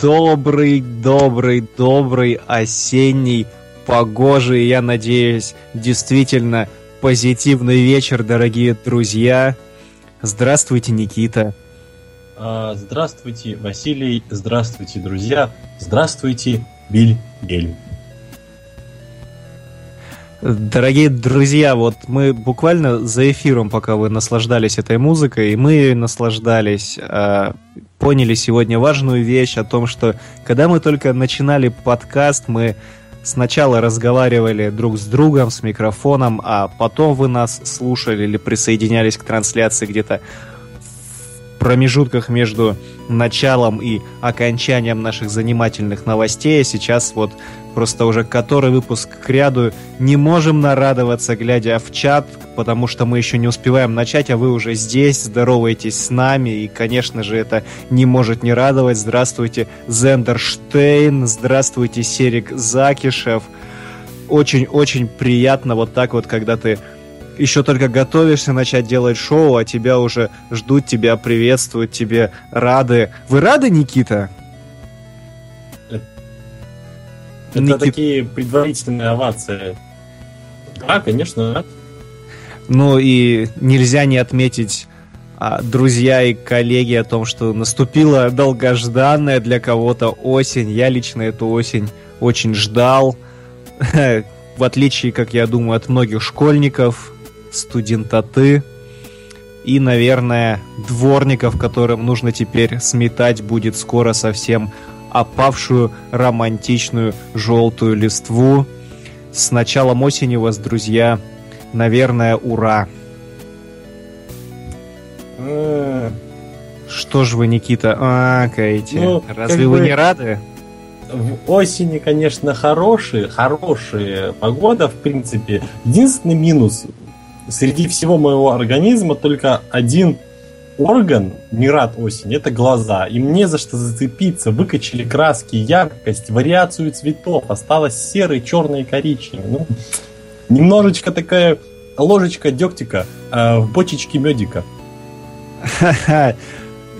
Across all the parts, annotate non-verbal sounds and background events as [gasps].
Добрый, добрый, добрый осенний, погожий, я надеюсь, действительно позитивный вечер, дорогие друзья. Здравствуйте, Никита. А, Здравствуйте, Василий. Здравствуйте, друзья. Здравствуйте, Биль Гель. Дорогие друзья, вот мы буквально за эфиром, пока вы наслаждались этой музыкой, и мы наслаждались, э, поняли сегодня важную вещь о том, что когда мы только начинали подкаст, мы сначала разговаривали друг с другом с микрофоном, а потом вы нас слушали или присоединялись к трансляции где-то в промежутках между началом и окончанием наших занимательных новостей. А Сейчас вот просто уже который выпуск к ряду не можем нарадоваться, глядя в чат, потому что мы еще не успеваем начать, а вы уже здесь, здороваетесь с нами, и, конечно же, это не может не радовать. Здравствуйте, Зендерштейн, здравствуйте, Серик Закишев. Очень-очень приятно вот так вот, когда ты еще только готовишься начать делать шоу, а тебя уже ждут, тебя приветствуют, тебе рады. Вы рады, Никита? Это Никит- такие предварительные овации. Да, конечно. Ну и нельзя не отметить, а, друзья и коллеги, о том, что наступила долгожданная для кого-то осень. Я лично эту осень очень ждал. [laughs] В отличие, как я думаю, от многих школьников, студентаты и, наверное, дворников, которым нужно теперь сметать будет скоро совсем опавшую романтичную желтую листву. С началом осени вас, друзья, наверное, ура. Э, Что ж вы, Никита, акаете? Ну, Разве вы бы- не рады? В осени, конечно, хорошие, хорошая погода, в принципе. Единственный минус среди всего моего организма только один орган не рад осени, это глаза. Им не за что зацепиться, выкачали краски, яркость, вариацию цветов, осталось серый, черный и коричневый. Ну, немножечко такая ложечка дегтика э, в бочечке медика. [laughs]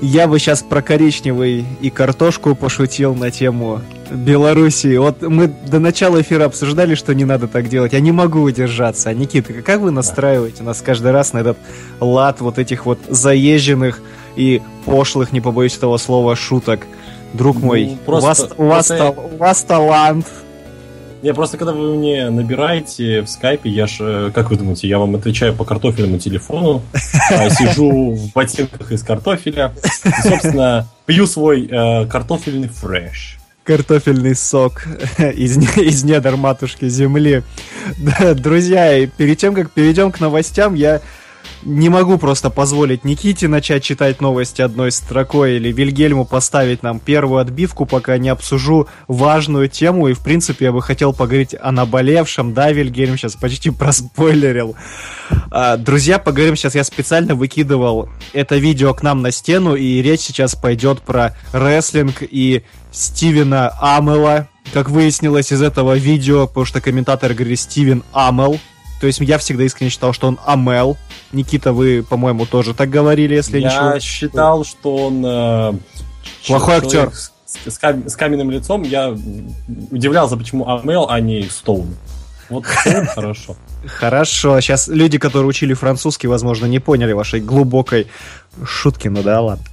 Я бы сейчас про коричневый и картошку пошутил на тему Белоруссии. Вот мы до начала эфира обсуждали, что не надо так делать. Я не могу удержаться. А, Никита, как вы настраиваете нас каждый раз на этот лад вот этих вот заезженных и пошлых, не побоюсь этого слова, шуток? Друг мой, Ну, просто- у, вас, у, вас, просто- у вас талант. Не, просто когда вы мне набираете в скайпе, я ж, э, как вы думаете, я вам отвечаю по картофельному телефону, а, сижу в ботинках из картофеля и, собственно, пью свой э, картофельный фреш. Картофельный сок [laughs] из, из недр матушки земли. [laughs] Да, друзья, перед тем, как перейдем к новостям, я не могу просто позволить Никите начать читать новости одной строкой или Вильгельму поставить нам первую отбивку, пока не обсужу важную тему. И, в принципе, я бы хотел поговорить о наболевшем. Да, Вильгельм сейчас почти [laughs] проспойлерил. А, друзья, поговорим сейчас. Я специально выкидывал это видео к нам на стену, и речь сейчас пойдет про рестлинг и Стивена Амела. Как выяснилось из этого видео, потому что комментаторы говорили Стивен Амел, то есть я всегда искренне считал, что он Амел. Никита, вы, по-моему, тоже так говорили, если я ничего. Я считал, что он... Э, Плохой актер. С, с, с каменным лицом. Я удивлялся, почему Амел, а не Стоун. Вот [laughs] хорошо. Хорошо. Сейчас люди, которые учили французский, возможно, не поняли вашей глубокой шутки, ну да, ладно.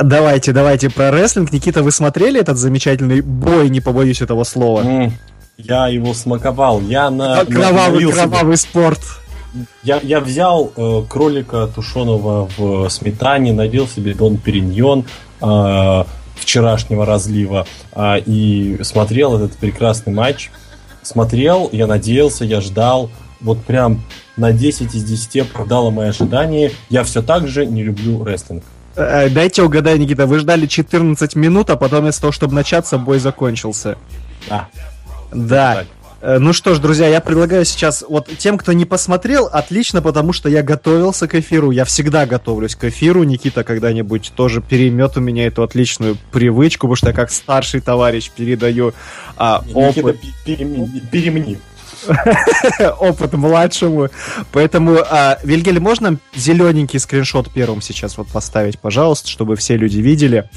Давайте, давайте про рестлинг. Никита, вы смотрели этот замечательный бой, не побоюсь этого слова? Я его смаковал. Я на... Кровавый, кровавый спорт. Я, я взял э, кролика тушеного в сметане, надел себе Дон Периньон э, вчерашнего разлива э, и смотрел этот прекрасный матч. Смотрел, я надеялся, я ждал. Вот прям на 10 из 10 оправдало мои ожидания. Я все так же не люблю рестлинг. Дайте угадаю, Никита, вы ждали 14 минут, а потом из того, чтобы начаться, бой закончился. Да. Да. Ну что ж, друзья, я предлагаю сейчас, вот тем, кто не посмотрел, отлично, потому что я готовился к эфиру, я всегда готовлюсь к эфиру, Никита когда-нибудь тоже переймет у меня эту отличную привычку, потому что я как старший товарищ передаю а, опыт. Никита, перемни. [laughs] опыт младшему. Поэтому, а, Вильгель, можно зелененький скриншот первым сейчас вот поставить, пожалуйста, чтобы все люди видели.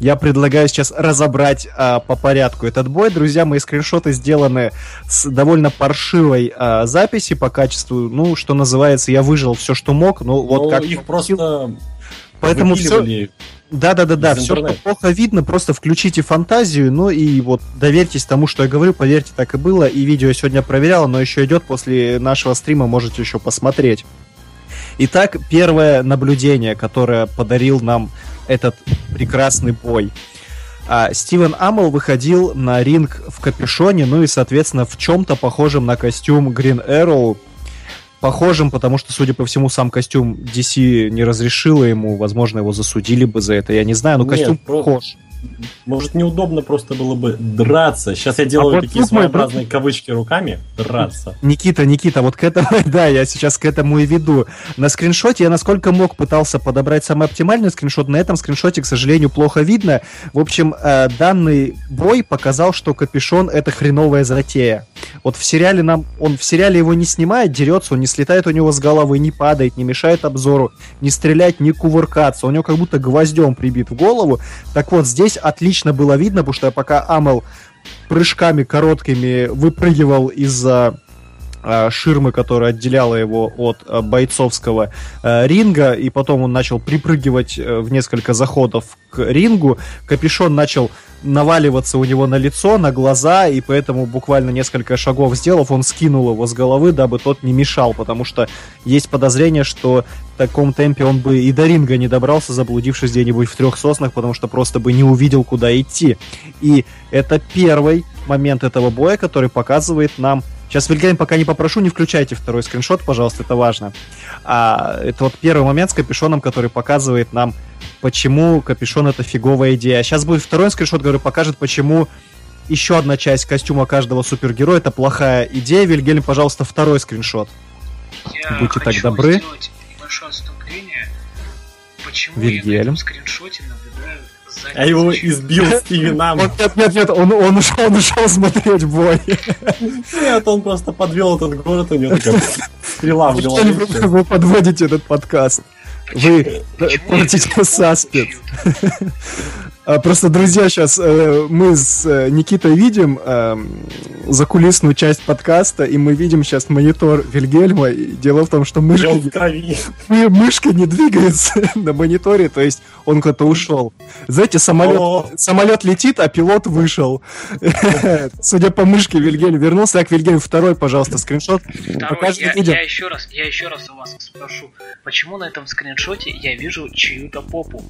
Я предлагаю сейчас разобрать а, по порядку этот бой. Друзья, мои скриншоты сделаны с довольно паршивой а, записи по качеству. Ну, что называется, я выжил все, что мог. Ну, вот Но как их просто Поэтому все... Да, да, да, да. Все, что плохо видно, просто включите фантазию, ну и вот доверьтесь тому, что я говорю, поверьте, так и было. И видео я сегодня проверял, но еще идет после нашего стрима, можете еще посмотреть. Итак, первое наблюдение, которое подарил нам этот прекрасный бой. А, Стивен Амел выходил на ринг в капюшоне, ну и, соответственно, в чем-то похожем на костюм Green Arrow. Похожим, потому что, судя по всему, сам костюм DC не разрешила ему, возможно, его засудили бы за это, я не знаю, но Нет, костюм просто... похож. Может, неудобно просто было бы драться. Сейчас я делаю а такие вот своеобразные кавычки руками. Драться. Никита, Никита, вот к этому, [laughs] да, я сейчас к этому и веду. На скриншоте я насколько мог пытался подобрать самый оптимальный скриншот. На этом скриншоте, к сожалению, плохо видно. В общем, э, данный бой показал, что капюшон это хреновая затея. Вот в сериале нам, он в сериале его не снимает, дерется, он не слетает у него с головы, не падает, не мешает обзору, не стрелять, не кувыркаться. У него как будто гвоздем прибит в голову. Так вот, здесь отлично было видно, потому что пока Амел прыжками короткими выпрыгивал из-за ширмы, которая отделяла его от а, бойцовского а, ринга, и потом он начал припрыгивать э, в несколько заходов к рингу. Капюшон начал наваливаться у него на лицо, на глаза, и поэтому буквально несколько шагов сделав, он скинул его с головы, дабы тот не мешал, потому что есть подозрение, что в таком темпе он бы и до ринга не добрался, заблудившись где-нибудь в трех соснах, потому что просто бы не увидел, куда идти. И это первый момент этого боя, который показывает нам Сейчас, Вильгельм, пока не попрошу, не включайте второй скриншот, пожалуйста, это важно. А, это вот первый момент с капюшоном, который показывает нам, почему капюшон это фиговая идея. Сейчас будет второй скриншот, который покажет, почему еще одна часть костюма каждого супергероя это плохая идея. Вильгельм, пожалуйста, второй скриншот. Я Будьте так добры. небольшое отступление. Почему Вильгельм. я на этом скриншоте наблюдаю а его избил Стивенам. Нет, нет, нет, он, он, ушел, он ушел смотреть бой. Нет, он просто подвел этот город, у него такая стрела в голове. Вы подводите этот подкаст. Вы портите саспет. А, просто, друзья, сейчас э, мы с э, Никитой видим э, закулисную часть подкаста, и мы видим сейчас монитор Вильгельма. И дело в том, что мышка, не, мышка не двигается [laughs] на мониторе, то есть он куда-то ушел. Знаете, самолет, самолет летит, а пилот вышел. [laughs] Судя по мышке, Вильгельм вернулся. Так, Вильгельм, второй, пожалуйста, скриншот. Второй, я, я, еще раз, я еще раз у вас спрошу, почему на этом скриншоте я вижу чью-то попу?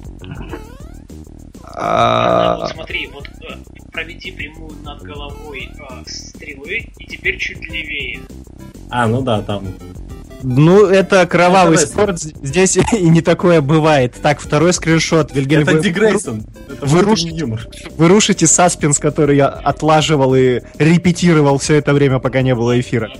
А... Вот смотри, вот э, проведи прямую над головой э, стрелы, и теперь чуть левее. А, ну да, там. Ну, это кровавый это спорт, здесь [laughs] и не такое бывает. Так, второй скриншот. Вильгельм, это вы, Дигрейсон. Это вы, рушите, юмор. вы рушите саспенс, который я отлаживал и репетировал все это время, пока не было эфира.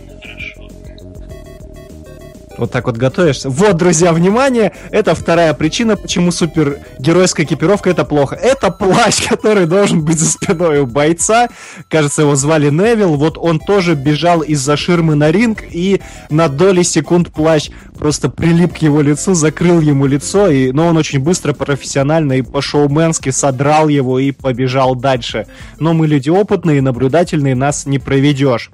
Вот так вот готовишься. Вот, друзья, внимание! Это вторая причина, почему супергеройская экипировка это плохо. Это плащ, [laughs] который должен быть за спиной у бойца. Кажется, его звали Невил. Вот он тоже бежал из-за ширмы на ринг, и на доли секунд плащ просто прилип к его лицу, закрыл ему лицо, и, но он очень быстро, профессионально и по-шоуменски содрал его и побежал дальше. Но мы люди опытные, наблюдательные, нас не проведешь.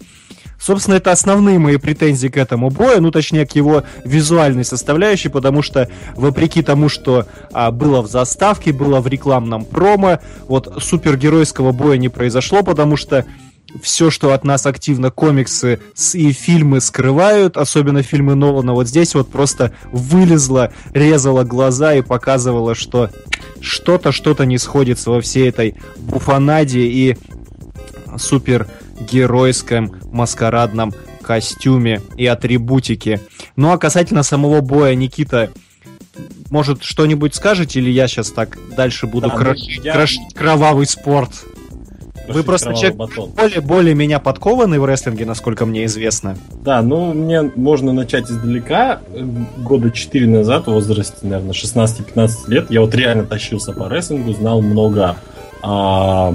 Собственно, это основные мои претензии к этому бою, ну, точнее, к его визуальной составляющей, потому что, вопреки тому, что а, было в заставке, было в рекламном промо, вот супергеройского боя не произошло, потому что все, что от нас активно комиксы и фильмы скрывают, особенно фильмы Нолана, вот здесь вот просто вылезло, резало глаза и показывало, что что-то, что-то не сходится во всей этой буфанаде и супер геройском маскарадном костюме и атрибутике. Ну а касательно самого боя, Никита, может, что-нибудь скажете, или я сейчас так дальше буду да, крошить, ну, я... крошить кровавый спорт? Вы просто человек более, более меня подкованный в рестлинге, насколько мне известно. Да, ну мне можно начать издалека. Года 4 назад, в возрасте, наверное, 16-15 лет, я вот реально тащился по рестлингу, знал много а,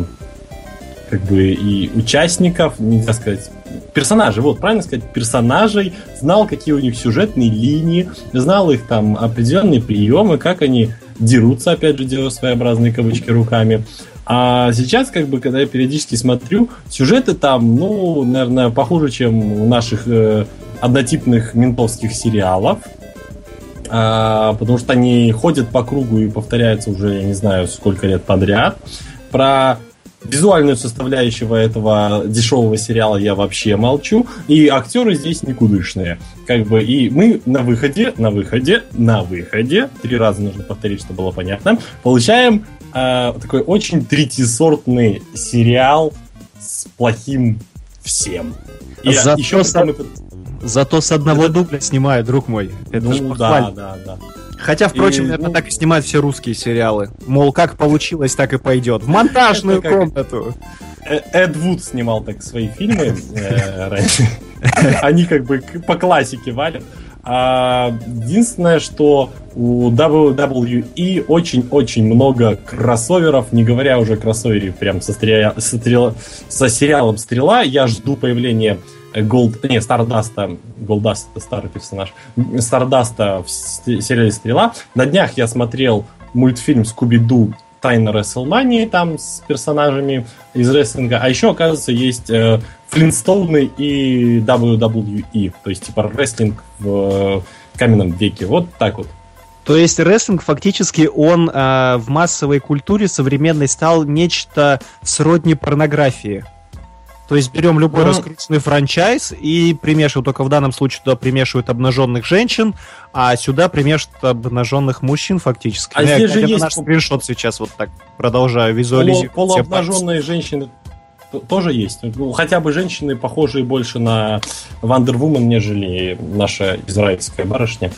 как бы и участников, нельзя сказать, персонажей, вот, правильно сказать, персонажей, знал, какие у них сюжетные линии, знал их там определенные приемы, как они дерутся, опять же, делая своеобразные кавычки руками. А сейчас, как бы, когда я периодически смотрю, сюжеты там, ну, наверное, похуже, чем у наших э, однотипных ментовских сериалов. А, потому что они ходят по кругу и повторяются уже, я не знаю, сколько лет подряд. Про визуальную составляющего этого дешевого сериала я вообще молчу. И актеры здесь никудышные. Как бы, и мы на выходе, на выходе, на выходе, три раза нужно повторить, чтобы было понятно, получаем э, такой очень третьесортный сериал с плохим всем. И Зато еще с... Там... Зато с одного Это... дубля снимаю, друг мой. Это ну, да, да, да. Хотя, впрочем, и, наверное, ну... так и снимают все русские сериалы. Мол, как получилось, так и пойдет. В монтажную комнату. Э, Эд Вуд снимал так свои фильмы э, раньше. Они как бы по классике валят. А, единственное, что у WWE очень-очень много кроссоверов, не говоря уже о кроссовере прям со, стрела, со, стрела, со сериалом «Стрела». Я жду появления Gold... Не, Stardust а. Goldust это старый персонаж. Stardust а в сериале «Стрела». На днях я смотрел мультфильм «Скуби-Ду. Тайна Рестлмании» там с персонажами из рестлинга. А еще, оказывается, есть э, Флинстоуны и WWE. То есть, типа, рестлинг в э, каменном веке. Вот так вот. То есть рестлинг фактически он э, в массовой культуре современной стал нечто сродни порнографии. То есть берем любой ну, раскрученный франчайз и примешиваем, только в данном случае туда примешивают обнаженных женщин, а сюда примешивают обнаженных мужчин фактически. А ну, здесь же есть... наш скриншот сейчас вот так продолжаю визуализировать. Полу, полуобнаженные женщины тоже есть. Ну, хотя бы женщины, похожие больше на Вандервумен, нежели наша израильская барышня.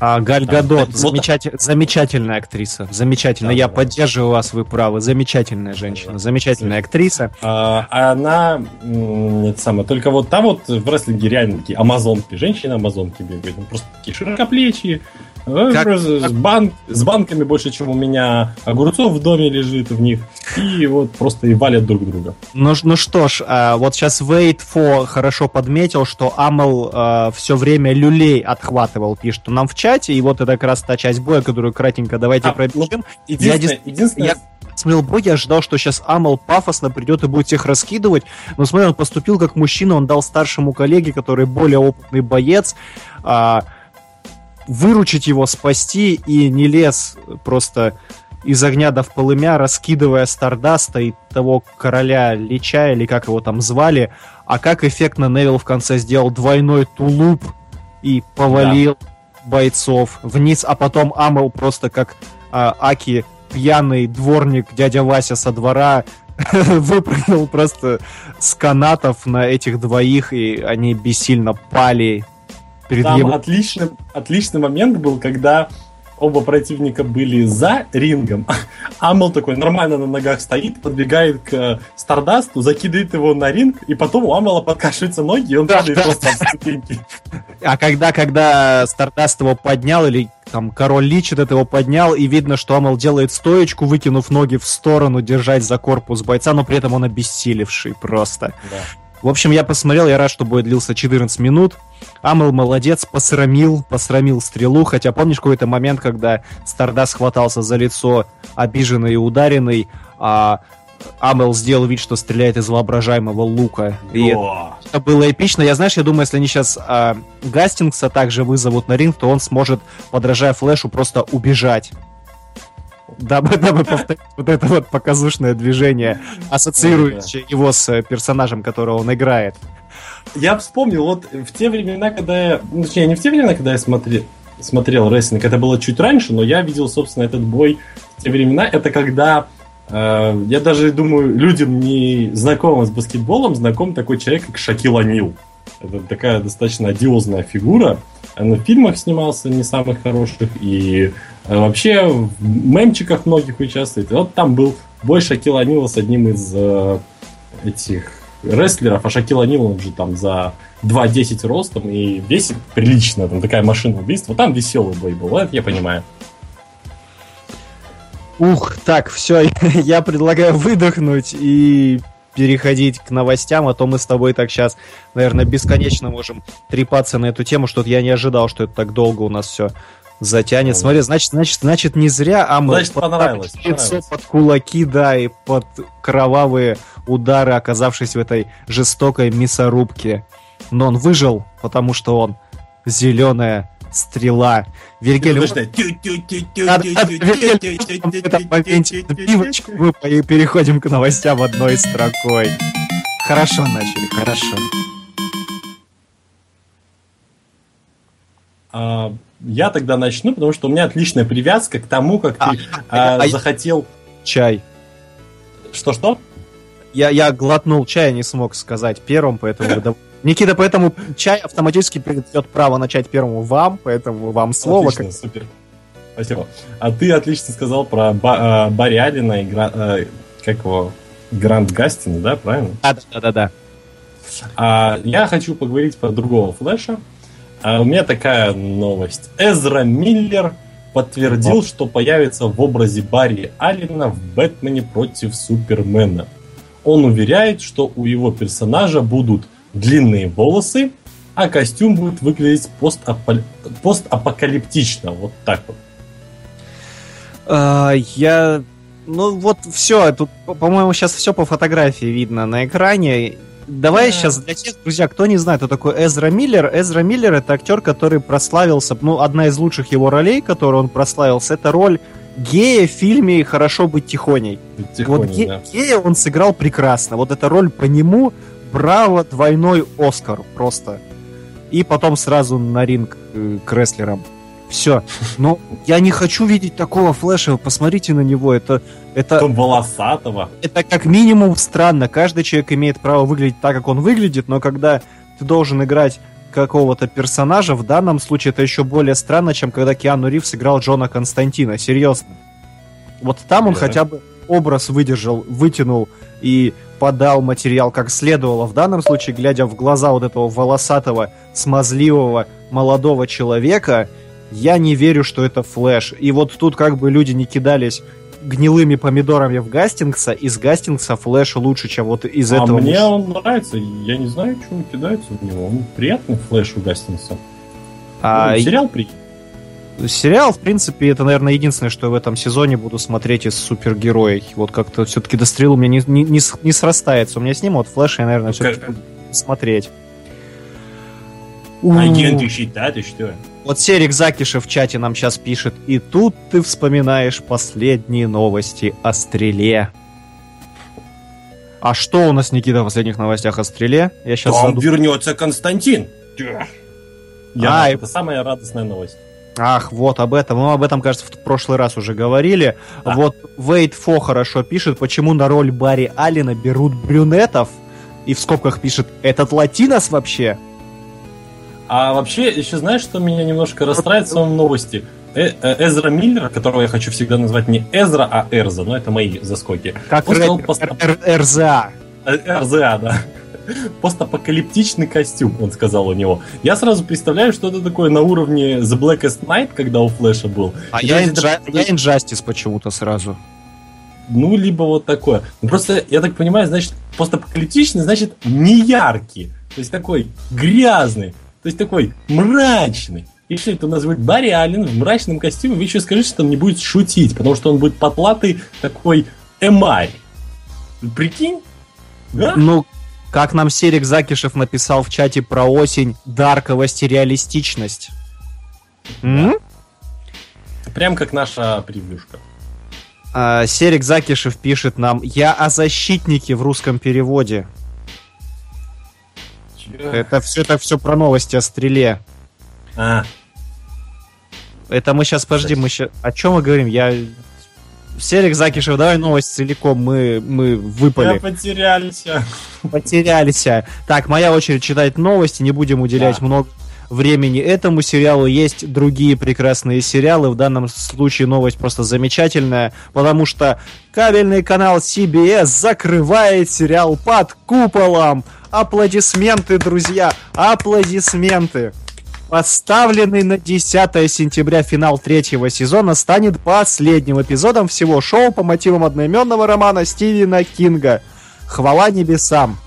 А Галь Гадот, да, замечатель, вот... замечательная актриса. Замечательная. Да, Я да. поддерживаю вас, вы правы. Замечательная женщина, да, замечательная актриса. А, она, это самое, только вот там вот в рестлинге реально такие амазонки, женщины-амазонки бегают. Просто такие широкоплечие, ну, как... С, бан... с банками больше, чем у меня огурцов в доме лежит в них. И вот просто и валят друг друга. Ну, ну что ж, а, вот сейчас Wait for хорошо подметил, что Амел а, все время люлей отхватывал, пишет нам в чате. И вот это как раз та часть боя, которую кратенько давайте а, пробежим. Ну, единственное, я, единственное... Я смотрел бой, я ожидал, что сейчас Амал пафосно придет и будет всех раскидывать, но смотри, он поступил как мужчина, он дал старшему коллеге, который более опытный боец, а, выручить его, спасти, и не лез просто из огня до в полымя, раскидывая Стардаста и того короля Лича, или как его там звали, а как эффектно Невил в конце сделал двойной тулуп и повалил да. бойцов вниз, а потом Амел просто как а, Аки пьяный дворник дядя Вася со двора [laughs] выпрыгнул просто с канатов на этих двоих, и они бессильно пали перед Там его... отличный, отличный момент был, когда оба противника были за рингом. [laughs] Амел такой нормально на ногах стоит, подбегает к Стардасту, закидывает его на ринг, и потом у Амела подкашиваются ноги, и он Да, падает да. просто в ступеньки. А когда, когда Стардаст его поднял, или там король Лич этот его поднял, и видно, что Амел делает стоечку, выкинув ноги в сторону, держать за корпус бойца, но при этом он обессилевший просто. Да. В общем, я посмотрел, я рад, что бой длился 14 минут. Амел молодец, посрамил, посрамил стрелу, хотя помнишь какой-то момент, когда Стардас хватался за лицо, обиженный и ударенный, а Амел сделал вид, что стреляет из воображаемого лука. И О, это было эпично. Я, знаешь, я думаю, если они сейчас а, Гастингса также вызовут на ринг, то он сможет, подражая Флэшу, просто убежать. Дабы, дабы повторить вот это вот показушное движение, [laughs] ассоциирующее его с э, персонажем, которого он играет. Я вспомнил, вот в те времена, когда я... Ну, точнее, не в те времена, когда я смотри, смотрел рестлинг, это было чуть раньше, но я видел, собственно, этот бой в те времена. Это когда... э, я даже думаю, людям не знакомым с баскетболом знаком такой человек, как Шакил Анил. Это такая достаточно одиозная фигура. Он в фильмах снимался не самых хороших, и вообще в мемчиках многих участвует. Вот там был бой Шакила Анила с одним из э, этих рестлеров, а Шакил Анил, он же там за 2.10 ростом и весит прилично, там такая машина убийства. Там веселый бой был, это я понимаю. Ух, так, все, [laughs] я предлагаю выдохнуть и переходить к новостям, а то мы с тобой так сейчас, наверное, бесконечно можем трепаться на эту тему, что я не ожидал, что это так долго у нас все затянет. Смотри, значит, значит, значит, не зря, а мы Значит, понравилось, лицо понравилось. под кулаки, да, и под кровавые удары, оказавшись в этой жестокой мясорубке. Но он выжил, потому что он зеленая стрела. Вильгельм, мы переходим к новостям одной строкой. Хорошо начали, хорошо. А, Я тогда начну, потому что у меня отличная привязка к тому, как ты а, а, а- захотел... Чай. Что-что? Я, я глотнул чая, не смог сказать первым, поэтому... [laughs] Никита, поэтому чай автоматически передает право начать первому вам, поэтому вам слово. Отлично, супер. Спасибо. А ты отлично сказал про Ба- э, Барри Аллена и Гра- э, как его? Грант Гастина, да, правильно? Да, да, да, да. А я хочу поговорить про другого Флэша. А у меня такая новость. Эзра Миллер подтвердил, что появится в образе Барри Аллена в «Бэтмене против Супермена». Он уверяет, что у его персонажа будут длинные волосы, а костюм будет выглядеть постапо- постапокалиптично. Вот так вот. А, я... Ну вот все, тут, по- по-моему, сейчас все по фотографии видно на экране. Давай Да. сейчас для тех, друзья, кто не знает, кто такой Эзра Миллер. Эзра Миллер это актер, который прославился, ну, одна из лучших его ролей, которую он прославился, это роль гея в фильме «Хорошо быть тихоней». Тихоня, вот ге- да. гея он сыграл прекрасно. Вот эта роль по нему, браво, двойной Оскар просто. И потом сразу на ринг э, к рестлерам. Все. Но я не хочу видеть такого флеша. Посмотрите на него. Это, это, Потом волосатого. это как минимум странно. Каждый человек имеет право выглядеть так, как он выглядит, но когда ты должен играть какого-то персонажа, в данном случае это еще более странно, чем когда Киану Ривз играл Джона Константина. Серьезно. Вот там он Да. хотя бы образ выдержал, вытянул и подал материал как следовало. В данном случае, глядя в глаза вот этого волосатого, смазливого, молодого человека, я не верю, что это Флэш. И вот тут как бы люди не кидались гнилыми помидорами в Гастина, из Гастина Флэш лучше, чем вот из а этого. мне он нравится. Я не знаю, что кидается в него. Он приятный флэш у Гастина. А, Ну, сериал приятный. Сериал, в принципе, это, наверное, единственное, что я в этом сезоне буду смотреть из супергероев. Вот как-то все-таки до стрелы у меня не, не, не, срастается. У меня с ним вот флэш, я, наверное, Ну, все-таки смотреть. Агенты щита, ты что? Вот Серик Закишев в чате нам сейчас пишет. И тут ты вспоминаешь последние новости о стреле. А что у нас, Никита, в последних новостях о стреле? Я сейчас Там вернется Константин. Я, А, и- это самая радостная новость. Ах, вот об этом. Мы об этом, кажется, в прошлый раз уже говорили. Да. Вот Вейт Фо хорошо пишет, почему на роль Барри Аллена берут брюнетов. И в скобках пишет, этот латинос вообще? А вообще, еще знаешь, что меня немножко расстраивает в самом новости? Э, э, Эзра Миллер, которого я хочу всегда назвать не Эзра, а Эрза, но это мои заскоки. Как рэпер, Р- РЗА. Э, РЗА, да. Постапокалиптичный костюм, он сказал у него. Я сразу представляю, что это такое на уровне The Blackest Night, когда у Флэша был. А я, это- я Инжастис почему-то сразу. Ну, либо вот такое. Ну, просто, я так понимаю, значит, постапокалиптичный, значит, не яркий. То есть такой грязный. То есть такой мрачный. И что это у нас будет Барри Аллен в мрачном костюме? Вы еще скажите, что он не будет шутить, потому что он будет потлатый такой эмарь. Прикинь? Да? Ну, как нам Серик Закишев написал в чате про осень, дарковость и реалистичность. М? Прям как наша превьюшка. А, Серик Закишев пишет нам «Я о защитнике» в русском переводе. Это все, это все про новости о стреле. А, Это мы сейчас, подожди, мы сейчас... О чем мы говорим? Я... Серик Закишев, давай новость целиком, мы, мы я выпали, потерялись. потерялись. Так, моя очередь читать новости, не будем уделять Да. много времени этому сериалу. Есть другие прекрасные сериалы, в данном случае новость просто замечательная, потому что кабельный канал CBS закрывает сериал «Под куполом». Аплодисменты, друзья, аплодисменты. Поставленный на 10 сентября финал третьего сезона станет последним эпизодом всего шоу по мотивам одноименного романа Стивена Кинга. Хвала небесам.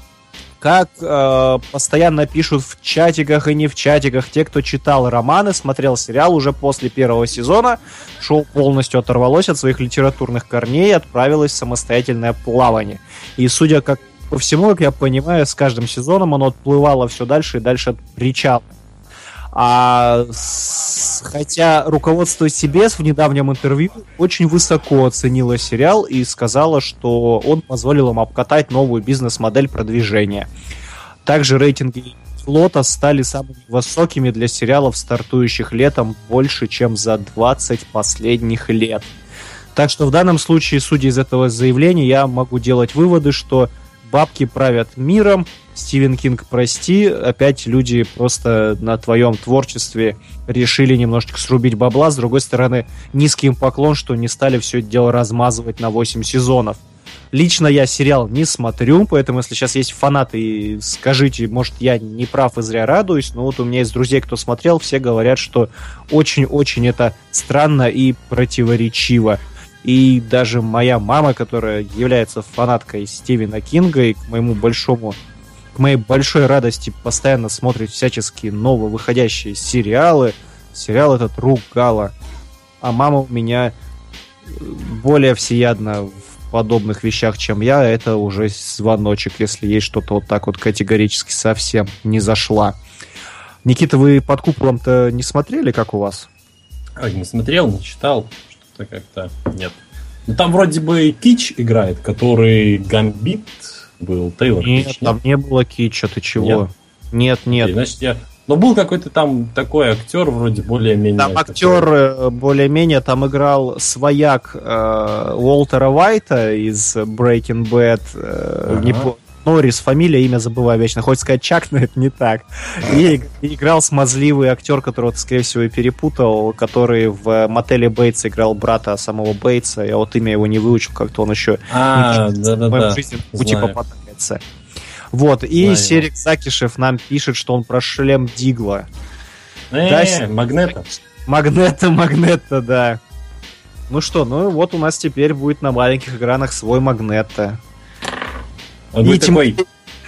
Как э, постоянно пишут в чатиках и не в чатиках, те, кто читал романы, смотрел сериал уже после первого сезона, шоу полностью оторвалось от своих литературных корней и отправилось в самостоятельное плавание. И судя как по всему, как я понимаю, с каждым сезоном оно отплывало все дальше и дальше от причала. А с- хотя руководство CBS в недавнем интервью очень высоко оценило сериал и сказала, что он позволил им обкатать новую бизнес-модель продвижения. Также рейтинги флота стали самыми высокими для сериалов, стартующих летом больше, чем за 20 последних лет. Так что в данном случае, судя из этого заявления, я могу делать выводы, что бабки правят миром, Стивен Кинг, прости, опять люди просто на твоем творчестве решили немножечко срубить бабла. С другой стороны, низкий им поклон, что не стали все это дело размазывать на 8 сезонов. Лично я сериал не смотрю, поэтому если сейчас есть фанаты, скажите, может, я не прав и зря радуюсь, но вот у меня есть друзей, кто смотрел, все говорят, что очень-очень это странно и противоречиво. И даже моя мама, которая является фанаткой Стивена Кинга и к моему большому к моей большой радости постоянно смотрит всяческие новые выходящие сериалы. Сериал этот ругала. А мама у меня э, более всеядна в подобных вещах, чем я. Это уже звоночек, если есть что-то вот так вот категорически совсем не зашла. Никита, вы под куполом-то не смотрели, как у вас? Ой, не смотрел, не читал. Что-то как-то нет. Ну там вроде бы Кич играет, который Гамбит был, Тейлор Нет, Кич. там не было китча, ты чего? Нет, нет. Окей, Значит, я... Но был какой-то там такой актер, вроде более-менее... Там такой- актер э, более-менее там играл свояк э, Уолтера Уайта из Breaking Bad. э, Ага. не Норрис, фамилия, имя забываю вечно. Хочется сказать Чак, но это не так. И, иг- и играл смазливый актер, которого ты, скорее всего, и перепутал, который в мотеле Бейтса играл брата самого Бейтса. Я вот имя его не выучил, как-то он еще А, в да-да-да. моем жизненном пути попадается. Вот, и Знаю. Серик Закишев нам пишет, что он про шлем Дигла. Э, Да, Магнета. Магнета, магнета, да. Ну что, ну вот у нас теперь будет на маленьких экранах свой магнета. Он И будет Тим- такой...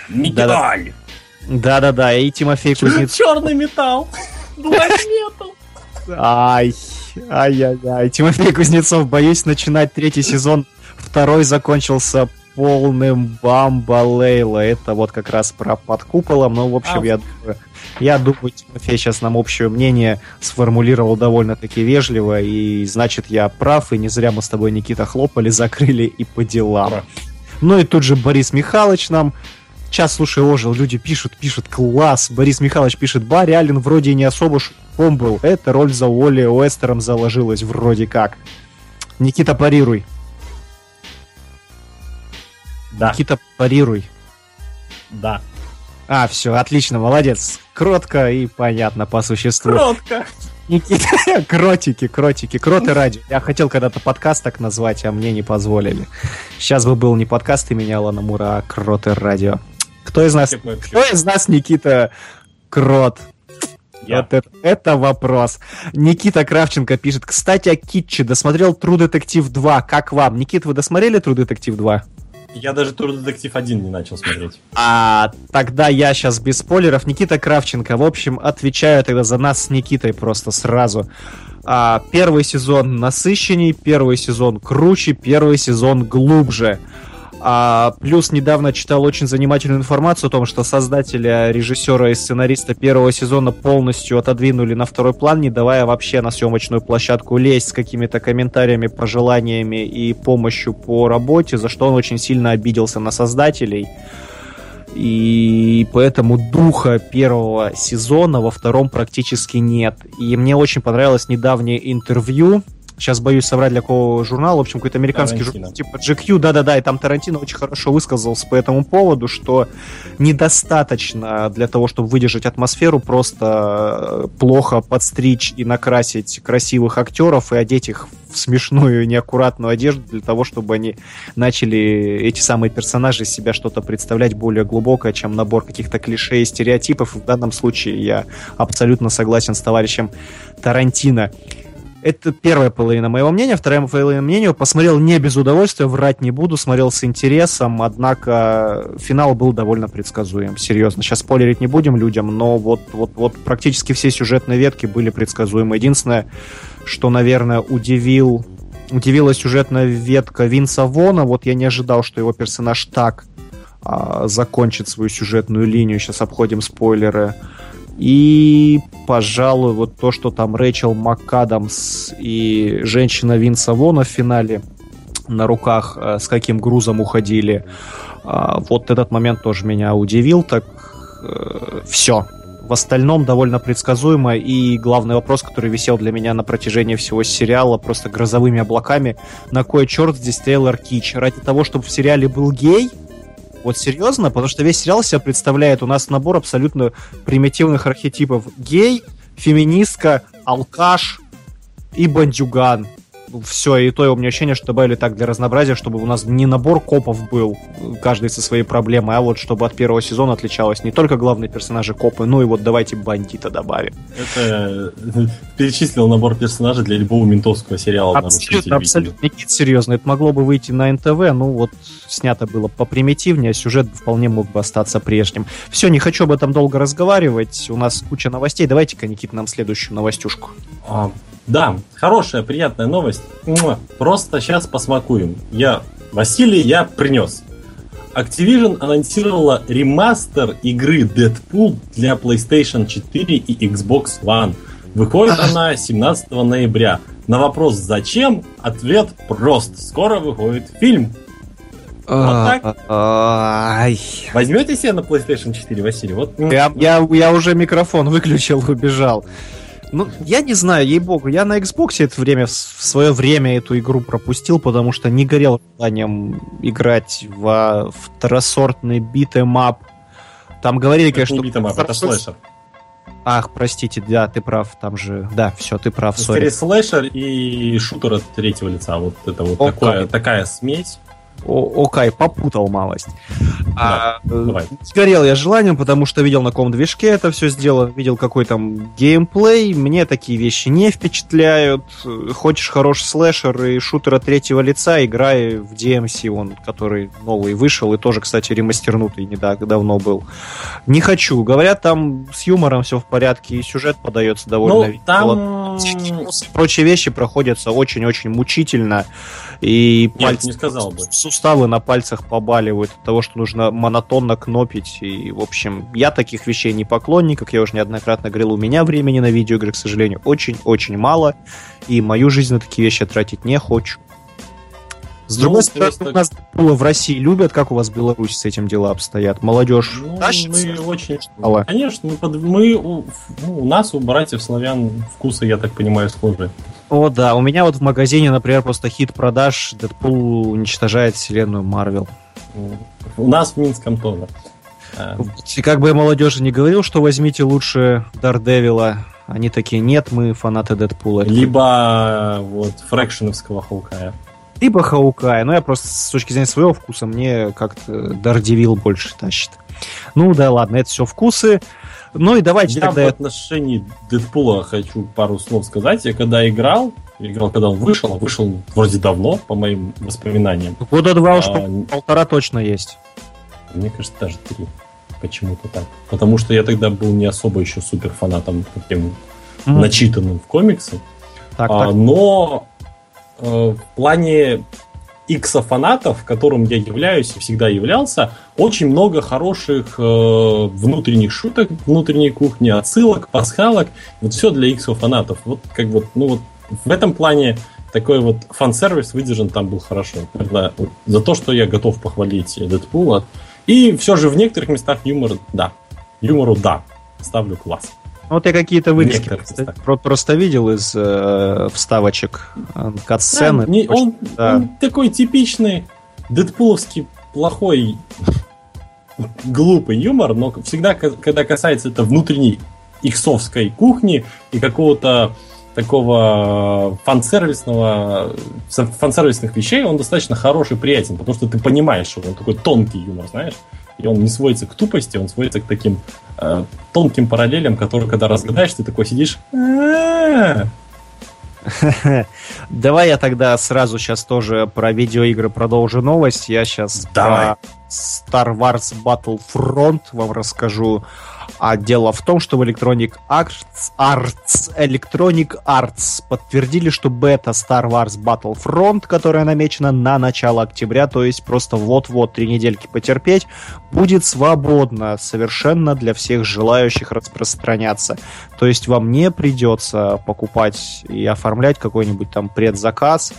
Металл! Да-да-да, и Тимофей Кузнецов. Черный металл! Black [laughs] metal! Ай, ай-яй-яй. Тимофей Кузнецов, боюсь начинать третий сезон. Второй закончился полным бамбалейла. Это вот как раз про под куполом. Ну, в общем, А. я думаю, я думаю, Тимофей сейчас нам общее мнение сформулировал довольно-таки вежливо, и значит, я прав, и не зря мы с тобой, Никита, хлопали, закрыли и по делам. Ура. Ну и тут же Борис Михайлович нам Сейчас, слушай, ожил, люди пишут, пишут, класс. Борис Михайлович пишет, Барри Аллен вроде и не особо шутом был. Эта роль за Уолли Уэстером заложилась вроде как. Никита, парируй. Да, Никита, парируй. да. А, все, отлично, молодец. Кротко и понятно по существу. Кротко. Никита, [laughs] кротики, кротики, кроты радио. Я хотел когда-то подкаст так назвать, а мне не позволили. Сейчас бы был не подкаст имени Алана Мура, а кроты радио. Кто из нас, кто из нас Никита Крот? Я. Вот это, это вопрос. Никита Кравченко пишет, кстати, о Китче. Досмотрел True Detective 2. Как вам? Никита, вы досмотрели True Detective 2? Я даже Тур Детектив 1 не начал смотреть. А тогда я сейчас без спойлеров. Никита Кравченко. В общем, отвечаю тогда за нас с Никитой просто сразу. А, первый сезон насыщенней, первый сезон круче, первый сезон глубже. А, плюс недавно читал очень занимательную информацию о том, что создателя, режиссера и сценариста первого сезона полностью отодвинули на второй план, не давая вообще на съемочную площадку лезть с какими-то комментариями, пожеланиями и помощью по работе, за что он очень сильно обиделся на создателей. И поэтому духа первого сезона во втором практически нет. И мне очень понравилось недавнее интервью сейчас боюсь соврать для какого журнала, в общем, какой-то американский Тарантино. журнал, типа GQ, да-да-да, и там Тарантино очень хорошо высказался по этому поводу, что недостаточно для того, чтобы выдержать атмосферу, просто э, плохо подстричь и накрасить красивых актеров и одеть их в смешную, неаккуратную одежду для того, чтобы они начали эти самые персонажи из себя что-то представлять более глубокое, чем набор каких-то клише и стереотипов. В данном случае я абсолютно согласен с товарищем Тарантино. Это первая половина моего мнения. Вторая половина мнения. Посмотрел не без удовольствия, врать не буду. Смотрел с интересом, однако финал был довольно предсказуем. Серьезно. Сейчас спойлерить не будем людям, но вот, вот, вот практически все сюжетные ветки были предсказуемы. Единственное, что, наверное, удивил, удивила сюжетная ветка Винса Вона. Вот я не ожидал, что его персонаж так а, закончит свою сюжетную линию. Сейчас обходим спойлеры. И, пожалуй, вот то, что там Рэйчел МакАдамс и женщина Винса Вона в финале на руках э, с каким грузом уходили, а, вот этот момент тоже меня удивил. Так э, все. В остальном довольно предсказуемо. И главный вопрос, который висел для меня на протяжении всего сериала, просто грозовыми облаками, на кой черт здесь Тейлор Кич? Ради того, чтобы в сериале был гей, вот серьезно, потому что весь сериал себя представляет у нас набор абсолютно примитивных архетипов. Гей, феминистка, алкаш и бандюган. Все, и то и у меня ощущение, что добавили так для разнообразия, чтобы у нас не набор копов был, каждый со своей проблемой, а вот чтобы от первого сезона отличалось не только главные персонажи копы, ну и вот давайте бандита добавим. Это э, [laughs] перечислил набор персонажей для любого ментовского сериала Абсолютно, абсолютно. Никит, серьезно, это могло бы выйти на НТВ, ну вот снято было попримитивнее, сюжет вполне мог бы остаться прежним. Все, не хочу об этом долго разговаривать, у нас куча новостей, давайте-ка, Никит, нам следующую новостюшку. А, да, хорошая, приятная новость. Просто сейчас посмакуем. Я, Василий, я принес. Activision анонсировала ремастер игры Deadpool для PlayStation 4 и Xbox One. Выходит [laughs] она 17 ноября. На вопрос «Зачем?» ответ прост. Скоро выходит фильм. Вот так? Ай. Возьмете себе на PlayStation 4, Василий? Вот, м, Я, я, я уже микрофон выключил, убежал. Ну, я не знаю, ей-богу, я на Xbox это время, в свое время эту игру пропустил, потому что не горел желанием играть во второсортный beat 'em up. Там говорили, это конечно, не beat 'em up, это слэшер. Ах, простите, да, ты прав, там же... Да, все, ты прав, sorry. Скорее слэшер и шутер от третьего лица. Вот это вот О, такое, такая смесь. О- Окей, попутал малость. А, э, давай. Сгорел я желанием, потому что видел на каком движке это все сделано, видел какой там геймплей. Мне такие вещи не впечатляют. Хочешь хороший слэшер и шутер от третьего лица, играй в DMC, он, который новый вышел и тоже, кстати, ремастернутый не так давно был. Не хочу. Говорят, там с юмором все в порядке, и сюжет подается довольно Ну, там... И прочие вещи проходятся очень-очень мучительно. И Нет, не сказал бы. суставы на пальцах побаливают от того, что нужно монотонно кнопить. И, в общем, я таких вещей не поклонник, как я уже неоднократно говорил, у меня времени на видеоигры, к сожалению, очень-очень мало. И мою жизнь на такие вещи тратить не хочу. С Ну, другой стороны, просто- у нас было в России любят, как у вас в Беларуси с этим дела обстоят. Молодежь Ну, тащится. мы очень... Конечно, мы, под- мы у, ну, у нас, у братьев славян, вкусы, я так понимаю, схожи. О, да, у меня вот в магазине, например, просто хит продаж Дэдпул уничтожает вселенную Марвел. У нас в Минском тоже. Да. И как бы я молодежи не говорил, что возьмите лучше Дардевила, они такие, нет, мы фанаты Дэдпула. Либо вот фрэкшеновского Хаукая. Либо Хаукая. Но я просто с точки зрения своего вкуса мне как-то Дардевил больше тащит. Ну да ладно, это все вкусы. Ну и давайте Я тогда... в отношении Дэдпула хочу пару слов сказать. Я когда играл, играл, когда он вышел, а вышел вроде давно, по моим воспоминаниям. Года два уж А, полтора точно есть. Мне кажется, даже три. Почему-то так. Потому что я тогда был не особо еще супер фанатом таким Мгм. начитанным в комиксы. Так, А, так. но э, в плане икса фанатов, которым я являюсь и всегда являлся, очень много хороших э, внутренних шуток, внутренней кухни, отсылок, пасхалок. Вот все для иксов фанатов. Вот как вот, ну вот в этом плане такой вот фан-сервис выдержан там был хорошо. Когда- за то, что я готов похвалить Дэдпула. И все же в некоторых местах юмор, да. Юмору, да. Ставлю класс. Ну, Вот я какие-то вырезки просто, просто видел из э, вставочек э, кат-сцены. Да, не- он, да. он такой типичный дэдпуловский плохой глупый юмор, но всегда, когда касается это внутренней иксовской кухни и какого-то такого фан-сервисного, фан-сервисных вещей, он достаточно хороший и приятен, потому что ты понимаешь, что он такой тонкий юмор, знаешь, и он не сводится к тупости, он сводится к таким э, тонким параллелям, которые, когда разгадаешь, ты такой сидишь. [laughs] Давай я тогда сразу сейчас тоже про видеоигры продолжу новость. Я сейчас Давай. про Star Wars Battlefront вам расскажу. А дело в том, что в Electronic Arts, Arts, Electronic Arts подтвердили, что бета Star Wars Battlefront, которая намечена на начало октября, то есть просто вот-вот три недельки потерпеть, будет свободна совершенно для всех желающих распространяться. То есть вам не придется покупать и оформлять какой-нибудь там предзаказ.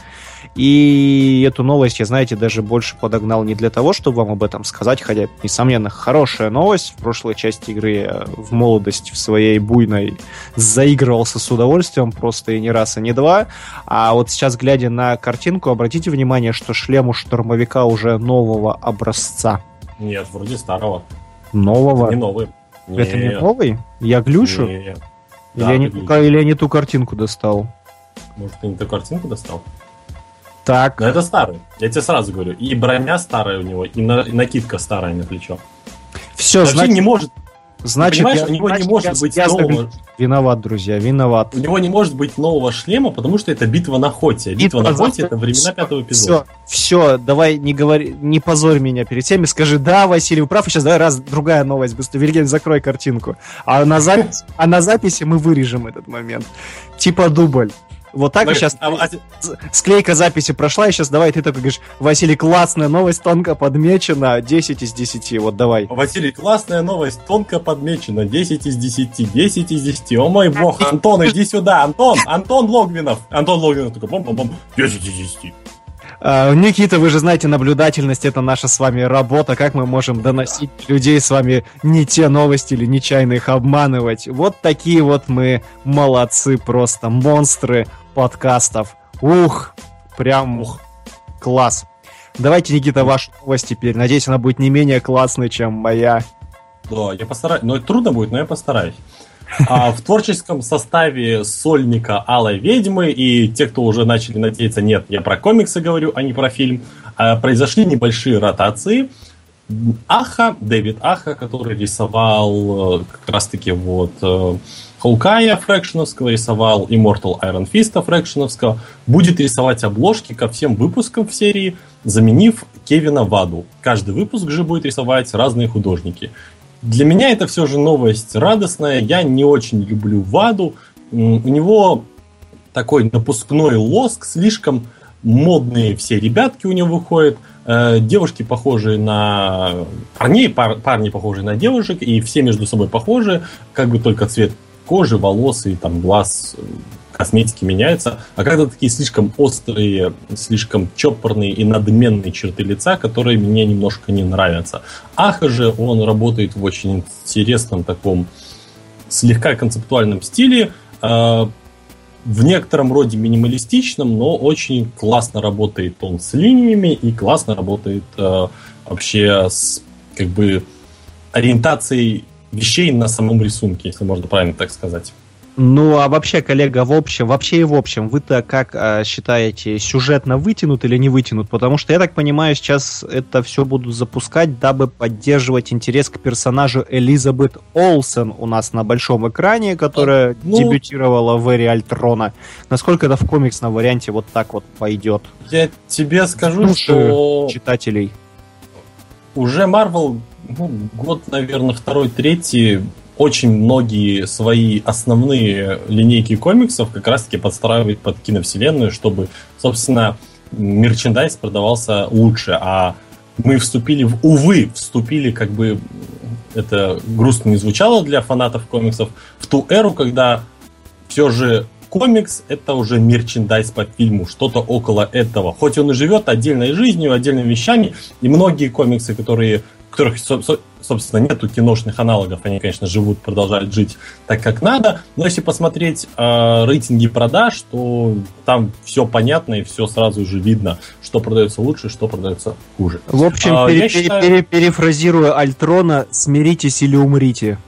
И эту новость я, знаете, даже больше подогнал не для того, чтобы вам об этом сказать, хотя, это, несомненно, хорошая новость. В прошлой части игры я в молодости в своей буйной заигрывался с удовольствием просто и не раз, и не два. А вот сейчас, глядя на картинку, обратите внимание, что шлем у штурмовика уже нового образца. Нет, вроде старого. Нового? Не новый. Это не Нет, новый? Я глюшу? нет. Или, Да, я не ту, или я не ту картинку достал? Может, ты не ту картинку достал? Так, Но это старый. Я тебе сразу говорю. И броня старая у него, и, на- и накидка старая на плечо. все, Вообще значит, не может. значит, понимаешь, я, у него не значит, может я- быть я нового- Виноват, друзья, виноват. У него не может быть нового шлема, потому что это битва на Хоте. Битва, Битва на Хоте это времена пятого эпизода. Все, все, давай не говори, не позорь меня перед всеми, скажи, да, Василий, вы прав, и сейчас давай раз, другая новость, быстро, Вильгельм, закрой картинку. А на, запись, [laughs] а на записи мы вырежем этот момент. Типа дубль. Вот так Смотри, сейчас а- а- склейка записи прошла, и сейчас давай ты такой говоришь, Василий, классная новость, тонко подмечена, 10 из 10, вот давай. Василий, классная новость, тонко подмечена. 10 из 10, 10 из 10. О мой бог, Антон, иди сюда. Антон, Антон Логвинов. Антон Логвинов такой, бом-бом-бом, 10 из 10. А, Никита, вы же знаете, наблюдательность это наша с вами работа, как мы можем доносить людей с вами не те новости или нечаянно их обманывать. Вот такие вот мы молодцы, просто монстры подкастов. Ух, прям Ух. класс. Давайте, Никита, вашу новость теперь. Надеюсь, она будет не менее классной, чем моя. Да, я постараюсь. Это трудно будет, но я постараюсь. А в творческом составе сольника Алой Ведьмы и те, кто уже начали надеяться, нет, я про комиксы говорю, а не про фильм, а, произошли небольшие ротации. Аха, Дэвид Аха, который рисовал э, как раз-таки вот Хоукая Фрэкшеновского, рисовал Immortal Iron Fist Фрэкшеновского, будет рисовать обложки ко всем выпускам в серии, заменив Кевина Ваду. Каждый выпуск же будет рисовать разные художники. Для меня это все же новость радостная. Я не очень люблю Ваду. У него такой напускной лоск, слишком модные все ребятки у него выходят. Э, Девушки похожие на парней, пар- парни похожие на девушек, и все между собой похожи, как бы только цвет кожи, волос и там глаз, э, косметики меняются. А когда такие слишком острые, слишком чопорные и надменные черты лица, которые мне немножко не нравятся. Аха же, он работает в очень интересном таком слегка концептуальном стиле, э, в некотором роде минималистичном, но очень классно работает он с линиями и классно работает э, вообще с как бы ориентацией вещей на самом рисунке, если можно правильно так сказать. Ну, а вообще, коллега, в общем, вообще и в общем, вы-то как а, считаете, сюжетно вытянут или не вытянут? Потому что, я так понимаю, сейчас это все будут запускать, дабы поддерживать интерес к персонажу Элизабет Олсен у нас на большом экране, которая ну, дебютировала в эре Альтрона. Насколько это в комиксном варианте вот так вот пойдет? Я тебе скажу, Души что... читателей. Уже Марвел, ну, год, наверное, второй, третий очень многие свои основные линейки комиксов как раз-таки подстраивает под киновселенную, чтобы, собственно, мерчендайз продавался лучше. А мы вступили в, увы, вступили, как бы это грустно не звучало для фанатов комиксов, в ту эру, когда все же комикс это уже мерчендайз по фильму, что-то около этого. Хоть он и живет отдельной жизнью, отдельными вещами, и многие комиксы, которые которых, собственно, нету киношных аналогов, они, конечно, живут, продолжают жить так, как надо. Но если посмотреть э, рейтинги продаж, то там все понятно и все сразу же видно, что продается лучше, что продается хуже. В общем, а, пере- считаю... пере- перефразируя Альтрона, смиритесь или умрите.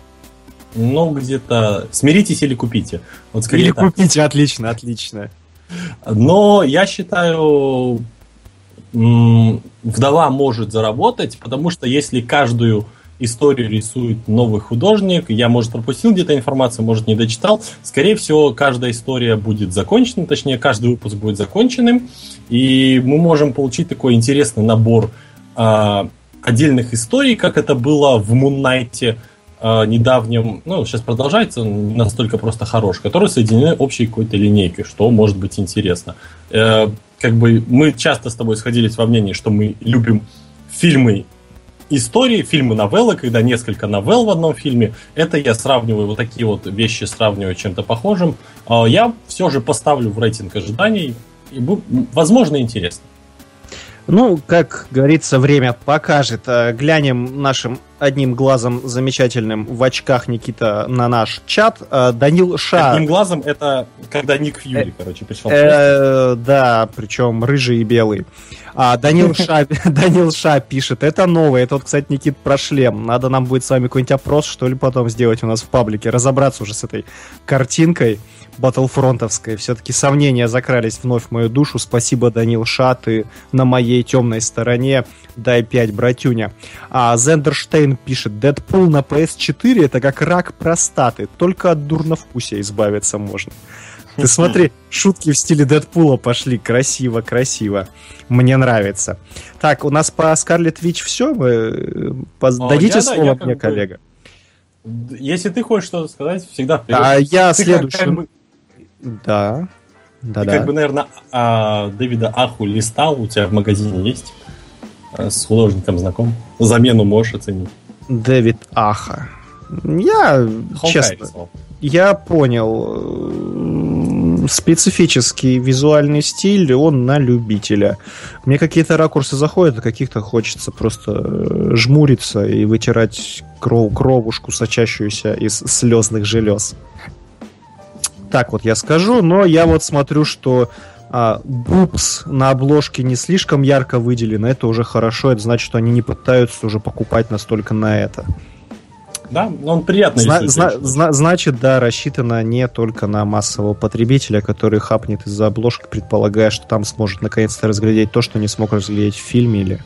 Ну, где-то смиритесь или купите. Вот или так. купите, отлично, отлично. Но я считаю, вдова может заработать, потому что если каждую историю рисует новый художник, я, может, пропустил где-то информацию, может, не дочитал, скорее всего, каждая история будет закончена, точнее, каждый выпуск будет законченным, и мы можем получить такой интересный набор э, отдельных историй, как это было в Муннайте э, недавнем, ну, сейчас продолжается, не настолько просто хорош, которые соединены общей какой-то линейкой, что может быть интересно. Э, как бы мы часто с тобой сходились во мнении, что мы любим фильмы истории, фильмы новеллы, когда несколько новелл в одном фильме. Это я сравниваю, вот такие вот вещи сравниваю чем-то похожим. А я все же поставлю в рейтинг ожиданий. И, возможно, интересно. Ну, как говорится, время покажет. Э, глянем нашим одним глазом замечательным в очках Никита на наш чат. Э, Данил Ша... Одним глазом это когда Ник Фьюри, э, короче, пришел. Э, да, причем рыжий и белый. А, Данил [laughs] Ша, Данил Ша пишет, это новое. Это вот, кстати, Никит про шлем. Надо нам будет с вами какой-нибудь опрос, что ли, потом сделать у нас в паблике, разобраться уже с этой картинкой батлфронтовской. Все-таки сомнения закрались вновь в мою душу. Спасибо, Данил Ша, ты на моей темной стороне. Дай 5, братюня. А Зендерштейн пишет, Дэдпул на PS4 это как рак простаты. Только от дурновкусия избавиться можно. Ты смотри, [laughs] шутки в стиле Дэдпула пошли. Красиво, красиво. Мне нравится. Так, у нас по Скарлет Вич все. Вы э, дадите я, слово да, мне, коллега? Если ты хочешь что-то сказать, всегда вперед. А я следующий. Как, как бы... Да. Да, Ты да. как бы, наверное, а, Дэвида Аху листал, у тебя в магазине есть? А, с художником знаком? Замену можешь оценить. Дэвид Аха. Я, Хокай честно, рисовал. я понял. Специфический визуальный стиль, он на любителя. Мне какие-то ракурсы заходят, а каких-то хочется просто э, жмуриться и вытирать кров, кровушку, сочащуюся из слезных желез так вот я скажу, но я вот смотрю, что а, Бупс на обложке не слишком ярко выделено, это уже хорошо, это значит, что они не пытаются уже покупать настолько на это. Да, но он приятный. Зна- зна- зна- значит, да, рассчитано не только на массового потребителя, который хапнет из-за обложки, предполагая, что там сможет наконец-то разглядеть то, что не смог разглядеть в фильме или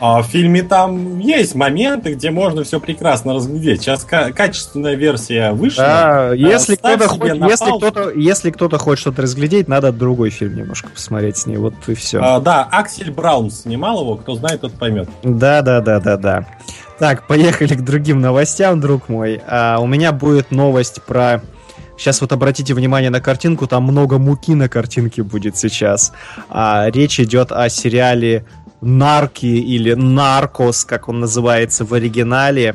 а в фильме там есть моменты, где можно все прекрасно разглядеть. Сейчас качественная версия вышла. Да, если кто-то хочет, если кто-то, если кто-то хочет что-то разглядеть, надо другой фильм немножко посмотреть с ней. Вот и все. А, да, Аксель Браун снимал его, кто знает, тот поймет. Да, да, да, да, да. Так, поехали к другим новостям, друг мой. А, у меня будет новость про Сейчас вот обратите внимание на картинку, там много муки на картинке будет сейчас. А, речь идет о сериале Нарки или Наркос, как он называется в оригинале.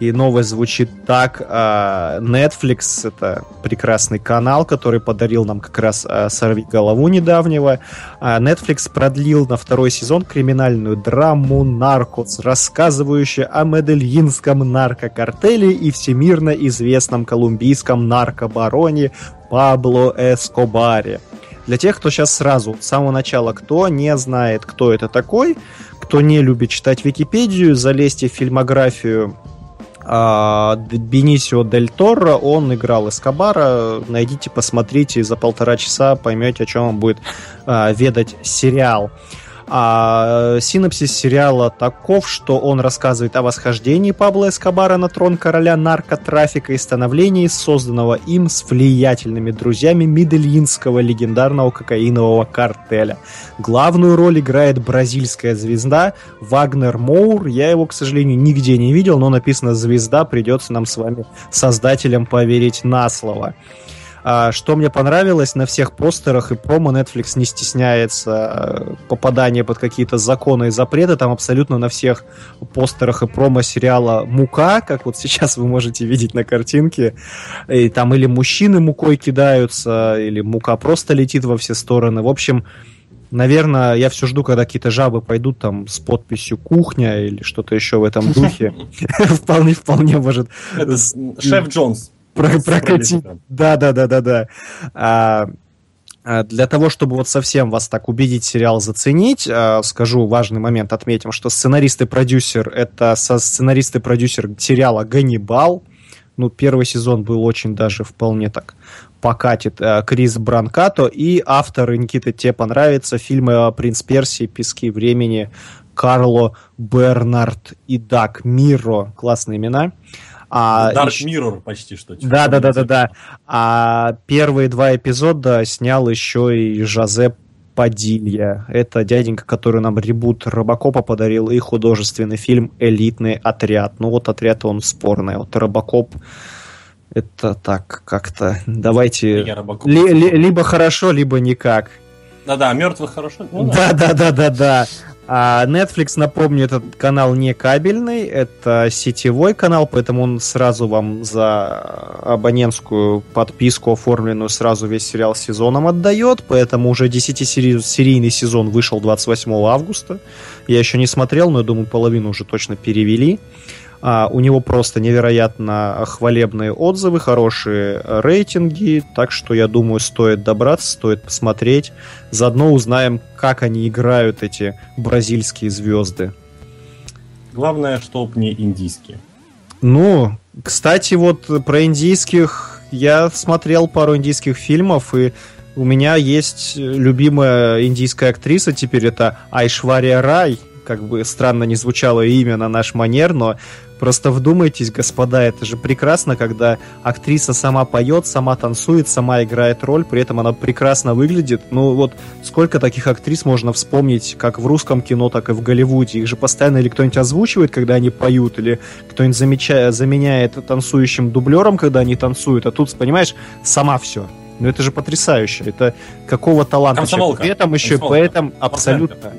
И новость звучит так. А, Netflix — это прекрасный канал, который подарил нам как раз а, «Сорви голову» недавнего. А, Netflix продлил на второй сезон криминальную драму «Наркос», рассказывающую о медельинском наркокартеле и всемирно известном колумбийском наркобароне Пабло Эскобаре. Для тех, кто сейчас сразу, с самого начала, кто не знает, кто это такой, кто не любит читать Википедию, залезьте в фильмографию А, Бенисио Дель Торо, он играл Эскобара. Найдите, посмотрите, за полтора часа поймете, о чем он будет а, ведать сериал. А синопсис сериала таков, что он рассказывает о восхождении Пабло Эскобара на трон короля наркотрафика и становлении созданного им с влиятельными друзьями Медельинского легендарного кокаинового картеля. Главную роль играет бразильская звезда Вагнер Моур. Я его, к сожалению, нигде не видел, но написано «звезда», придется нам с вами, создателям, поверить на слово. А, что мне понравилось, на всех постерах и промо Netflix не стесняется э, попадания под какие-то законы и запреты. Там абсолютно на всех постерах и промо сериала «Мука», как вот сейчас вы можете видеть на картинке. И там или мужчины мукой кидаются, или мука просто летит во все стороны. В общем, Наверное, я все жду, когда какие-то жабы пойдут там с подписью «Кухня» или что-то еще в этом [laughs] духе. [laughs] Вполне, вполне может... Шеф Джонс про прокатить. Да, да, да, да, да. А, для того, чтобы вот совсем вас так убедить сериал заценить, а, скажу важный момент, отметим, что сценарист и продюсер это со сценарист и продюсер сериала «Ганнибал». Ну, первый сезон был очень даже вполне так покатит э, Крис Бранкато и авторы, Никита, тебе понравится, фильмы «Принц Персии», «Пески времени», Карло Бернард и Дак Миро, классные имена. А, Dark еще... Mirror почти что. Да, да, да, да, да. А первые два эпизода снял еще и Жозе Падилья. Это дяденька, который нам ребут Робокопа подарил, и художественный фильм «Элитный отряд». Ну вот отряд он спорный. Вот Робокоп это так как-то. Давайте. Ли, ли, либо хорошо, либо никак. Да-да, мертвых хорошо. Ну, да, да, да, да, да. А Netflix, напомню, этот канал не кабельный, это сетевой канал, поэтому он сразу вам за абонентскую подписку оформленную сразу весь сериал сезоном отдает, поэтому уже 10-серийный сезон вышел 28 августа. Я еще не смотрел, но я думаю, половину уже точно перевели. А, у него просто невероятно хвалебные отзывы, хорошие рейтинги, так что я думаю, стоит добраться, стоит посмотреть. Заодно узнаем, как они играют, эти бразильские звезды. Главное, чтоб не индийские. Ну, кстати, вот про индийских я смотрел пару индийских фильмов, и у меня есть любимая индийская актриса теперь, это Айшвария Рай. Как бы странно не звучало имя на наш манер, но Просто вдумайтесь, господа, это же прекрасно, когда актриса сама поет, сама танцует, сама играет роль, при этом она прекрасно выглядит. Ну вот сколько таких актрис можно вспомнить, как в русском кино, так и в Голливуде. Их же постоянно или кто-нибудь озвучивает, когда они поют, или кто-нибудь замечает, заменяет танцующим дублером, когда они танцуют. А тут, понимаешь, сама все. Ну это же потрясающе. Это какого таланта. Комсомолка. При этом еще, Комсомолка. поэтому абсолютно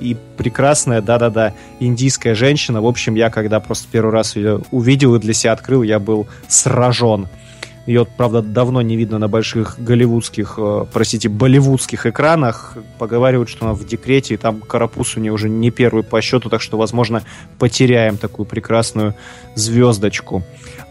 и прекрасная, да-да-да, индийская женщина. В общем, я когда просто первый раз ее увидел и для себя открыл, я был сражен. Ее, правда, давно не видно на больших голливудских, э, простите, болливудских экранах. Поговаривают, что она в декрете, и там карапуз у нее уже не первый по счету, так что, возможно, потеряем такую прекрасную звездочку.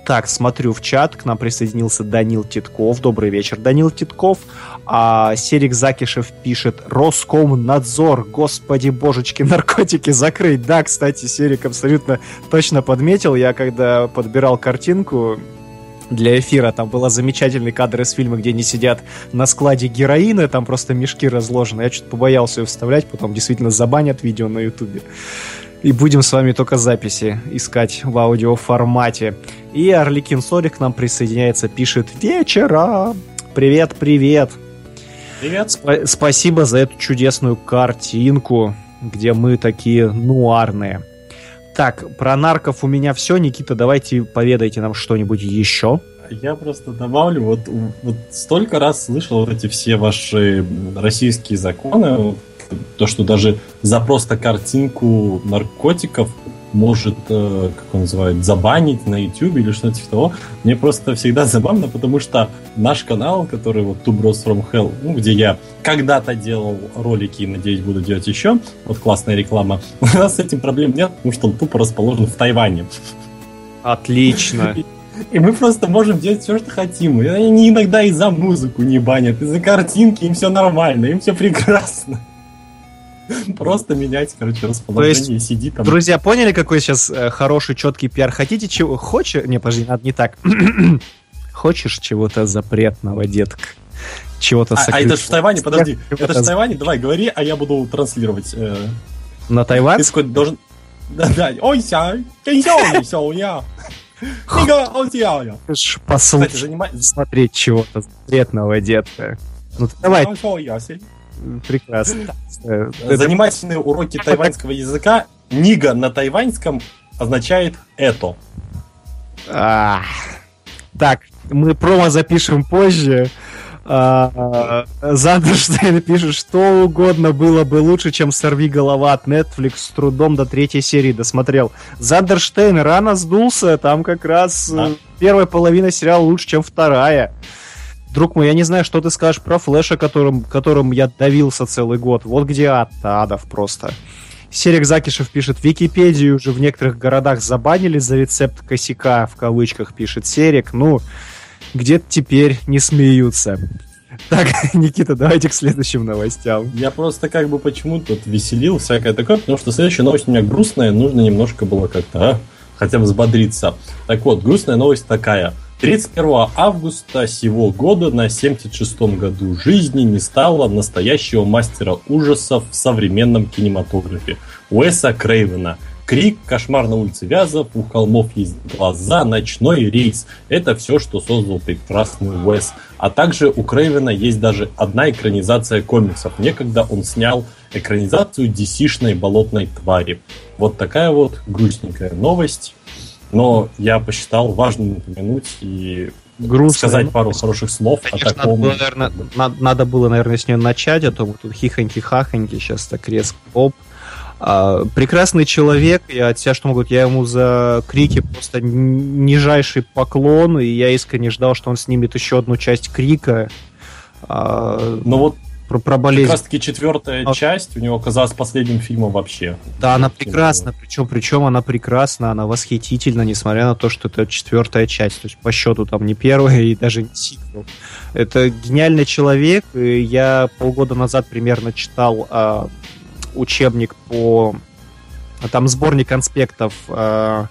Так, смотрю в чат, к нам присоединился Данил Титков. Добрый вечер, Данил Титков. А Серик Закишев пишет Роскомнадзор, господи божечки, [laughs] наркотики закрыть. Да, кстати, Серик абсолютно точно подметил. Я когда подбирал картинку, для эфира. Там был замечательный кадр из фильма, где они сидят на складе героина, там просто мешки разложены. Я что-то побоялся ее вставлять, потом действительно забанят видео на ютубе. И будем с вами только записи искать в аудиоформате. И Орликин Сорик к нам присоединяется, пишет «Вечера!» Привет, привет! Привет! Сп- спасибо за эту чудесную картинку, где мы такие нуарные. Так, про нарков у меня все. Никита, давайте поведайте нам что-нибудь еще. Я просто добавлю, вот, вот столько раз слышал вот эти все ваши российские законы, то, что даже за просто картинку наркотиков может, э, как он называет, забанить на YouTube или что-то типа того. Мне просто всегда [laughs] забавно, потому что наш канал, который вот Two Bros From Hell, ну, где я когда-то делал ролики и, надеюсь, буду делать еще, вот классная реклама, [laughs] у нас с этим проблем нет, потому что он тупо расположен в Тайване. Отлично. [laughs] И мы просто можем делать все, что хотим. И они иногда и за музыку не банят, и за картинки, им все нормально, им все прекрасно. [laughs] Просто менять, короче, расположение, есть, сиди там. Друзья, поняли, какой сейчас э, хороший, четкий пиар? Хотите чего? Хочешь? Не, подожди, надо не так. [clears throat] Хочешь чего-то запретного, детка? Чего-то а, а это же в Тайване, подожди. [laughs] Это же в Тайване, давай, говори, а я буду транслировать. Э... На Тайвань? Ты какой должен... Да, да, ой, ся, я. Послушай, смотреть чего-то запретного, детка. Ну, давай. Прекрасно. Э, [laughs] Занимательные уроки тайваньского языка. Нига на тайваньском означает это. Так, мы промо запишем позже. А, Зандерштейн пишет, что угодно было бы лучше, чем «Сорви голова» от Netflix с трудом до третьей серии досмотрел. Зандерштейн рано сдулся, там как раз да. первая половина сериала лучше, чем вторая. Друг мой, я не знаю, что ты скажешь про Флэша, которым, которым я давился целый год. Вот где ад адов просто. Серик Закишев пишет, Википедию уже в некоторых городах забанили за рецепт косяка, в кавычках пишет Серик. Ну, где-то теперь не смеются. Так, [laughs] Никита, давайте к следующим новостям. Я просто как бы почему тут веселил всякое такое, потому что следующая новость у меня грустная, нужно немножко было как-то а, хотя бы взбодриться. Так вот, грустная новость такая. 31 августа сего года на 76-м году жизни не стало настоящего мастера ужасов в современном кинематографе Уэса Крейвена. Крик, кошмар на улице Вязов, у холмов есть глаза, ночной рейс. Это все, что создал прекрасный Уэс. А также у Крейвена есть даже одна экранизация комиксов. Некогда он снял экранизацию DC-шной болотной твари. Вот такая вот грустненькая новость. Но я посчитал важным упомянуть и Грустно. сказать пару хороших слов Конечно, о таком. Надо было, наверное, надо, надо было, наверное, с нее начать, а то мы тут хихоньки-хахоньки, сейчас так резко оп. А, прекрасный человек, я от себя что могу, я ему за крики просто нижайший поклон, и я искренне ждал, что он снимет еще одну часть крика. А, ну вот про, про болезнь. Как раз таки четвертая а... часть у него оказалась последним фильмом вообще. Да, она прекрасна, причем, причем она прекрасна, она восхитительна, несмотря на то, что это четвертая часть. То есть по счету там не первая и даже не сиквел. Это гениальный человек. Я полгода назад примерно читал э, учебник по там сборник конспектов э,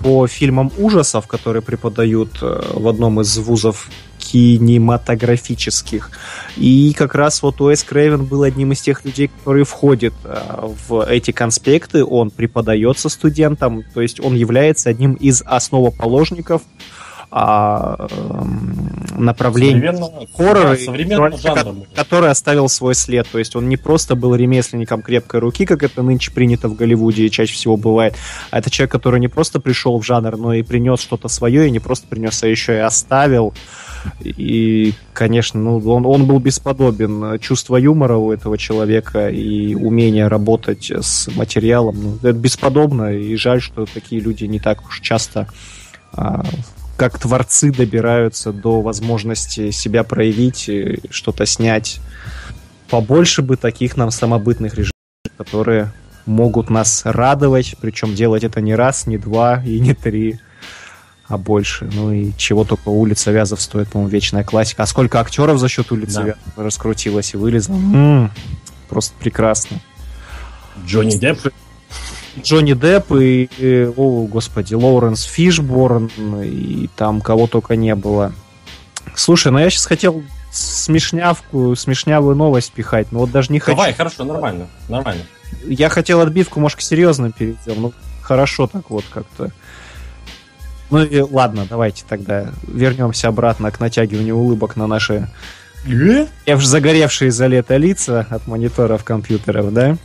по фильмам ужасов, которые преподают э, в одном из вузов кинематографических. И как раз вот Уэс Крейвен был одним из тех людей, которые входят э, в эти конспекты. Он преподается студентам, то есть он является одним из основоположников а, направление хоррора, да, который, который оставил свой след. То есть он не просто был ремесленником крепкой руки, как это нынче принято в Голливуде и чаще всего бывает, а это человек, который не просто пришел в жанр, но и принес что-то свое, и не просто принес, а еще и оставил. И, конечно, ну, он, он был бесподобен. Чувство юмора у этого человека и умение работать с материалом, ну, это бесподобно, и жаль, что такие люди не так уж часто а, как творцы добираются до возможности себя проявить, что-то снять. Побольше бы таких нам самобытных режиссеров, которые могут нас радовать, причем делать это не раз, не два и не три, а больше. Ну и чего только улица Вязов стоит, по-моему, вечная классика. А сколько актеров за счет улицы да. Вязов раскрутилось и вылезло. М-м, просто прекрасно. Джонни Депп Джонни Депп и, и, о, господи, Лоуренс Фишборн, и там кого только не было. Слушай, ну я сейчас хотел смешнявку, смешнявую новость пихать, но вот даже не хочу. Давай, хорошо, нормально, нормально. Я хотел отбивку, может, серьезным перейдем, ну хорошо так вот как-то. Ну и ладно, давайте тогда вернемся обратно к натягиванию улыбок на наши я уже загоревшие за лето лица от мониторов компьютеров, да?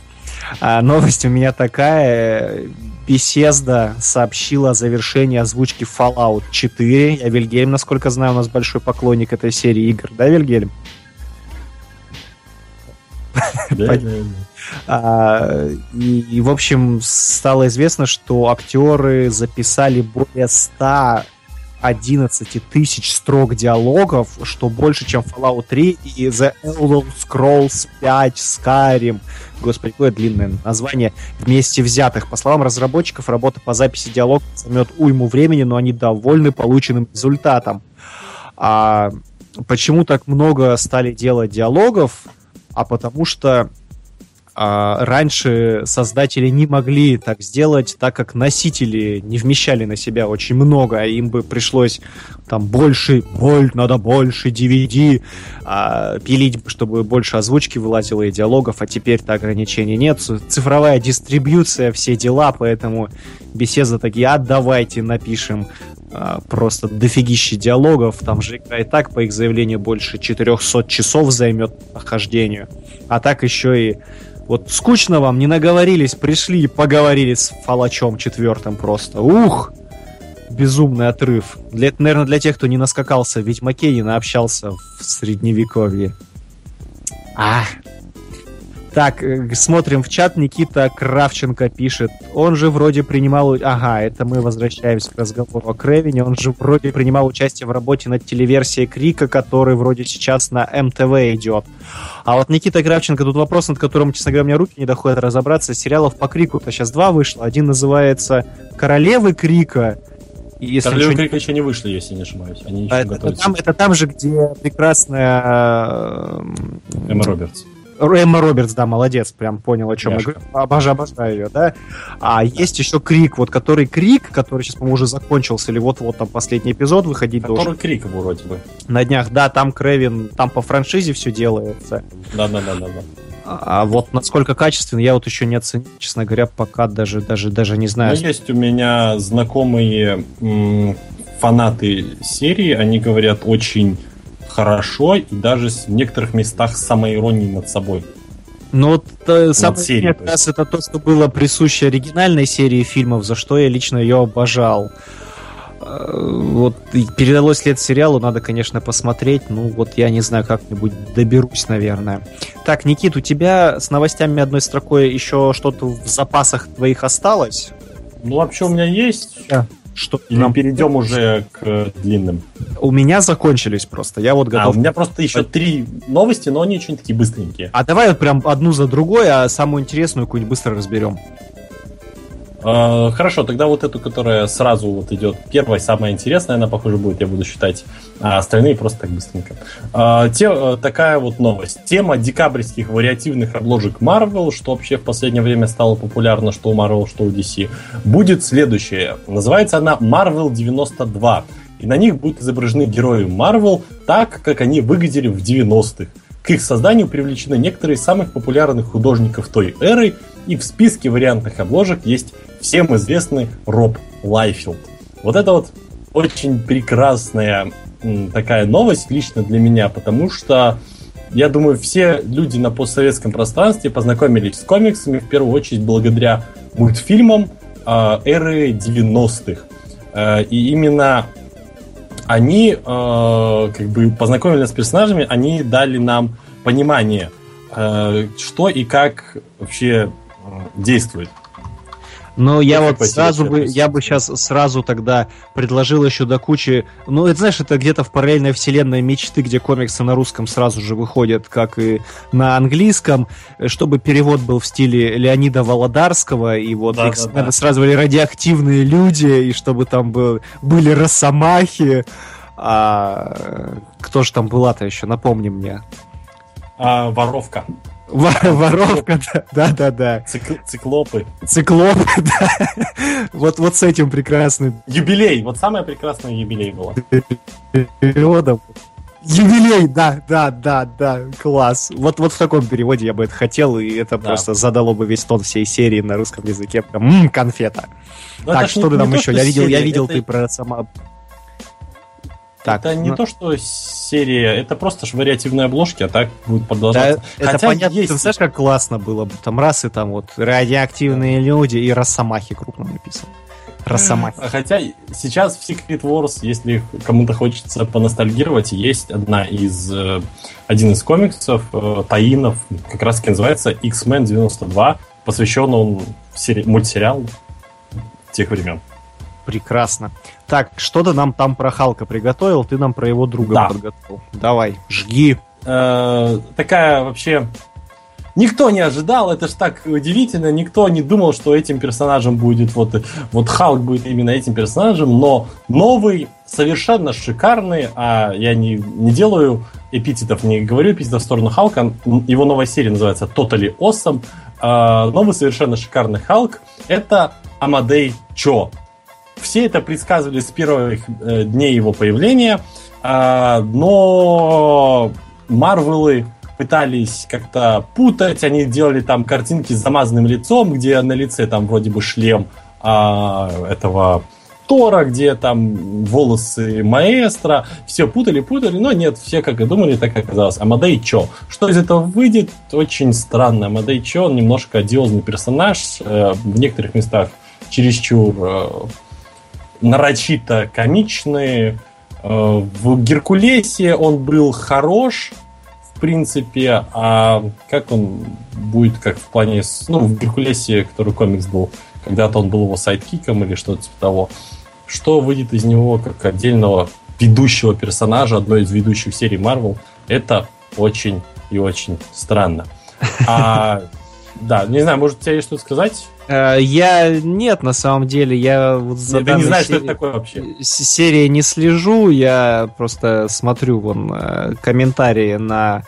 А новость у меня такая. Bethesda сообщила о завершении озвучки Fallout 4. Я Вильгельм, насколько знаю, у нас большой поклонник этой серии игр. Да, Вильгельм? Да, а, и, и, в общем, стало известно, что актеры записали более 100 11 тысяч строк диалогов, что больше, чем Fallout 3 и The Elder Scrolls 5, Skyrim. Господи, какое длинное название вместе взятых. По словам разработчиков, работа по записи диалогов займет уйму времени, но они довольны полученным результатом. А почему так много стали делать диалогов? А потому что А раньше создатели не могли так сделать, так как носители не вмещали на себя очень много, а им бы пришлось там больше, боль, надо больше DVD а, пилить, чтобы больше озвучки вылазило и диалогов, а теперь-то ограничений нет. Цифровая дистрибьюция, все дела, поэтому беседа такие, а давайте напишем а, просто дофигище диалогов, там же игра и так, по их заявлению, больше 400 часов займет прохождению, а так еще и вот скучно вам, не наговорились, пришли и поговорили с Фалачом четвертым просто. Ух! Безумный отрыв. Для, наверное, для тех, кто не наскакался в Ведьмаке и наобщался в Средневековье. А, так, э, смотрим в чат, Никита Кравченко пишет. Он же вроде принимал... Ага, это мы возвращаемся к разговору о Кревине. Он же вроде принимал участие в работе над телеверсией Крика, который вроде сейчас на МТВ идет. А вот Никита Кравченко, тут вопрос, над которым, честно говоря, у меня руки не доходят разобраться. Сериалов по Крику-то сейчас два вышло. Один называется «Королевы Крика», если Королевы ничего... Крика еще не вышли, если не ошибаюсь. Они еще а, это, там, это там же, где прекрасная... Эмма Робертс. Эмма Робертс, да, молодец, прям понял, о чем я говорю. Обожаю, обожаю ее, да. А да. есть еще Крик, вот который Крик, который сейчас, по-моему, уже закончился, или вот-вот там последний эпизод выходить который должен. Который Крик вроде бы. На днях, да, там Крэвин, там по франшизе все делается. Да-да-да-да. А вот насколько качественно, я вот еще не оценил, честно говоря, пока даже, даже, даже не знаю. Ну, есть у меня знакомые м- фанаты серии, они говорят очень хорошо и даже в некоторых местах с самоиронией над собой. Ну вот э, самое как раз это то, что было присуще оригинальной серии фильмов, за что я лично ее обожал. Э, вот передалось это сериалу, надо, конечно, посмотреть. Ну вот я не знаю, как-нибудь доберусь, наверное. Так, Никит, у тебя с новостями одной строкой еще что-то в запасах твоих осталось? Ну вообще у меня есть. Да. Что Или нам перейдем уже к длинным? У меня закончились просто. Я вот готов. А, у меня просто еще три новости, но они очень такие быстренькие. А давай вот прям одну за другой, а самую интересную какую-нибудь быстро разберем. А, хорошо, тогда вот эту, которая сразу вот идет первая, самая интересная, она, похоже, будет, я буду считать, а остальные просто так быстренько. А, те, э, такая вот новость. Тема декабрьских вариативных обложек Marvel, что вообще в последнее время стало популярно, что у Marvel, что у DC, будет следующее. Называется она Marvel 92. И на них будут изображены герои Marvel так, как они выглядели в 90-х. К их созданию привлечены некоторые из самых популярных художников той эры, и в списке вариантных обложек есть всем известный Роб Лайфилд. Вот это вот очень прекрасная такая новость лично для меня, потому что я думаю, все люди на постсоветском пространстве познакомились с комиксами в первую очередь благодаря мультфильмам э, эры 90-х. Э, и именно они, э, как бы познакомились с персонажами, они дали нам понимание, э, что и как вообще э, действует. Но я вот сразу бы, я бы сейчас сразу тогда предложил еще до кучи... Ну, это, знаешь, это где-то в параллельной вселенной мечты, где комиксы на русском сразу же выходят, как и на английском, чтобы перевод был в стиле Леонида Володарского, и вот да, да, да. сразу были радиоактивные люди, и чтобы там был, были росомахи. А, кто же там была-то еще, напомни мне. А, воровка. Воровка, да-да-да. Циклопы. Циклопы, [laughs] да. Вот, вот с этим прекрасным. Юбилей. Вот самое прекрасное юбилей было. Переводом. Юбилей, да, да, да, да, класс. Вот, вот в таком переводе я бы это хотел, и это да. просто задало бы весь тон всей серии на русском языке. Прям, м-м, конфета. Но так, что ты там еще? Я видел, я видел, ты про сама так, это не ну... то, что серия, это просто ж вариативные обложки, а так будет продолжаться. Да, это понятно, есть... ты знаешь, как классно было бы, там раз и там вот радиоактивные люди и росомахи крупно написано. Росомахи. Хотя сейчас в Secret Wars, если кому-то хочется поностальгировать, есть одна из, э, один из комиксов э, Таинов, как раз таки называется X-Men 92, посвящен он сери- мультсериалу тех времен. Прекрасно. Так, что ты нам там про Халка приготовил, ты нам про его друга да. подготовил. Давай, жги. Э, такая вообще... Никто не ожидал, это ж так удивительно, никто не думал, что этим персонажем будет вот, вот Халк будет именно этим персонажем, но новый, совершенно шикарный, а я не, не делаю эпитетов, не говорю эпитетов в сторону Халка, его новая серия называется Totally Awesome, а, новый совершенно шикарный Халк – это Амадей Чо. Все это предсказывали с первых э, дней его появления, а, но Марвелы пытались как-то путать, они делали там картинки с замазанным лицом, где на лице там вроде бы шлем а, этого Тора, где там волосы маэстро, все путали, путали, но нет, все как и думали, так и оказалось. Амадей Чо. Что из этого выйдет? Очень странно. Амадей Чо, он немножко одиозный персонаж, э, в некоторых местах чересчур э, нарочито комичный. Э, в Геркулесе он был хорош, в принципе, а как он будет, как в плане, ну, в Геркулесе, который комикс был, когда-то он был его сайдкиком или что-то типа того. Что выйдет из него как отдельного ведущего персонажа одной из ведущих серий Marvel, это очень и очень странно. А, да, не знаю, может, у тебя есть что сказать? Э, я нет, на самом деле, я вот за Ты не знаешь, что это такое вообще? Серии не слежу, я просто смотрю вон э, комментарии на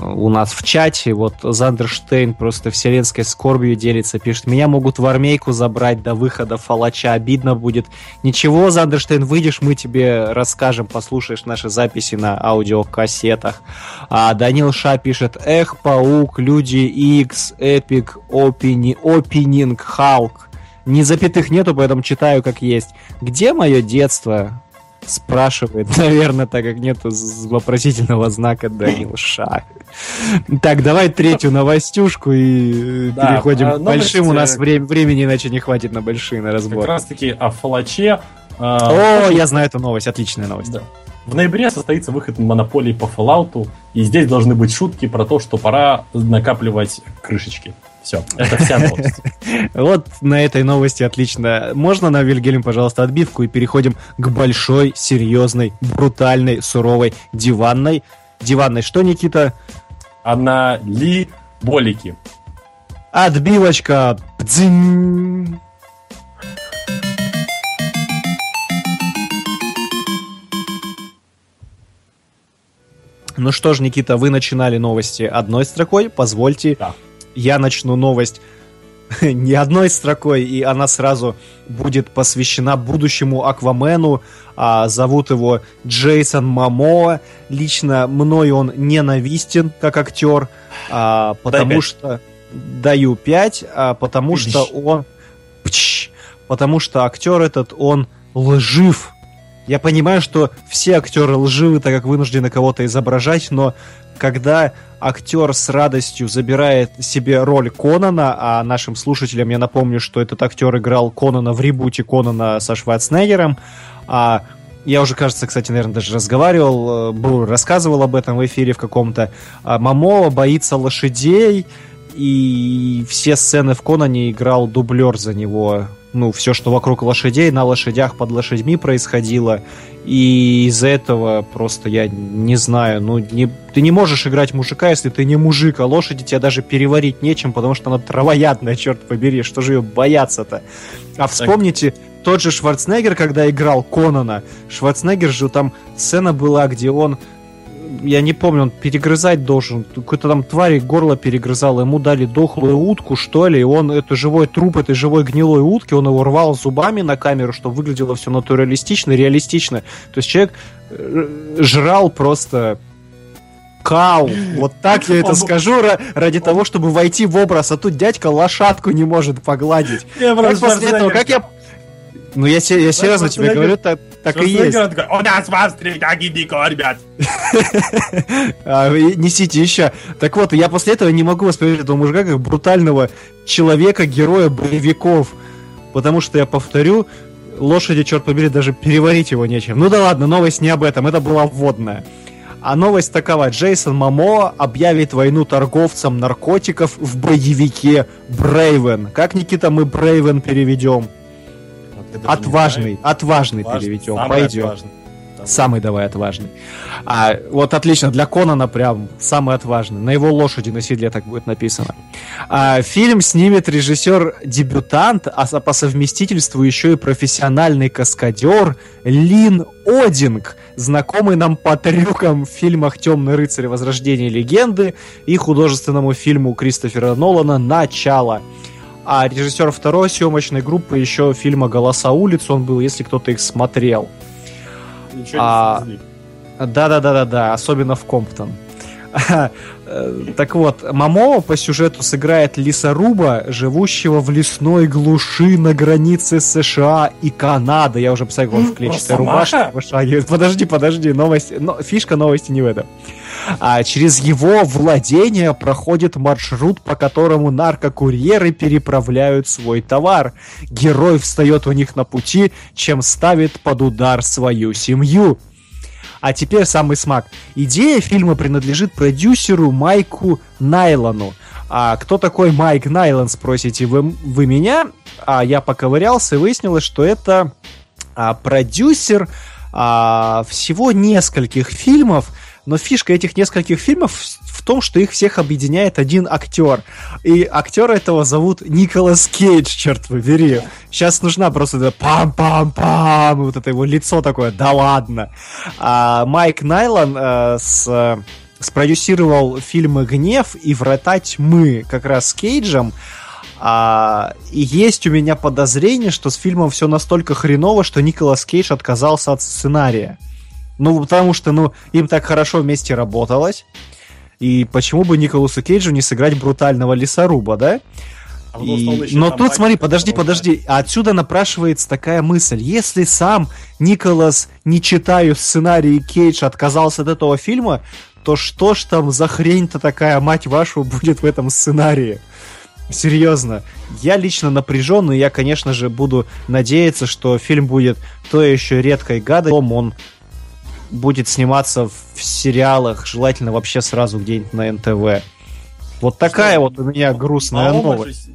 у нас в чате, вот Зандерштейн просто вселенской скорбью делится, пишет, меня могут в армейку забрать до выхода Фалача, обидно будет. Ничего, Зандерштейн, выйдешь, мы тебе расскажем, послушаешь наши записи на аудиокассетах. А Данил Ша пишет, эх, Паук, Люди X, Эпик, Опини, Опининг, Халк. Ни запятых нету, поэтому читаю как есть. Где мое детство? Спрашивает, [laughs] наверное, так как нет вопросительного знака Данил [laughs] Ша. Так, давай третью новостюшку и да, переходим а, к большим. У нас время, времени иначе не хватит на большие, на разбор. Как раз таки о Фалаче. А, О, я знаю эту новость, отличная новость. Да. В ноябре состоится выход монополии по Fallout, и здесь должны быть шутки про то, что пора накапливать крышечки. Все, это вся новость. [laughs] Вот на этой новости отлично. Можно на Вильгельм, пожалуйста, отбивку и переходим к большой, серьезной, брутальной, суровой диванной. Диванной что, Никита? Она ли болики. Отбивочка. Дзинь. Ну что ж, Никита, вы начинали новости одной строкой. Позвольте да я начну новость [laughs] не одной строкой, и она сразу будет посвящена будущему Аквамену. А, зовут его Джейсон Мамо. Лично мной он ненавистен как актер, а, потому что даю 5, а, потому что он... Пч, потому что актер этот, он лжив. Я понимаю, что все актеры лживы, так как вынуждены кого-то изображать, но когда актер с радостью забирает себе роль Конана, а нашим слушателям я напомню, что этот актер играл Конана в ребуте Конана со Шварценеггером, а я уже, кажется, кстати, наверное, даже разговаривал, э, был, рассказывал об этом в эфире в каком-то. А Мамо боится лошадей, и все сцены в Конане играл дублер за него ну, все, что вокруг лошадей, на лошадях под лошадьми происходило. И из-за этого просто я не знаю, ну, не, ты не можешь играть мужика, если ты не мужик, а лошади тебя даже переварить нечем, потому что она травоядная, [laughs] черт побери, что же ее бояться-то? А вспомните, тот же Шварценеггер, когда играл Конана, Шварценеггер же там сцена была, где он я не помню, он перегрызать должен. Какой-то там твари горло перегрызал, ему дали дохлую утку, что ли, и он, это живой труп этой живой гнилой утки, он его рвал зубами на камеру, чтобы выглядело все натуралистично, реалистично. То есть человек э, жрал просто кау. Вот так я это скажу ради того, чтобы войти в образ, а тут дядька лошадку не может погладить. Как после этого, как я ну, я, я серьезно тебе говорю, так, так и есть. У нас в Австрии такие дико, ребят. [laughs] а, несите еще. Так вот, я после этого не могу воспринимать этого мужика как брутального человека, героя боевиков. Потому что, я повторю, лошади, черт побери, даже переварить его нечем. Ну да ладно, новость не об этом, это была вводная. А новость такова. Джейсон Мамо объявит войну торговцам наркотиков в боевике Брейвен. Как, Никита, мы Брейвен переведем? Отважный, отважный, отважный переведем. Пойдем. Отважный. Самый давай отважный. А, вот отлично, для Конана прям самый отважный. На его лошади на седле так будет написано. А, фильм снимет режиссер-дебютант, а по совместительству еще и профессиональный каскадер Лин Одинг, знакомый нам по трюкам в фильмах «Темный рыцарь. Возрождение легенды» и художественному фильму Кристофера Нолана «Начало». А режиссер второй съемочной группы еще фильма «Голоса улиц» он был, если кто-то их смотрел. А, Да-да-да-да-да, особенно в Комптон. Так вот, Мамо по сюжету сыграет лесоруба, живущего в лесной глуши на границе США и Канады. Я уже посмотрел в клетчатой рубашке. Вышагивает. Подожди, подожди, новость. Но, фишка новости не в этом. А через его владение проходит маршрут, по которому наркокурьеры переправляют свой товар. Герой встает у них на пути, чем ставит под удар свою семью. А теперь самый смак. Идея фильма принадлежит продюсеру Майку Найлону. А кто такой Майк Найлон, спросите вы, вы меня? А я поковырялся и выяснилось, что это а, продюсер а, всего нескольких фильмов, но фишка этих нескольких фильмов том, что их всех объединяет один актер. И актера этого зовут Николас Кейдж, черт побери. Сейчас нужна просто пам-пам-пам, вот это его лицо такое, да ладно. А Майк Найлан э, с спродюсировал фильмы «Гнев» и «Врата тьмы» как раз с Кейджем. А, и есть у меня подозрение, что с фильмом все настолько хреново, что Николас Кейдж отказался от сценария. Ну, потому что, ну, им так хорошо вместе работалось. И почему бы Николасу Кейджу не сыграть брутального лесоруба, да? А и... Но тут, смотри, подожди, подожди. Отсюда напрашивается такая мысль. Если сам Николас, не читаю сценарий Кейдж, отказался от этого фильма, то что ж там за хрень-то такая, мать вашу, [laughs] будет в этом сценарии? Серьезно. Я лично напряжен, и я, конечно же, буду надеяться, что фильм будет то еще редкой гадой. Он будет сниматься в сериалах, желательно вообще сразу где-нибудь на НТВ. Вот такая что? вот у меня грустная а новость.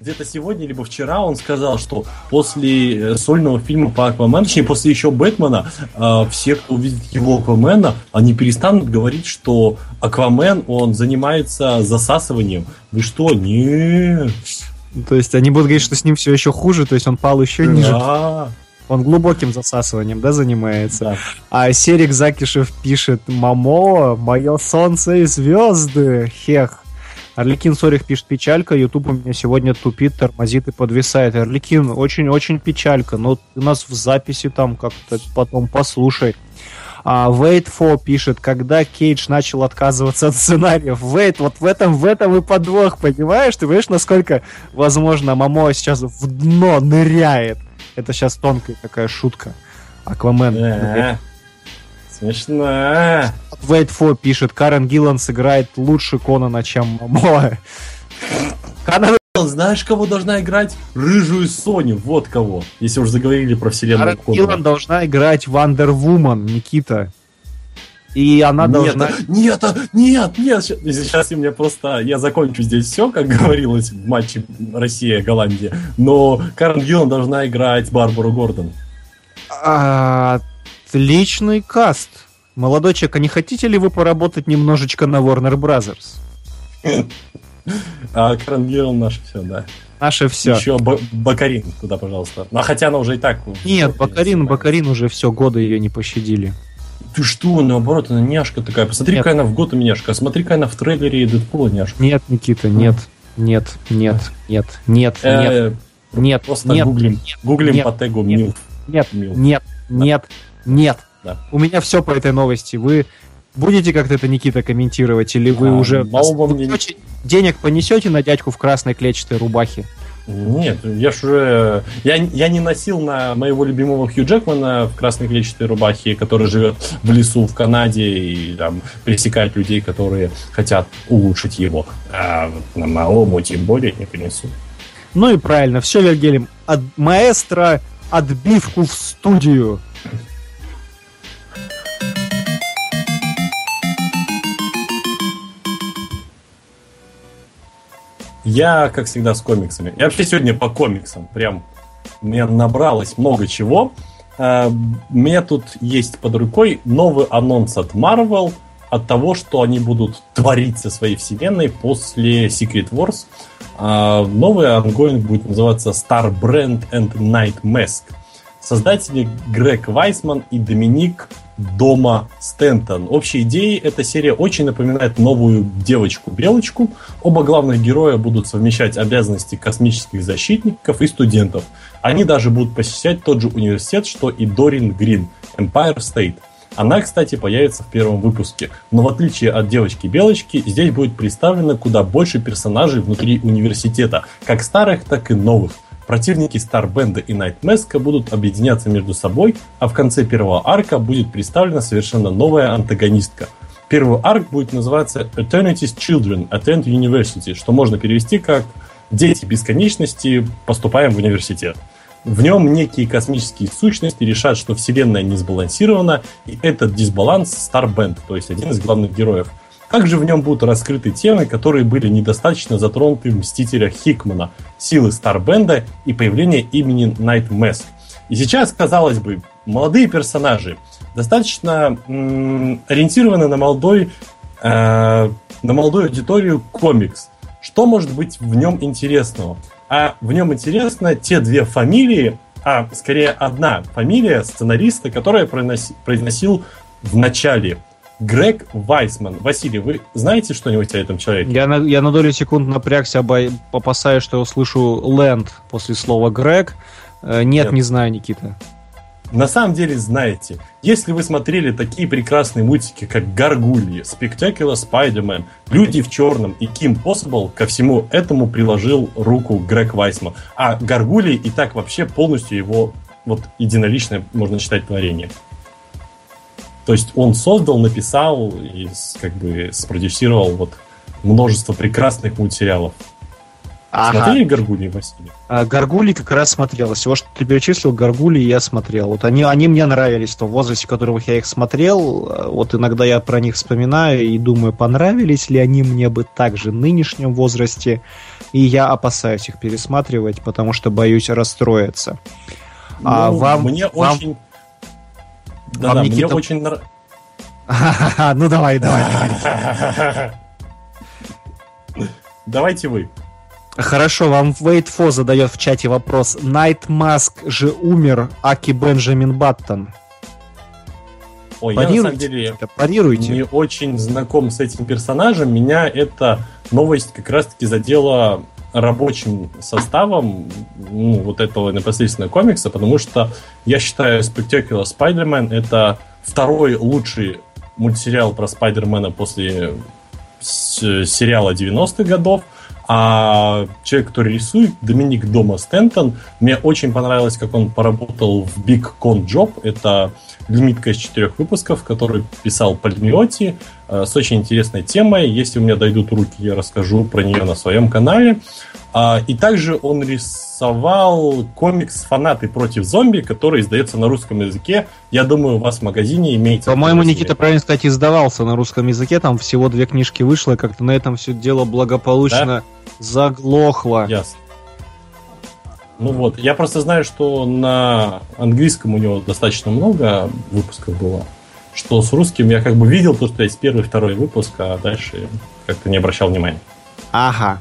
Где-то сегодня, либо вчера он сказал, что после э, сольного фильма по Аквамену, точнее, после еще Бэтмена, э, все, кто увидит его Аквамена, они перестанут говорить, что Аквамен, он занимается засасыванием. Вы что? Нет. То есть они будут говорить, что с ним все еще хуже, то есть он пал еще ниже. Он глубоким засасыванием, да, занимается. Да. А Серик Закишев пишет «Мамо, мое солнце и звезды, хех». Орликин Сорих пишет «Печалька, YouTube у меня сегодня тупит, тормозит и подвисает». Орликин, очень-очень печалька, но ты нас в записи там как-то потом послушай. А, Wait for пишет, когда Кейдж начал отказываться от сценариев. Wait, вот в этом, в этом и подвох, понимаешь? Ты понимаешь, насколько, возможно, Мамо сейчас в дно ныряет? Это сейчас тонкая такая шутка. Аквамен. Э, смешно. Wait for пишет, Карен Гиллан сыграет лучше Конана, чем Моа. Канан... Знаешь, кого должна играть? Рыжую Соню, вот кого. Если уж заговорили про вселенную Карен Гиллан должна играть Вандер Вумен, Никита. И она должна... Нет, нет, нет, сейчас у меня просто... Я закончу здесь все, как говорилось в матче Россия-Голландия. Но Карен Гиллан должна играть Барбару Гордон. Отличный каст. Молодой человек, а не хотите ли вы поработать немножечко на Warner Brothers? А Карен Гиллан наше все, да. Наше все. Еще Бакарин туда, пожалуйста. Ну, а хотя она уже и так... Нет, Бакарин, Бакарин уже все, годы ее не пощадили. Ты что, наоборот, она няшка такая. Посмотри, какая она в Готэм няшка. А смотри, какая она в трейлере Дэдпула няшка. Нет, Никита, нет. Нет, нет, нет, нет, э, нет. Нет, просто нет, гуглим, нет, гуглим нет, по тегу нет, Нет, нет, нет, нет. Да. У меня все по этой новости. Вы будете как-то это, Никита, комментировать, или вы а, уже денег понесете на дядьку в красной клетчатой рубахе? Нет, я ж уже... Я, я не носил на моего любимого Хью Джекмана в красной клетчатой рубахе, который живет в лесу в Канаде и там пресекает людей, которые хотят улучшить его. А на малому тем более не принесу. Ну и правильно, все, Вергелем. От маэстро отбивку в студию. Я, как всегда, с комиксами. Я вообще сегодня по комиксам. Прям меня набралось много чего. э, у меня тут есть под рукой новый анонс от Marvel от того, что они будут творить со своей вселенной после Secret Wars. Э, новый ongoing будет называться Star Brand and Night Mask. Создатели Грег Вайсман и Доминик Домо Стэнтон. Общей идеей эта серия очень напоминает новую девочку-белочку. Оба главных героя будут совмещать обязанности космических защитников и студентов. Они даже будут посещать тот же университет, что и Дорин Грин, Empire State. Она, кстати, появится в первом выпуске. Но в отличие от девочки-белочки, здесь будет представлено куда больше персонажей внутри университета, как старых, так и новых. Противники Старбенда и Найтмеска будут объединяться между собой, а в конце первого арка будет представлена совершенно новая антагонистка. Первый арк будет называться Eternity's Children Attend University, что можно перевести как «Дети бесконечности, поступаем в университет». В нем некие космические сущности решат, что Вселенная не сбалансирована, и этот дисбаланс Старбенд, то есть один из главных героев – также в нем будут раскрыты темы, которые были недостаточно затронуты в «Мстителях» Хикмана, силы Старбенда и появление имени Найт Мэск. И сейчас, казалось бы, молодые персонажи достаточно м- ориентированы на молодой, э- на молодую аудиторию комикс. Что может быть в нем интересного? А в нем интересно те две фамилии, а скорее одна фамилия сценариста, которая произносил в начале Грег Вайсман. Василий, вы знаете что-нибудь о этом человеке? Я на, я на долю секунд напрягся, обо... опасаясь, что я услышу Лэнд после слова Грег. Э, нет, Нет, не знаю, Никита. На самом деле знаете. Если вы смотрели такие прекрасные мультики, как Гаргульи, Spectacular Spider-Man, Люди в черном и Ким Possible, ко всему этому приложил руку Грег Вайсман. А Гаргульи и так вообще полностью его вот единоличное, можно считать, творение. То есть он создал, написал и как бы спродюсировал вот множество прекрасных мультсериалов. Ага. Смотрели Гаргули, Василий? А, Гаргули как раз смотрел. Всего, что ты перечислил, Гаргули я смотрел. Вот они, они мне нравились в том возрасте, в котором я их смотрел. Вот иногда я про них вспоминаю и думаю, понравились ли они мне бы также в нынешнем возрасте. И я опасаюсь их пересматривать, потому что боюсь расстроиться. А ну, а вам, мне вам... очень да, Вам, да, Никита... мне очень нравится. [laughs] Ну давай, давай. [laughs] Давайте вы. Хорошо, вам Вейтфо задает в чате вопрос. Найт Маск же умер, Аки Бенджамин Баттон. Ой, я на самом деле парируйте. не очень знаком с этим персонажем. Меня эта новость как раз-таки задела рабочим составом ну, вот этого непосредственно комикса, потому что я считаю Spectacular Spider-Man это второй лучший мультсериал про Спайдермена после сериала 90-х годов. А человек, который рисует, Доминик Дома Стентон, мне очень понравилось, как он поработал в Big Con Job. Это лимитка из четырех выпусков, который писал Пальмиоти э, с очень интересной темой. Если у меня дойдут руки, я расскажу про нее на своем канале. А, и также он рисовал комикс «Фанаты против зомби», который издается на русском языке. Я думаю, у вас в магазине имеется... По-моему, Никита, правильно сказать, издавался на русском языке. Там всего две книжки вышло, и как-то на этом все дело благополучно да? заглохло. Ясно. Ну вот, я просто знаю, что на английском у него достаточно много выпусков было. Что с русским я как бы видел то, что есть первый второй выпуск, а дальше как-то не обращал внимания. Ага.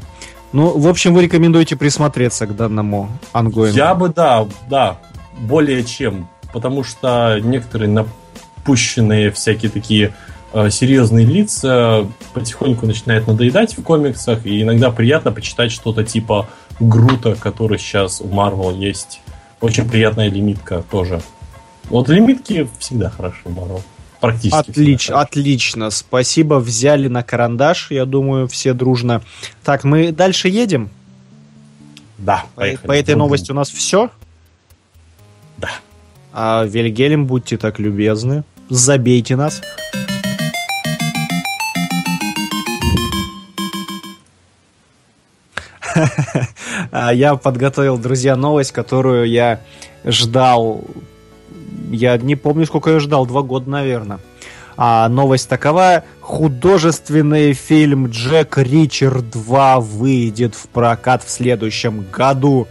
Ну, в общем, вы рекомендуете присмотреться к данному ангоингу? Я бы, да, да, более чем. Потому что некоторые напущенные всякие такие э, серьезные лица потихоньку начинают надоедать в комиксах, и иногда приятно почитать что-то типа Грута, который сейчас у Marvel есть. Очень приятная лимитка тоже. Вот лимитки всегда хорошо у Marvel. Практически. Отлично, отлично. Спасибо, взяли на карандаш, я думаю, все дружно. Так, мы дальше едем? Да, поехали. По, по этой новости у нас все? Да. А Вильгельм, будьте так любезны, забейте нас. [laughs] А я подготовил, друзья, новость, которую я ждал. Я не помню, сколько я ждал, два года, наверное. А новость такова. Художественный фильм «Джек Ричард 2» выйдет в прокат в следующем году.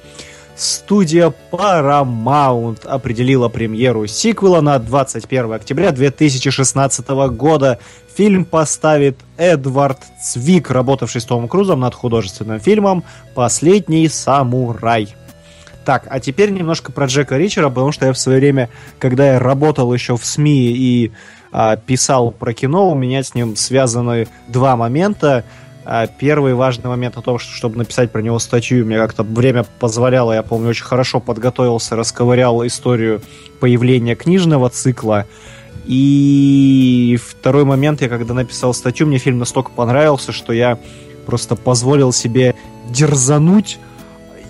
студия Paramount определила премьеру сиквела на 21 октября 2016 года. Фильм поставит Эдвард Цвик, работавший с Томом Крузом над художественным фильмом «Последний самурай». Так, а теперь немножко про Джека Ричера, потому что я в свое время, когда я работал еще в СМИ и а, писал про кино, у меня с ним связаны два момента. А, первый важный момент о том, что, чтобы написать про него статью, мне как-то время позволяло, я помню, очень хорошо подготовился, расковырял историю появления книжного цикла. И второй момент, я когда написал статью, мне фильм настолько понравился, что я просто позволил себе дерзануть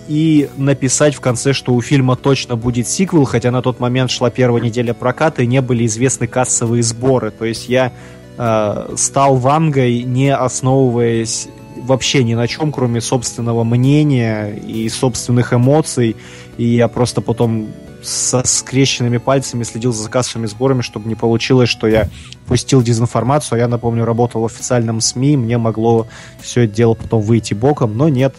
и написать в конце, что у фильма точно будет сиквел, хотя на тот момент шла первая неделя проката и не были известны кассовые сборы. То есть я э, стал вангой, не основываясь вообще ни на чем, кроме собственного мнения и собственных эмоций. И я просто потом со скрещенными пальцами следил за кассовыми сборами, чтобы не получилось, что я пустил дезинформацию, а я, напомню, работал в официальном СМИ, мне могло все это дело потом выйти боком, но нет,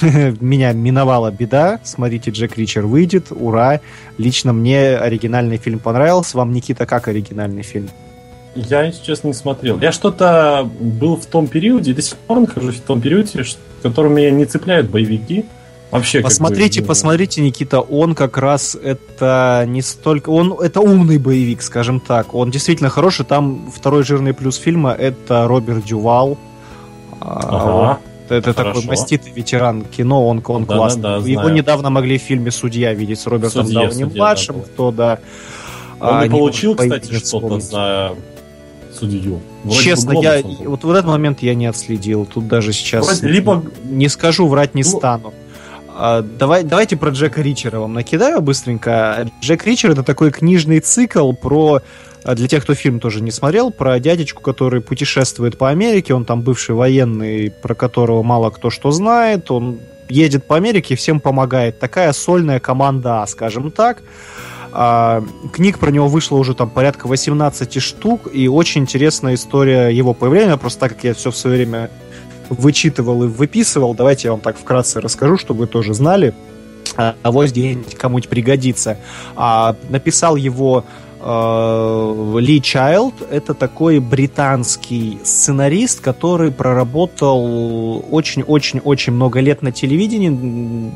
[laughs] меня миновала беда. Смотрите, Джек Ричер выйдет. Ура! Лично мне оригинальный фильм понравился. Вам, Никита, как оригинальный фильм? Я, если честно, не смотрел. Я что-то был в том периоде, до сих пор нахожусь в том периоде, в котором меня не цепляют боевики. Вообще, посмотрите, бы, посмотрите, Никита, он как раз это не столько, он это умный боевик, скажем так, он действительно хороший. Там второй жирный плюс фильма это Роберт Дювал. А, ага. Это Хорошо. такой маститый ветеран кино, он, он да, классный. Да, да, Его знаю. недавно могли в фильме «Судья» видеть с Робертом Дауни-младшим, да, кто, да. Он а, не получил, кстати, что-то за судью. Вроде Честно, я вот в этот момент я не отследил. Тут даже сейчас Вроде, либо... не скажу, врать не ну... стану. А, давай, давайте про Джека Ричера вам накидаю быстренько. Джек Ричер это такой книжный цикл про а для тех, кто фильм тоже не смотрел, про дядечку, который путешествует по Америке, он там бывший военный, про которого мало кто что знает, он едет по Америке, всем помогает. Такая сольная команда А, скажем так. А, книг про него вышло уже там порядка 18 штук, и очень интересная история его появления, просто так как я все в свое время вычитывал и выписывал, давайте я вам так вкратце расскажу, чтобы вы тоже знали. А, авось где-нибудь кому-нибудь пригодится. А, написал его Э, Ли Чайлд — это такой британский сценарист, который проработал очень-очень-очень много лет на телевидении,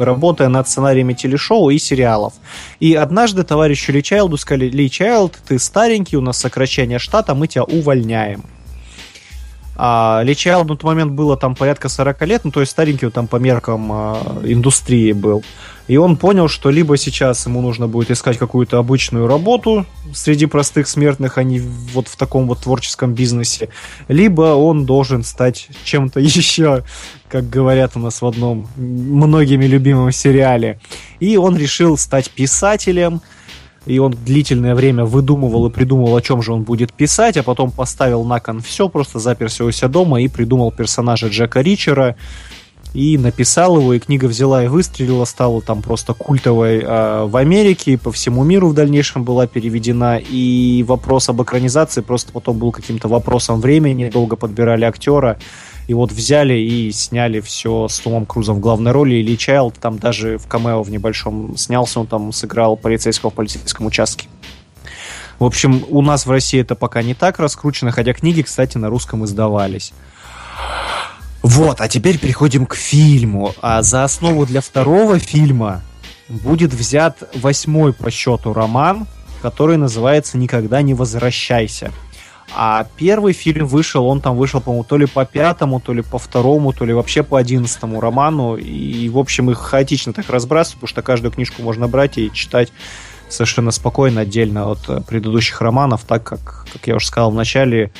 работая над сценариями телешоу и сериалов. И однажды товарищу Ли Чайлду сказали, Ли Чайлд, ты старенький, у нас сокращение штата, мы тебя увольняем. А Ли Чайлд на тот момент было там порядка 40 лет, ну то есть старенький там по меркам а, индустрии был. И он понял, что либо сейчас ему нужно будет искать какую-то обычную работу среди простых смертных, а не вот в таком вот творческом бизнесе, либо он должен стать чем-то [laughs] еще, как говорят у нас в одном многими любимом сериале. И он решил стать писателем, и он длительное время выдумывал и придумывал, о чем же он будет писать, а потом поставил на кон все, просто заперся у себя дома и придумал персонажа Джека Ричера, и написал его, и книга взяла и выстрелила, стала там просто культовой э, в Америке, и по всему миру в дальнейшем была переведена, и вопрос об экранизации просто потом был каким-то вопросом времени, долго подбирали актера, и вот взяли и сняли все с Томом Крузом в главной роли, и Ли Чайлд там даже в камео в небольшом снялся, он там сыграл полицейского в полицейском участке. В общем, у нас в России это пока не так раскручено, хотя книги, кстати, на русском издавались. Вот, а теперь переходим к фильму. А за основу для второго фильма будет взят восьмой по счету роман, который называется «Никогда не возвращайся». А первый фильм вышел, он там вышел, по-моему, то ли по пятому, то ли по второму, то ли вообще по одиннадцатому роману. И, в общем, их хаотично так разбрасывают, потому что каждую книжку можно брать и читать совершенно спокойно, отдельно от э, предыдущих романов, так как, как я уже сказал в начале,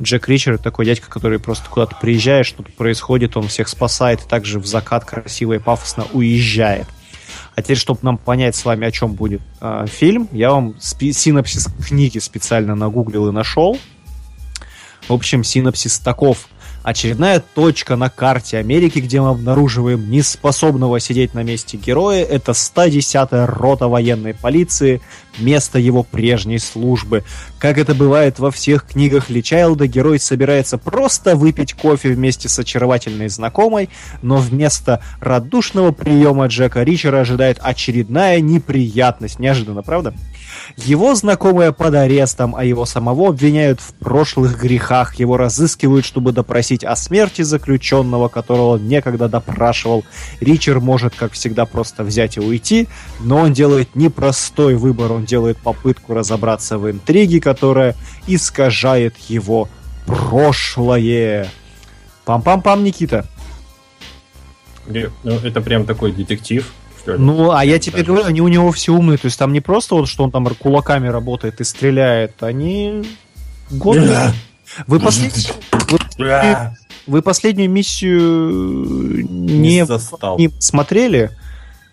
Джек Ричер такой дядька, который просто куда-то приезжает, что-то происходит, он всех спасает, и также в закат красиво и пафосно уезжает. А теперь, чтобы нам понять с вами, о чем будет э, фильм, я вам спи- синопсис книги специально нагуглил и нашел. В общем, синопсис таков. Очередная точка на карте Америки, где мы обнаруживаем неспособного сидеть на месте героя, это 110-я рота военной полиции, место его прежней службы. Как это бывает во всех книгах Ли Чайлда, герой собирается просто выпить кофе вместе с очаровательной знакомой, но вместо радушного приема Джека Ричера ожидает очередная неприятность. Неожиданно, правда? Его знакомые под арестом, а его самого обвиняют в прошлых грехах. Его разыскивают, чтобы допросить о смерти заключенного, которого он некогда допрашивал. Ричард может, как всегда, просто взять и уйти, но он делает непростой выбор. Он делает попытку разобраться в интриге, которая искажает его прошлое. Пам-пам-пам, Никита. Ну, это прям такой детектив Ну, а я тебе говорю, они у него все умные. То есть там не просто вот, что он там кулаками работает и стреляет, они годные. Вы, послед... вы, последнюю миссию не, не, не смотрели?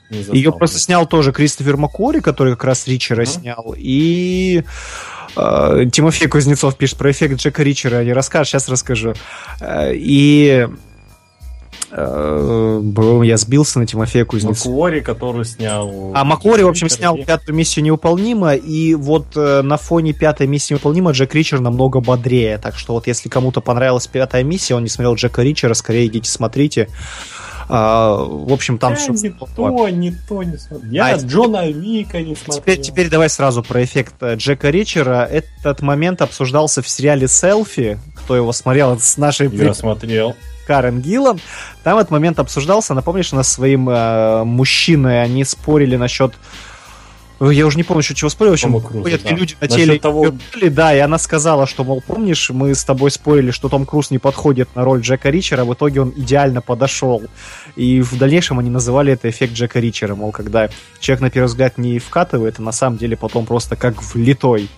Не Ее просто снял тоже Кристофер Маккори, который как раз Ричера mm-hmm. снял. И э, Тимофей Кузнецов пишет про эффект Джека Ричера. Не расскажешь, сейчас расскажу. Э, и Э, я сбился на Тимофея Кузнецова. Макуори, который снял... А Макуори, в общем, снял пятую миссию невыполнима, и вот э, на фоне пятой миссии невыполнима Джек Ричер намного бодрее, так что вот если кому-то понравилась пятая миссия, он не смотрел Джека Ричера, скорее идите смотрите. А, в общем, там я все... Не то, не то не смотрел. Я а, Джона Вика не смотрел. Теперь, теперь давай сразу про эффект э, Джека Ричера. Этот момент обсуждался в сериале «Селфи». Кто его смотрел с нашей... Я смотрел. Карен Гиллан. Там этот момент обсуждался. Напомнишь, у нас своим э, мужчиной они спорили насчет я уже не помню, что чего спорили. В общем, ходят да. люди на теле того... да, и она сказала, что, мол, помнишь, мы с тобой спорили, что Том Круз не подходит на роль Джека Ричера, в итоге он идеально подошел. И в дальнейшем они называли это эффект Джека Ричера, мол, когда человек на первый взгляд не вкатывает, а на самом деле потом просто как влитой.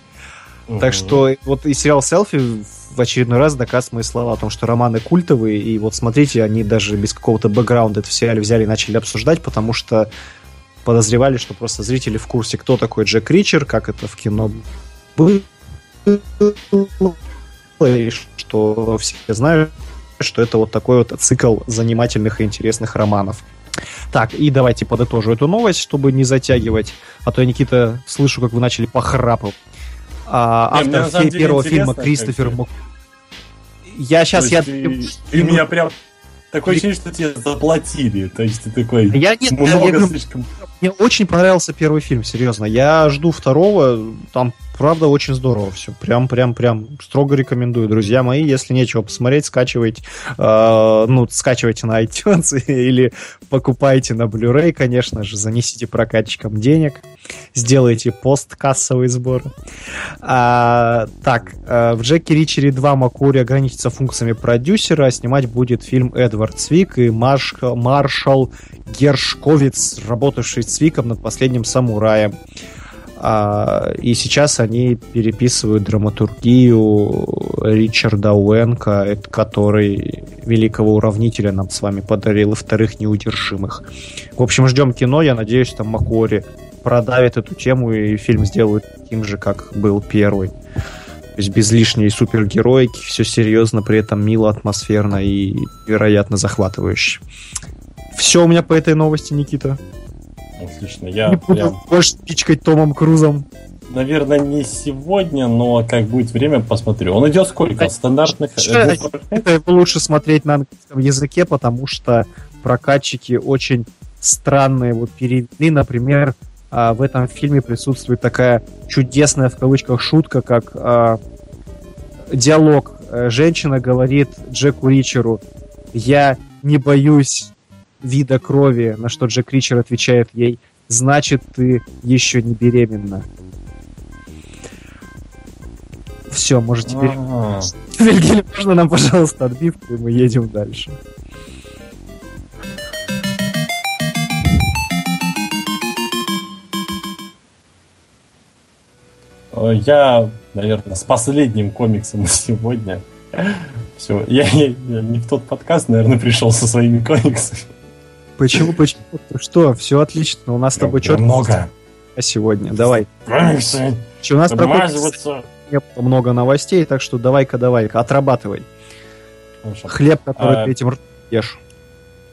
Угу. Так что вот и сериал «Селфи» в очередной раз доказывает мои слова о том, что романы культовые, и вот смотрите, они даже без какого-то бэкграунда это в сериале взяли и начали обсуждать, потому что подозревали, что просто зрители в курсе, кто такой Джек Ричер, как это в кино было, и что все знают, что это вот такой вот цикл занимательных и интересных романов. Так, и давайте подытожу эту новость, чтобы не затягивать, а то я, Никита, слышу, как вы начали похрапывать. А, автор первого фильма Кристофер Мак... Я сейчас... Я... Ты, ты меня прям... Такое ощущение, что тебе заплатили. То есть ты такой... Я нет, много я, я, слишком... Мне очень понравился первый фильм, серьезно. Я жду второго. Там правда очень здорово все. Прям, прям, прям строго рекомендую, друзья мои. Если нечего посмотреть, скачивайте, э, ну, скачивайте на iTunes [laughs] или покупайте на Blu-ray, конечно же, занесите прокатчикам денег, сделайте посткассовый сбор. А, так, э, в Джеки Ричери 2 Макури ограничится функциями продюсера, а снимать будет фильм Эдвард Свик и Марш, Маршал Гершковиц, работавший с Свиком над последним самураем. А, и сейчас они переписывают драматургию Ричарда Уэнка, который великого уравнителя нам с вами подарил, и вторых неудержимых. В общем, ждем кино, я надеюсь, там Макори продавит эту тему и фильм сделают таким же, как был первый. То есть без лишней супергероики, все серьезно, при этом мило, атмосферно и, вероятно, захватывающе. Все у меня по этой новости, Никита. Отлично. Я не буду прям... больше пичкать Томом Крузом. Наверное, не сегодня, но как будет время, посмотрю. Он идет сколько? Стандартных? Это лучше смотреть на английском языке, потому что прокатчики очень странные вот перевели. Например, а, в этом фильме присутствует такая чудесная в кавычках шутка, как а, диалог. Э, женщина говорит Джеку Ричеру, я не боюсь вида крови, на что Джек Ричер отвечает ей, значит, ты еще не беременна. Все, может теперь... [laughs] Вильгельм, можно нам, пожалуйста, отбивку, и мы едем дальше. Я, наверное, с последним комиксом на сегодня. Все, я, я, я не в тот подкаст, наверное, пришел со своими комиксами. Почему, [laughs] почему? Что, все отлично. У нас с тобой четко. Много. А сегодня, давай. Комиксы. У нас про много новостей, так что давай-ка, давай-ка, отрабатывай. Хорошо. Хлеб, который а, ты этим ешь.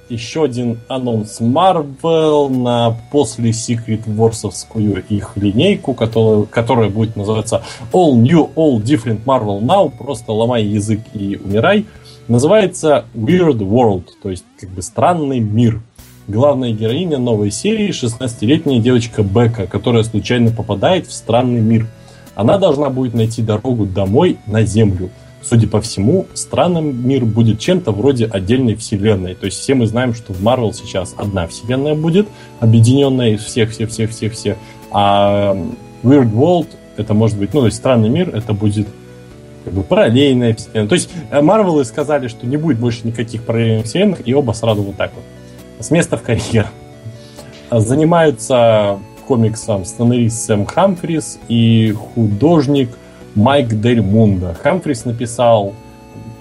Еще один анонс Marvel на после Secret Wars'овскую их линейку, которая, которая будет называться All New, All Different Marvel Now. Просто ломай язык и умирай. Называется Weird World, то есть как бы странный мир. Главная героиня новой серии 16-летняя девочка Бека, которая случайно попадает в странный мир. Она должна будет найти дорогу домой на Землю. Судя по всему, странным мир будет чем-то вроде отдельной вселенной. То есть все мы знаем, что в Marvel сейчас одна вселенная будет, объединенная из всех-всех-всех-всех-всех. А Weird World это может быть, ну, то есть странный мир, это будет как бы параллельная вселенная. То есть Марвелы сказали, что не будет больше никаких параллельных вселенных, и оба сразу вот так вот. С места в карьер. Занимаются комиксом сценарист Сэм Хамфрис и художник Майк Дель Мунда. Хамфрис написал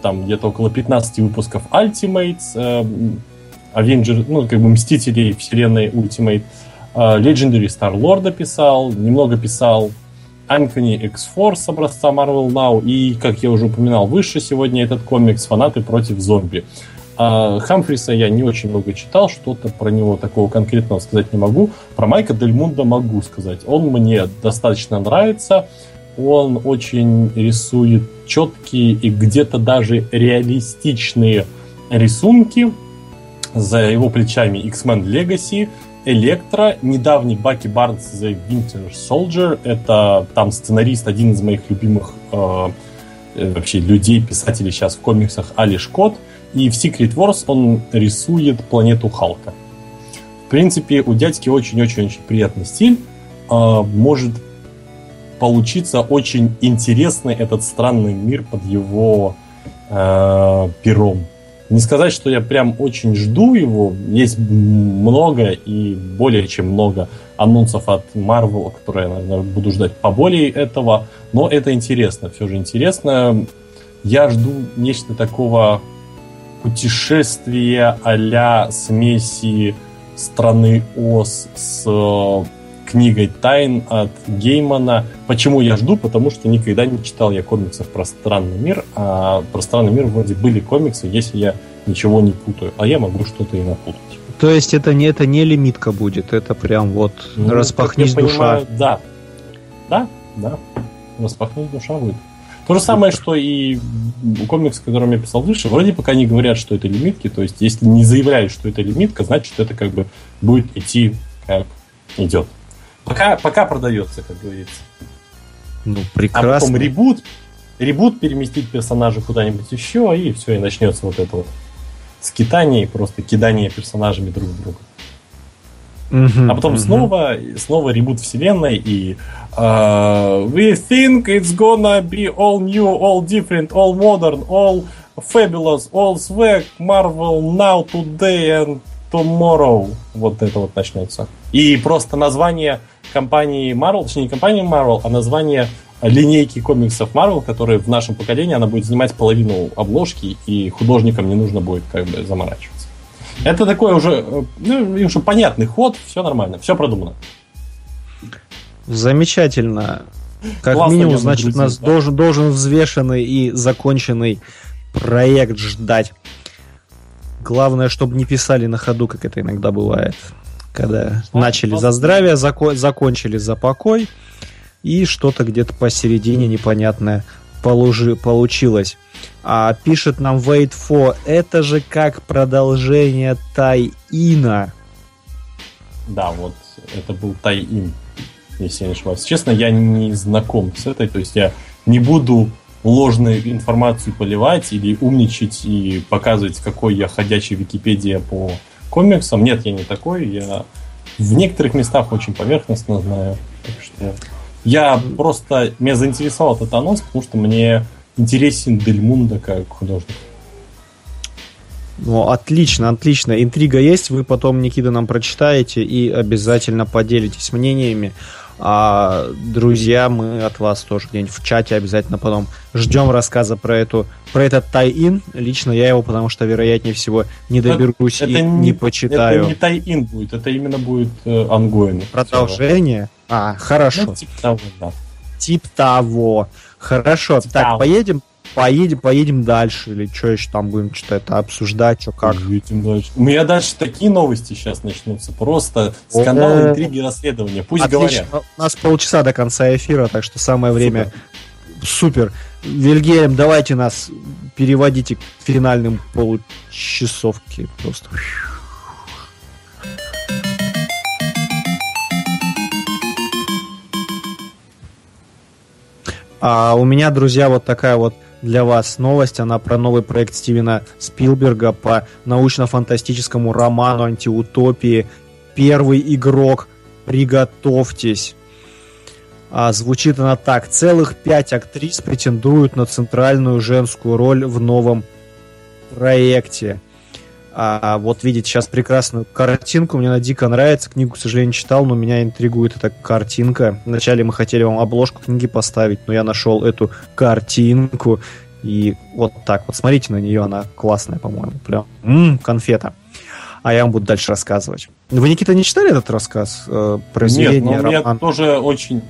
там где-то около 15 выпусков Ultimates, э, Avenger, ну, как бы Мстителей вселенной Ultimate, э, Legendary Star Lord писал, немного писал Анкони X-Force образца Marvel Now и, как я уже упоминал выше сегодня, этот комикс «Фанаты против зомби». А Хамфриса я не очень много читал, что-то про него такого конкретного сказать не могу. Про Майка Дельмунда могу сказать. Он мне достаточно нравится. Он очень рисует четкие и где-то даже реалистичные рисунки. За его плечами X-Men Legacy, Электро, недавний Баки Барнс The Winter Soldier. Это там сценарист, один из моих любимых э, э вообще людей, писателей сейчас в комиксах, Али Шкот. И в Secret Wars он рисует планету Халка. В принципе, у дядьки очень-очень-очень приятный стиль. Э, может получиться очень интересный этот странный мир под его э, пером. Не сказать, что я прям очень жду его. Есть много и более чем много анонсов от Marvel, которые я, наверное, буду ждать поболее этого. Но это интересно, все же интересно. Я жду нечто такого путешествия а смеси страны Оз с книгой тайн от Геймана. Почему я жду? Потому что никогда не читал я комиксов про странный мир, а про странный мир вроде были комиксы, если я ничего не путаю, а я могу что-то и напутать. То есть это не, это не лимитка будет, это прям вот ну, распахнись душа. Понимаю, да. Да, да. Распахнись душа будет. То же самое, что и у комиксов, которым я писал выше, вроде пока не говорят, что это лимитки, то есть если не заявляют, что это лимитка, значит это как бы будет идти как идет. Пока, пока продается, как говорится. Ну, прекрасно. А потом ребут, ребут переместить персонажа куда-нибудь еще, и все, и начнется вот это вот скитание и просто кидание персонажами друг в друга. Mm-hmm, а потом mm-hmm. снова, снова ребут вселенной и uh, We think it's gonna be all new, all different, all modern, all fabulous, all swag, Marvel now, today and tomorrow. Вот это вот начнется. И просто название компании Marvel, точнее не компании Marvel, а название линейки комиксов Marvel, которые в нашем поколении, она будет занимать половину обложки, и художникам не нужно будет как бы заморачиваться. Это такой уже, э, ну, уже понятный ход, все нормально, все продумано. Замечательно. Как Классно минимум, значит, нас да. должен, должен взвешенный и законченный проект ждать. Главное, чтобы не писали на ходу, как это иногда бывает когда а, начали за здравие, зако- закончили за покой, и что-то где-то посередине непонятное положи- получилось. А пишет нам Wait for, это же как продолжение Тай-Ина. Да, вот это был Тай-Ин, если я не ошибаюсь. Честно, я не знаком с этой, то есть я не буду ложную информацию поливать или умничать и показывать, какой я ходячий Википедия по комиксам. Нет, я не такой. Я в некоторых местах очень поверхностно знаю. Так что я просто меня заинтересовал этот анонс, потому что мне интересен Дельмунда как художник. Ну, отлично, отлично. Интрига есть, вы потом, Никита, нам прочитаете и обязательно поделитесь мнениями. А, друзья, мы от вас тоже где-нибудь в чате обязательно потом ждем рассказа про эту про этот тай-ин. Лично я его, потому что, вероятнее всего, не доберусь это, и это не, не почитаю. Это не тай-ин будет, это именно будет э, ангоин. Продолжение? А, хорошо. Ну, типа того, да. Тип того. Хорошо. Тип так, того. поедем поедем, поедем дальше, или что еще там будем что-то это обсуждать, что как. Поедем дальше. У меня дальше такие новости сейчас начнутся. Просто скандалы, интриги, расследования. Пусть Отлично. говорят. У нас полчаса до конца эфира, так что самое время. Супер. Вильгельм, давайте нас переводите к финальным получасовке. Просто. А у меня, друзья, вот такая вот для вас новость. Она про новый проект Стивена Спилберга по научно-фантастическому роману антиутопии. Первый игрок. Приготовьтесь. А, звучит она так. Целых пять актрис претендуют на центральную женскую роль в новом проекте. А, вот видите сейчас прекрасную картинку. Мне она дико нравится. Книгу, к сожалению, читал, но меня интригует эта картинка. Вначале мы хотели вам обложку книги поставить, но я нашел эту картинку. И вот так вот. Смотрите на нее, она классная, по-моему. Прям м-м, конфета. А я вам буду дальше рассказывать. Вы, Никита, не читали этот рассказ? Э, произведение, Нет, но меня роман? тоже очень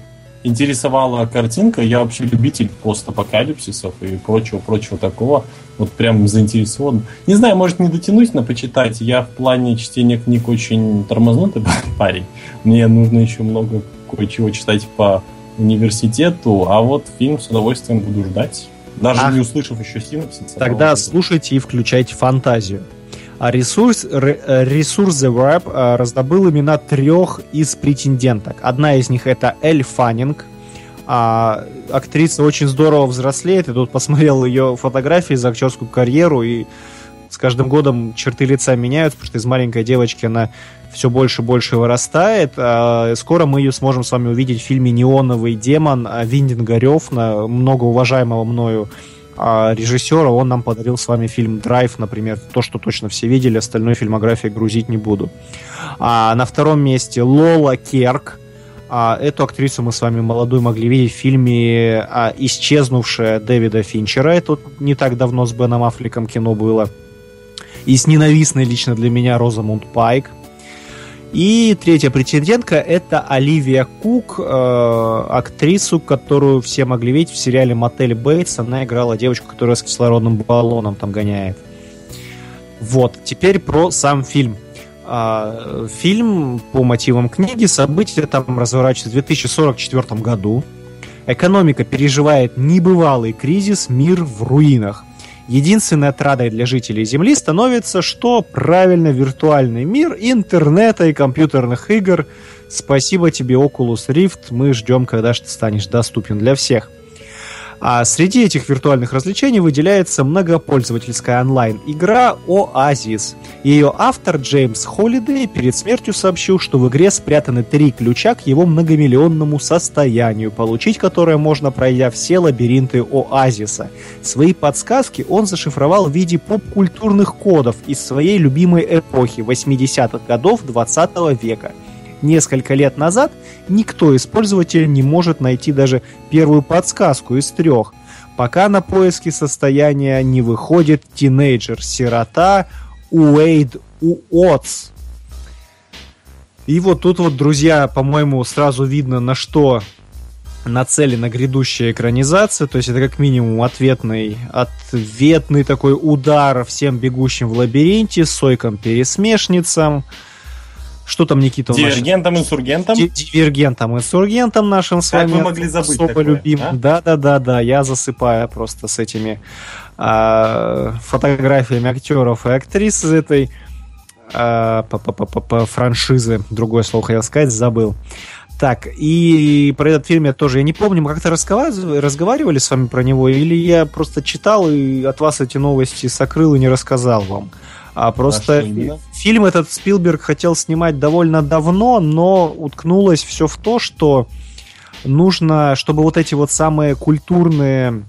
интересовала картинка. Я вообще любитель постапокалипсисов и прочего-прочего такого. Вот прям заинтересован. Не знаю, может не дотянуть на почитать. Я в плане чтения книг очень тормознутый [laughs] парень. Мне нужно еще много кое-чего читать по университету, а вот фильм с удовольствием буду ждать. Даже Ах. не услышав еще синопсиса. Тогда но- слушайте и включайте фантазию. А ресурс, ре- э, ресурс The Web э, раздобыл имена трех из претенденток. Одна из них это Эль Фаннинг. А, актриса очень здорово взрослеет. Я тут посмотрел ее фотографии за актерскую карьеру, и с каждым годом черты лица меняются, потому что из маленькой девочки она все больше и больше вырастает. А, Скоро мы ее сможем с вами увидеть в фильме «Неоновый демон» а, Виндинга Рёфна, многоуважаемого мною а, режиссера. Он нам подарил с вами фильм «Драйв», например, то, что точно все видели, остальной фильмографии грузить не буду. А, на втором месте Лола Керк. А, эту актрису мы с вами молодую могли видеть в фильме а, «Исчезнувшая» Дэвида Финчера. Это вот не так давно с Беном Аффлеком кино было. И с ненавистной лично для меня Розамунд Пайк. И третья претендентка это Оливия Кук, э, актрису, которую все могли видеть в сериале Мотель Бейтс. Она играла девочку, которая с кислородным баллоном там гоняет. Вот, теперь про сам фильм. А, фильм по мотивам книги, события там разворачиваются в 2044 году. Экономика переживает небывалый кризис, мир в руинах. Единственной отрадой для жителей Земли становится, что правильно виртуальный мир интернета и компьютерных игр. Спасибо тебе, Oculus Rift. Мы ждем, когда же ты станешь доступен для всех. А среди этих виртуальных развлечений выделяется многопользовательская онлайн-игра Oasis. Ее автор Джеймс Холлидей перед смертью сообщил, что в игре спрятаны три ключа к его многомиллионному состоянию, получить которое можно, пройдя все лабиринты Оазиса. Свои подсказки он зашифровал в виде поп-культурных кодов из своей любимой эпохи 80-х годов 20 века. Несколько лет назад никто из пользователей не может найти даже первую подсказку из трех, пока на поиски состояния не выходит тинейджер-сирота Уэйд Уотс. И вот тут вот, друзья, по-моему, сразу видно, на что нацелена грядущая экранизация, то есть это как минимум ответный, ответный такой удар всем бегущим в лабиринте, сойкам-пересмешницам. Что там, Никита? Дивергентом, инсургентом. Ди- Дивергентом, инсургентом нашим с Как вами. вы могли забыть особо такое, любимым. Да, да, да, да. Я засыпаю просто с этими а, фотографиями актеров и актрис из этой а, па- па- па- па- па- франшизы. Другое слово хотел сказать, забыл. Так, и про этот фильм я тоже, я не помню, мы как-то разговаривали, разговаривали с вами про него, или я просто читал и от вас эти новости сокрыл и не рассказал вам. А просто именно? фильм этот Спилберг хотел снимать довольно давно, но уткнулось все в то, что нужно, чтобы вот эти вот самые культурные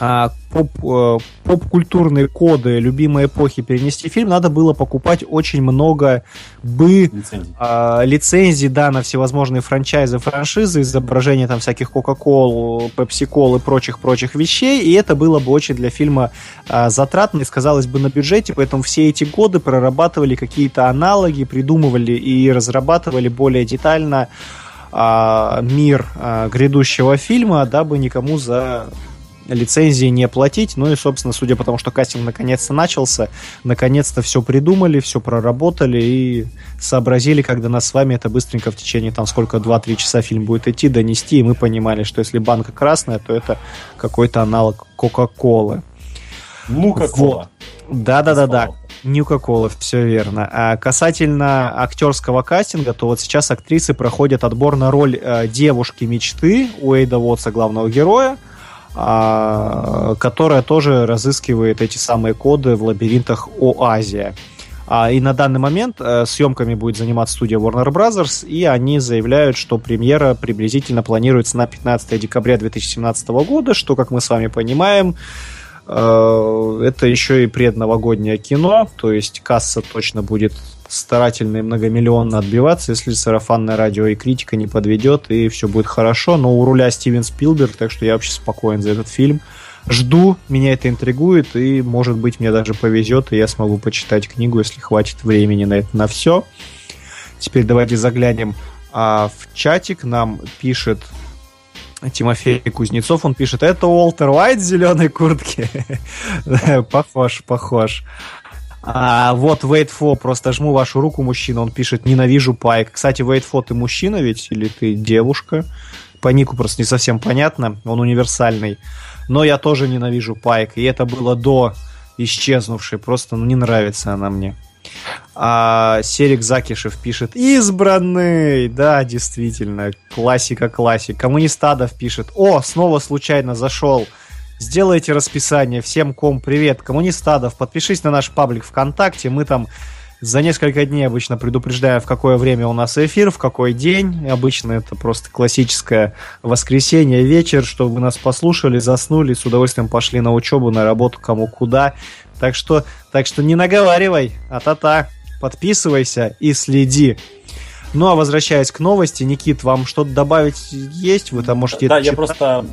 а, поп, э, поп-культурные коды любимой эпохи перенести в фильм, надо было покупать очень много бы Лицензий. а, лицензий, да, на всевозможные франчайзы, франшизы, изображения там всяких Coca-Cola, Pepsi-Cola и прочих-прочих вещей, и это было бы очень для фильма а, затратно и сказалось бы на бюджете, поэтому все эти годы прорабатывали какие-то аналоги, придумывали и разрабатывали более детально а, мир а, грядущего фильма, дабы никому за лицензии не платить. Ну и, собственно, судя по тому, что кастинг наконец-то начался, наконец-то все придумали, все проработали и сообразили, когда нас с вами это быстренько в течение там сколько, 2-3 часа фильм будет идти, донести, и мы понимали, что если банка красная, то это какой-то аналог Кока-Колы. Ну, кока Да-да-да-да. Нью-Кока-Кола, все верно. А касательно актерского кастинга, то вот сейчас актрисы проходят отбор на роль э, девушки мечты у Эйда Уотса, главного героя, которая тоже разыскивает эти самые коды в лабиринтах Оазия. А, и на данный момент э, съемками будет заниматься студия Warner Bros. И они заявляют, что премьера приблизительно планируется на 15 декабря 2017 года, что, как мы с вами понимаем, Э, это еще и предновогоднее кино, то есть касса точно будет старательно и многомиллионно отбиваться, если сарафанное радио и критика не подведет, и все будет хорошо. Но у руля Стивен Спилберг, так что я вообще спокоен за этот фильм. Жду, меня это интригует, и, может быть, мне даже повезет, и я смогу почитать книгу, если хватит времени на это на все. Теперь давайте заглянем а, в чатик. Нам пишет Тимофей Кузнецов, он пишет, это Уолтер Уайт в зеленой куртке. [laughs] похож, похож. А вот for, просто жму вашу руку, мужчина, он пишет, ненавижу Пайк. Кстати, for, ты мужчина ведь, или ты девушка? По нику просто не совсем понятно, он универсальный. Но я тоже ненавижу Пайк, и это было до исчезнувшей, просто ну, не нравится она мне. А Серик Закишев пишет «Избранный!» Да, действительно, классика классик. Коммунистадов пишет «О, снова случайно зашел!» Сделайте расписание. Всем ком привет. Коммунистадов, подпишись на наш паблик ВКонтакте. Мы там за несколько дней обычно предупреждаем, в какое время у нас эфир, в какой день. Обычно это просто классическое воскресенье, вечер, чтобы вы нас послушали, заснули, с удовольствием пошли на учебу, на работу, кому куда. Так что, так что не наговаривай, а та-та. Подписывайся и следи. Ну а возвращаясь к новости, Никит, вам что-то добавить есть? Вы там можете... Да, я просто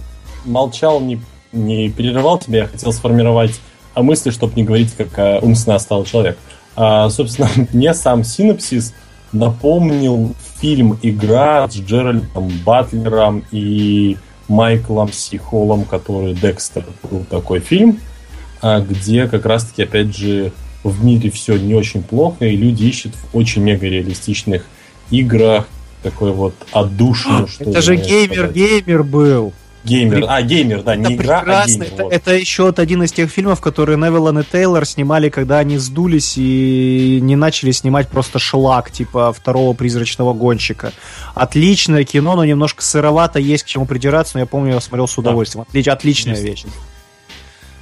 молчал, не, не перерывал тебя, я хотел сформировать мысли, чтобы не говорить, как uh, умственно стал человек. А, собственно, [laughs] мне сам синапсис напомнил фильм «Игра» с Джеральдом Батлером и Майклом Си Холлом, который «Декстер» был такой фильм. А, где как раз-таки, опять же, в мире все не очень плохо, и люди ищут в очень мега реалистичных играх такой вот отдушину, [gasps] что Это же геймер-геймер был. Геймер, При... а, геймер, да, это не игра, а геймер. Это, вот. это еще вот один из тех фильмов, которые Невелдайн и Тейлор снимали, когда они сдулись и не начали снимать просто шлак, типа второго призрачного гонщика. Отличное кино, но немножко сыровато, есть к чему придираться, но я помню, я смотрел с удовольствием. Да. Отличная Есть. вещь.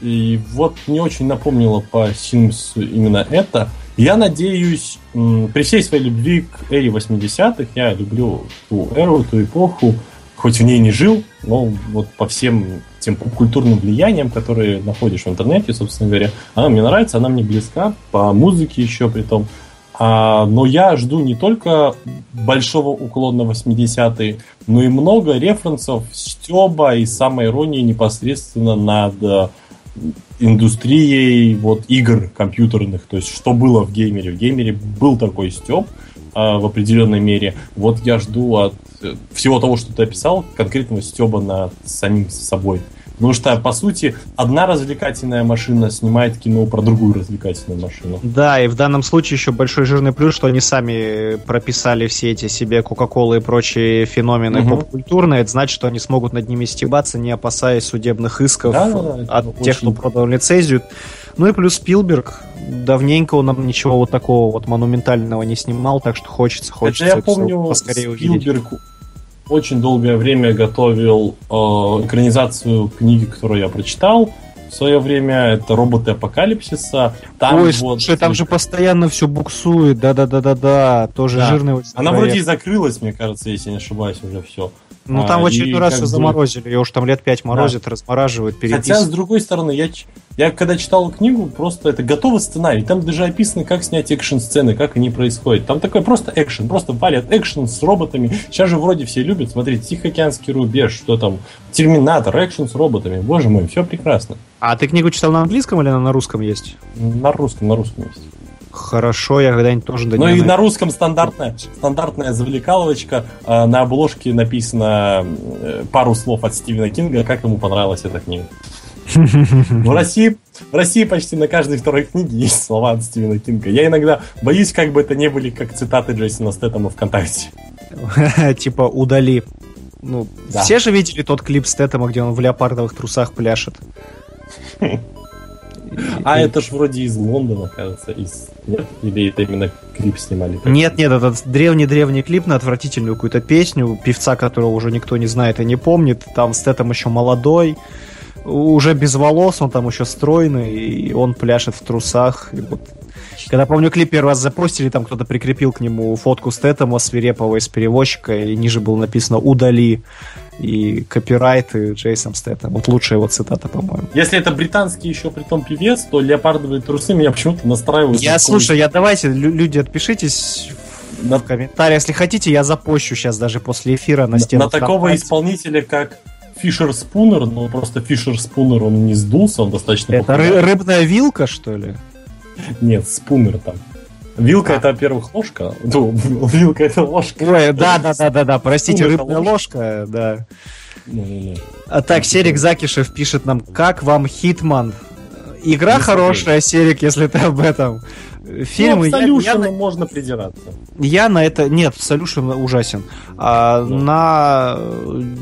И вот мне очень напомнило по Sims именно это. Я надеюсь, при всей своей любви к эре 80-х, я люблю ту эру, ту эпоху, хоть в ней не жил, но вот по всем тем культурным влияниям, которые находишь в интернете, собственно говоря, она мне нравится, она мне близка, по музыке еще при том. А, но я жду не только большого уклона 80-е, но и много референсов, стеба и самой иронии непосредственно над индустрией вот игр компьютерных, то есть что было в геймере. В геймере был такой степ а, в определенной мере. Вот я жду от э, всего того, что ты описал, конкретного стеба над самим собой. Потому что, по сути, одна развлекательная машина снимает кино про другую развлекательную машину. Да, и в данном случае еще большой жирный плюс, что они сами прописали все эти себе Кока-Колы и прочие феномены угу. поп-культурные. Это значит, что они смогут над ними стебаться, не опасаясь судебных исков да, да, от очень... тех, кто продал лицензию. Ну и плюс Спилберг, давненько он нам ничего вот такого вот монументального не снимал, так что хочется, хочется Это я помню, поскорее Спилберг увидеть очень долгое время готовил э, экранизацию книги, которую я прочитал в свое время. Это роботы апокалипсиса. Там Ой, вот... слушай, там же постоянно все буксует. Да-да-да-да-да. Тоже да. жирный Она вроде и закрылась, мне кажется, если не ошибаюсь, уже все. Ну, там а, в очередной раз все заморозили. Ее уж там лет пять морозят, да. размораживают, переписывают. Хотя, с другой стороны, я, я когда читал книгу, просто это готовый сценарий. Там даже описано, как снять экшн-сцены, как они происходят. Там такой просто экшен, просто валят экшен с роботами. Сейчас же вроде все любят смотреть Тихоокеанский рубеж, что там, Терминатор, экшен с роботами. Боже мой, все прекрасно. А ты книгу читал на английском или она на русском есть? На русском, на русском есть. Хорошо, я когда-нибудь тоже до Ну и на русском стандартная, стандартная завлекаловочка. Э, на обложке написано э, пару слов от Стивена Кинга, как ему понравилась эта книга. [laughs] В России, в России почти на каждой второй книге есть слова от Стивена Кинга. Я иногда боюсь, как бы это не были как цитаты Джейсона Стэттема ВКонтакте. [laughs] Типа удали. Ну, Да. все же видели тот клип Стэттема, где он в леопардовых трусах пляшет. [laughs] А это ж вроде из Лондона, кажется, из... Нет? Или это именно клип снимали? Нет, нет, этот древний-древний клип на отвратительную какую-то песню, певца, которого уже никто не знает и не помнит. Там Стэттем еще молодой, уже без волос, он там еще стройный, и он пляшет в трусах. И вот. Когда, помню, клип первый раз запостили, там кто-то прикрепил к нему фотку Стэттема свирепого из перевозчика, и ниже было написано «Удали». И копирайт, и Джейсон Стэттем. Вот лучшая его цитата, по-моему. Если это британский еще притом певец, то леопардовые трусы меня почему-то настраивают. Я, на слушай, я давайте, лю- люди, отпишитесь на, в комментариях, если хотите, я запощу сейчас даже после эфира на стену на такого исполнителя, как Фишер Спунер, но просто Фишер Спунер, он не сдулся, он достаточно Это ры- рыбная вилка, что ли? Нет, Спунер там. Вилка А. это, во-первых, ложка. Ну, вилка это ложка. Ой, да, да, да, да, да, простите, рыбная ложка, да. А так, Серик Закишев пишет нам, как вам Хитман? Игра хорошая, Серик, если ты об этом. Фильмы, ну, я- к я, можно придираться. я на это... Нет, Solution ужасен. А Ну. на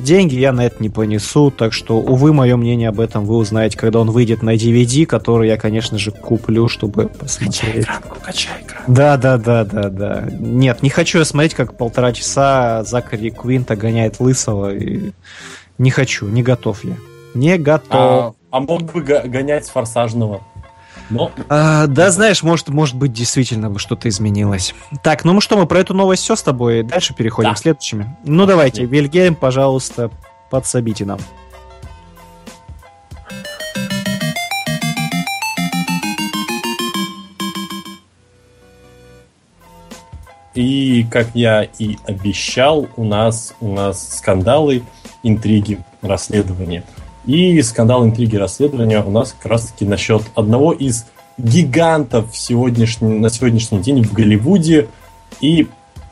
деньги я на это не понесу, так что, увы, мое мнение об этом вы узнаете, когда он выйдет на DVD, который я, конечно же, куплю, чтобы посмотреть. качай экран. Да, да, да, да, да. Нет, не хочу я смотреть, как полтора часа Закари Квинта гоняет Лысого. И... Не хочу, не готов я. Не готов. А, а мог бы го- гонять с форсажного. Но А, да, знаешь, может, может быть, действительно что-то изменилось. Так, ну что, мы про эту новость все с тобой. Дальше переходим Да. к следующими. Ну давайте, Вильгельм, пожалуйста, подсобите нам. И, как я и обещал, у нас, у нас скандалы, интриги, расследования. И скандал, интриги, расследования у нас как раз-таки насчет одного из гигантов сегодняшний, на сегодняшний день в Голливуде. И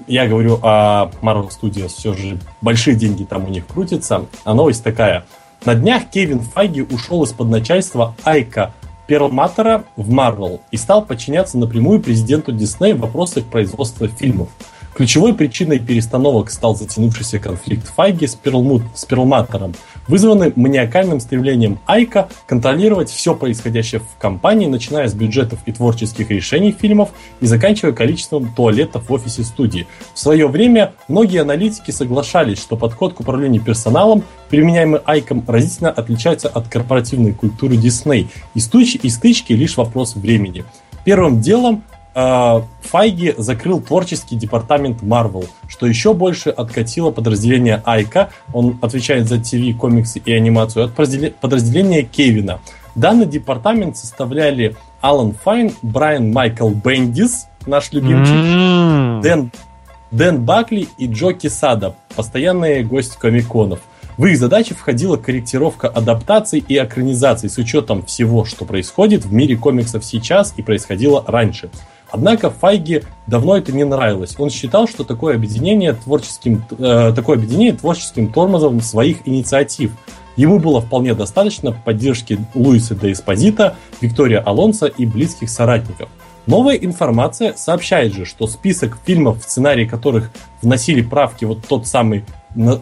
я говорю о Marvel Studios, все же большие деньги там у них крутятся. А новость такая. На днях Кевин Файги ушел из-под начальства Айка Перлматора в Marvel и стал подчиняться напрямую президенту Дисней в вопросах производства фильмов. Ключевой причиной перестановок стал затянувшийся конфликт Файги с, Перлмут, с Перлматором, вызванный маниакальным стремлением Айка контролировать все происходящее в компании, начиная с бюджетов и творческих решений фильмов и заканчивая количеством туалетов в офисе студии. В свое время многие аналитики соглашались, что подход к управлению персоналом, применяемый Айком, разительно отличается от корпоративной культуры Дисней, и стычки, лишь вопрос времени. Первым делом Файги закрыл творческий департамент Marvel, что еще больше откатило подразделение Айка, он отвечает за ТВ, комиксы и анимацию, от подразделе- подразделения Кевина. Данный департамент составляли Алан Файн, Брайан Майкл Бендис, наш любимчик, М. Дэн, Дэн Бакли и Джо Кисада, постоянные гости комиконов. В их задачи входила корректировка адаптаций и экранизаций с учетом всего, что происходит в мире комиксов сейчас и происходило раньше. Однако Файге давно это не нравилось. Он считал, что такое объединение творческим, э, такое объединение творческим тормозом своих инициатив. Ему было вполне достаточно поддержки Луиса де Эспозита, Виктория Алонса и близких соратников. Новая информация сообщает же, что список фильмов, в сценарии которых вносили правки вот тот самый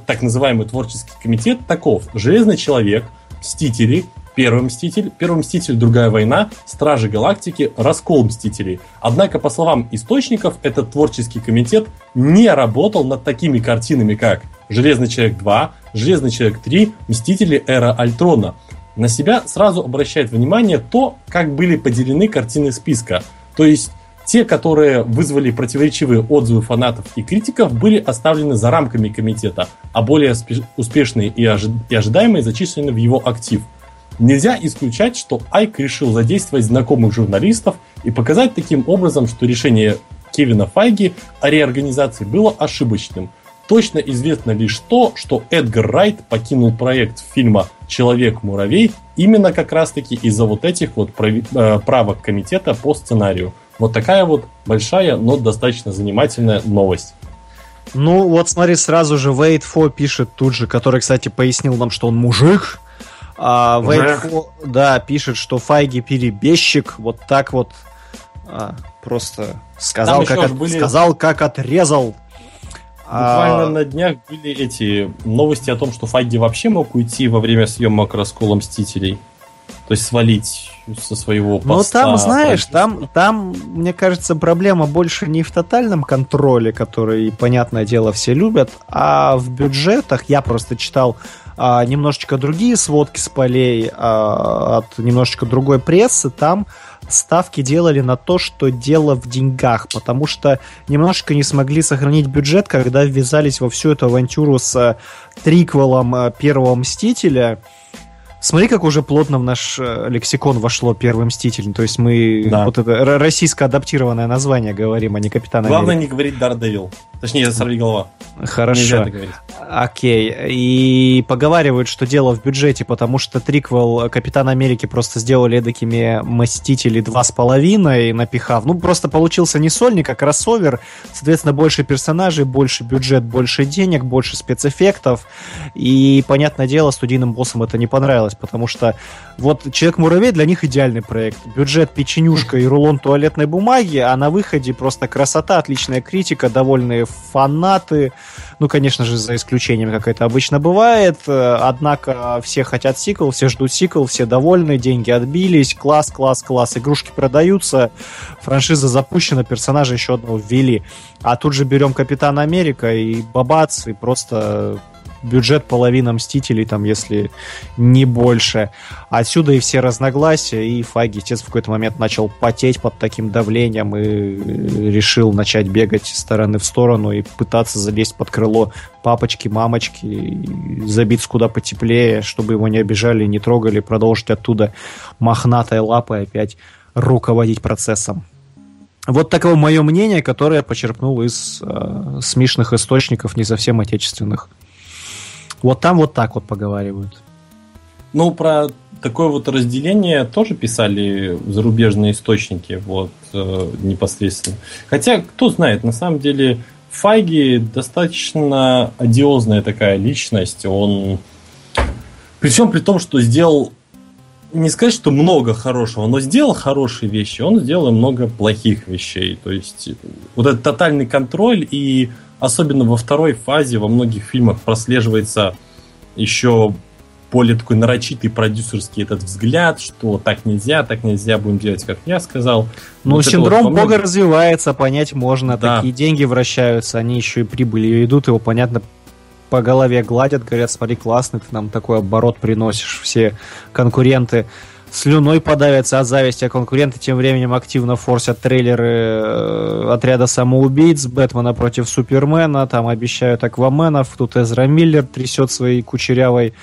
так называемый творческий комитет таков. Железный человек, Мстители, Первый Мститель, Первый Мститель, Другая война, Стражи Галактики, Раскол Мстителей. Однако, по словам источников, этот творческий комитет не работал над такими картинами, как Железный Человек 2, Железный Человек 3, Мстители Эра Альтрона. На себя сразу обращает внимание то, как были поделены картины списка. То есть те, которые вызвали противоречивые отзывы фанатов и критиков, были оставлены за рамками комитета, а более спе- успешные и, и ожидаемые зачислены в его актив. Нельзя исключать, что Айк решил задействовать знакомых журналистов и показать таким образом, что решение Кевина Файги о реорганизации было ошибочным. Точно известно лишь то, что Эдгар Райт покинул проект фильма «Человек-муравей» именно как раз-таки из-за вот этих вот э, правок комитета по сценарию. Вот такая вот большая, но достаточно занимательная новость. Ну, вот смотри, сразу же Wait for пишет тут же, который, кстати, пояснил нам, что он мужик. А, Вейнхо, да, пишет, что Файги перебежчик, вот так вот а, просто сказал как, от, были... сказал, как отрезал. Буквально а... на днях были эти новости о том, что Файги вообще мог уйти во время съемок раскола Мстителей. То есть свалить со своего поста. Ну там, знаешь, там, там, мне кажется, проблема больше не в тотальном контроле, который, понятное дело, все любят, а в бюджетах. Я просто читал а, немножечко другие сводки с полей а, от немножечко другой прессы. Там ставки делали на то, что дело в деньгах, потому что немножечко не смогли сохранить бюджет, когда ввязались во всю эту авантюру с а, триквелом а, первого Мстителя – Смотри, как уже плотно в наш э, лексикон вошло первый Мститель. То есть мы да. вот это российско адаптированное название говорим, а не Капитан Главное Америка. не говорить Дардевил. Точнее, сорви голова. Хорошо. Окей. И поговаривают, что дело в бюджете, потому что триквел Капитан Америки просто сделали такими Мстители два с половиной, напихав. Ну, просто получился не сольник, а кроссовер. Соответственно, больше персонажей, больше бюджет, больше денег, больше спецэффектов. И, понятное дело, студийным боссам это не понравилось, потому что вот Человек-муравей для них идеальный проект. Бюджет печенюшка и рулон туалетной бумаги, а на выходе просто красота, отличная критика, довольные фанаты. Ну, конечно же, за исключением, как это обычно бывает. Однако все хотят сиквел, все ждут сиквел, все довольны, деньги отбились, класс, класс, класс, игрушки продаются, франшиза запущена, персонажа еще одного ввели. А тут же берем Капитана Америка и бабац, и просто бюджет половина Мстителей, там, если не больше. Отсюда и все разногласия, и Фаги, отец в какой-то момент начал потеть под таким давлением и решил начать бегать с стороны в сторону и пытаться залезть под крыло папочки, мамочки, забиться куда потеплее, чтобы его не обижали, не трогали, продолжить оттуда мохнатой лапой опять руководить процессом. Вот таково мое мнение, которое я почерпнул из э, смешных источников, не совсем отечественных. Вот там вот так вот поговаривают. Ну, про такое вот разделение тоже писали зарубежные источники, вот, э, непосредственно. Хотя, кто знает, на самом деле, Файги достаточно одиозная такая личность. Он, причем при том, что сделал, не сказать, что много хорошего, но сделал хорошие вещи, он сделал много плохих вещей. То есть, вот этот тотальный контроль и особенно во второй фазе во многих фильмах прослеживается еще более такой нарочитый продюсерский этот взгляд, что так нельзя, так нельзя, будем делать, как я сказал. Ну, вот синдром вот Бога развивается, понять можно, да. такие деньги вращаются, они еще и прибыли идут, его, понятно, по голове гладят, говорят, смотри, классный, ты нам такой оборот приносишь, все конкуренты слюной подавятся от зависти, а конкуренты тем временем активно форсят трейлеры э, отряда самоубийц, Бэтмена против Супермена, там обещают Акваменов, тут Эзра Миллер трясет своей кучерявой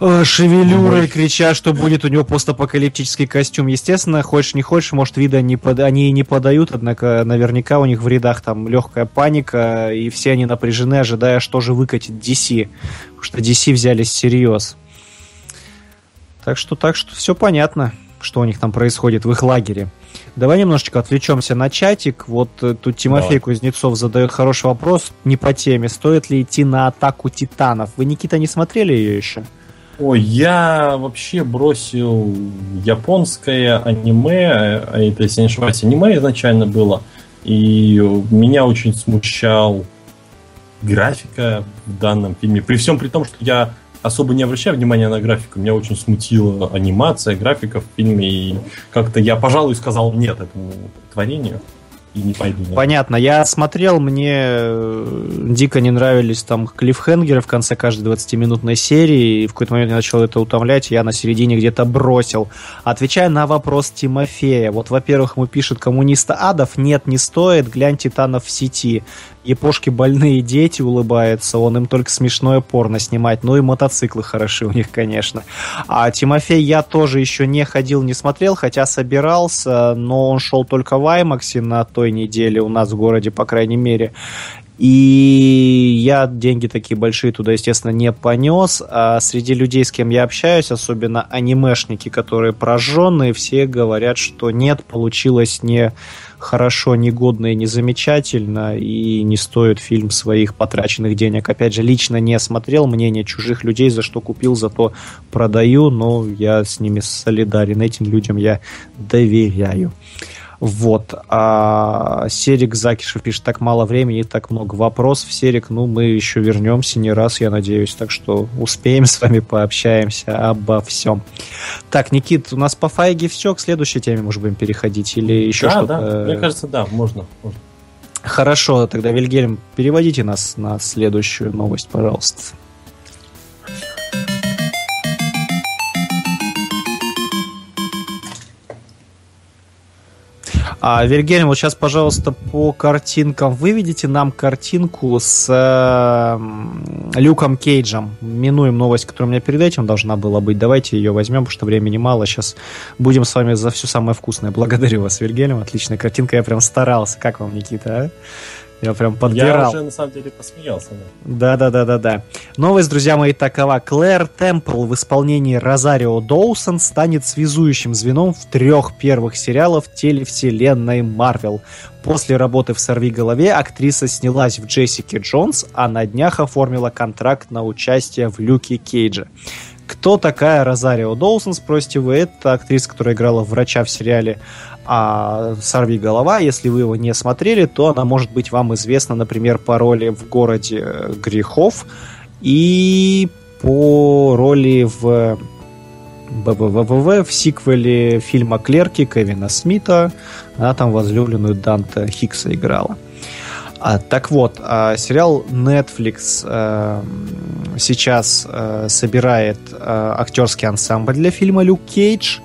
э, шевелюрой, крича, что будет у него постапокалиптический костюм. Естественно, хочешь не хочешь, может, вида не под... они и не подают, однако наверняка у них в рядах там легкая паника, и все они напряжены, ожидая, что же выкатит DC. Потому что DC взялись всерьез. Так что, так что все понятно, что у них там происходит в их лагере. Давай немножечко отвлечемся на чатик. Вот э, тут Тимофей Давай. Кузнецов задает хороший вопрос не по теме. Стоит ли идти на атаку титанов? Вы, Никита, не смотрели ее еще? Ой, я вообще бросил японское аниме, а это, если не ошибаюсь, аниме изначально было, и меня очень смущал графика в данном фильме. При всем при том, что я особо не обращаю внимания на графику. Меня очень смутила анимация, графика в фильме. И как-то я, пожалуй, сказал нет этому творению и не пойду. Понятно. Я смотрел, мне э, дико не нравились там клиффхенгеры в конце каждой 20-минутной серии, и в какой-то момент я начал это утомлять, я на середине где-то бросил. Отвечая на вопрос Тимофея, вот, во-первых, ему пишет коммуниста адов, нет, не стоит, глянь Титанов в сети. Япошки больные дети улыбаются, он им только смешное порно снимать. Ну и мотоциклы хороши у них, конечно. А Тимофей я тоже еще не ходил, не смотрел, хотя собирался, но он шел только в Аймаксе на той неделе у нас в городе, по крайней мере. И я деньги такие большие туда, естественно, не понес. А среди людей, с кем я общаюсь, особенно анимешники, которые прожженные, все говорят, что нет, получилось не хорошо, не годно и не замечательно, и не стоит фильм своих потраченных денег. Опять же, лично не смотрел мнение чужих людей, за что купил, зато продаю, но я с ними солидарен, этим людям я доверяю. Вот. А Серик Закишев пишет, так мало времени, так много вопросов. Серик, ну, мы еще вернемся не раз, я надеюсь. Так что успеем с вами пообщаемся обо всем. Так, Никит, у нас по файге все. К следующей теме, может, будем переходить? Или еще да, что-то? Да, мне кажется, да, можно. можно. Хорошо, тогда, Вильгельм, переводите нас на следующую новость, пожалуйста. А, Вильгельм, вот сейчас, пожалуйста, по картинкам выведите нам картинку с э, Люком Кейджем. Минуем новость, которая у меня перед этим должна была быть. Давайте ее возьмем, потому что времени мало. Сейчас будем с вами за все самое вкусное. Благодарю вас, Вильгельм. Отличная картинка. Я прям старался. Как вам, Никита, а? Я прям подбирал. Я уже, на самом деле, посмеялся. Да, да, да, да, да. Новость, друзья мои, такова. Клэр Темпл в исполнении Розарио Доусон станет связующим звеном в трех первых сериалах телевселенной Марвел. После работы в «Сорви голове» актриса снялась в «Джессике Джонс», а на днях оформила контракт на участие в «Люке Кейдже». Кто такая Розарио Доусон, спросите вы. Это актриса, которая играла врача в сериале а «Сорви голова», если вы его не смотрели, то она может быть вам известна, например, по роли в «Городе грехов» и по роли в БВВВ в сиквеле фильма «Клерки» Кевина Смита. Она там возлюбленную Данта Хикса играла. А, так вот, а, сериал Netflix а, сейчас а, собирает а, актерский ансамбль для фильма «Люк Кейдж»,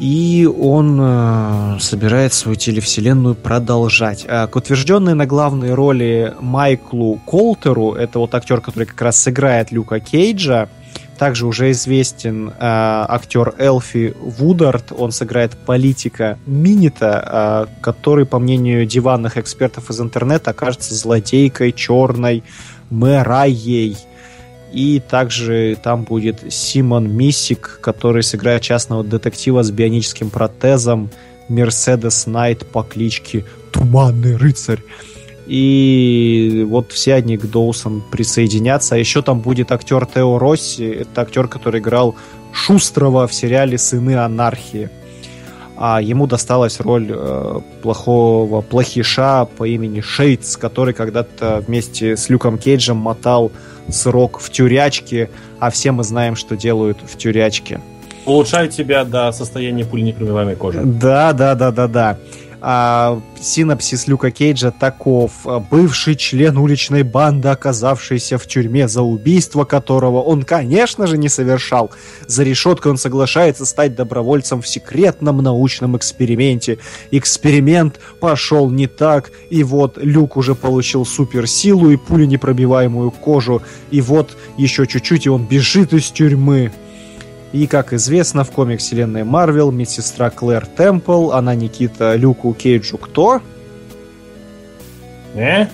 и он э, собирает свою телевселенную продолжать. Э, к утвержденной на главной роли Майклу Колтеру, это вот актер, который как раз сыграет Люка Кейджа, также уже известен э, актер Элфи Вудард, он сыграет политика Минита, э, который, по мнению диванных экспертов из интернета, окажется злодейкой черной Мэрайей. И также там будет Симон Миссик, который сыграет частного детектива с бионическим протезом Мерседес Найт по кличке Туманный рыцарь. И вот все они к Доусон присоединятся. А еще там будет актер Тео Росси. Это актер, который играл Шустрого в сериале «Сыны анархии». А ему досталась роль э, плохого плохиша по имени Шейтс, который когда-то вместе с Люком Кейджем мотал срок в тюрячке, а все мы знаем, что делают в тюрячке. Улучшают тебя до состояния пуленепробиваемой кожи. Да, да, да, да, да. А, синапсис Люка Кейджа таков. Бывший член уличной банды, оказавшийся в тюрьме за убийство которого он, конечно же, не совершал. За решеткой он соглашается стать добровольцем в секретном научном эксперименте. Эксперимент пошел не так, и вот Люк уже получил суперсилу и пуленепробиваемую кожу, и вот еще чуть-чуть, и он бежит из тюрьмы. И, как известно, в комикс вселенной Марвел медсестра Клэр Темпл, она Никита Люку Кейджу кто? Э?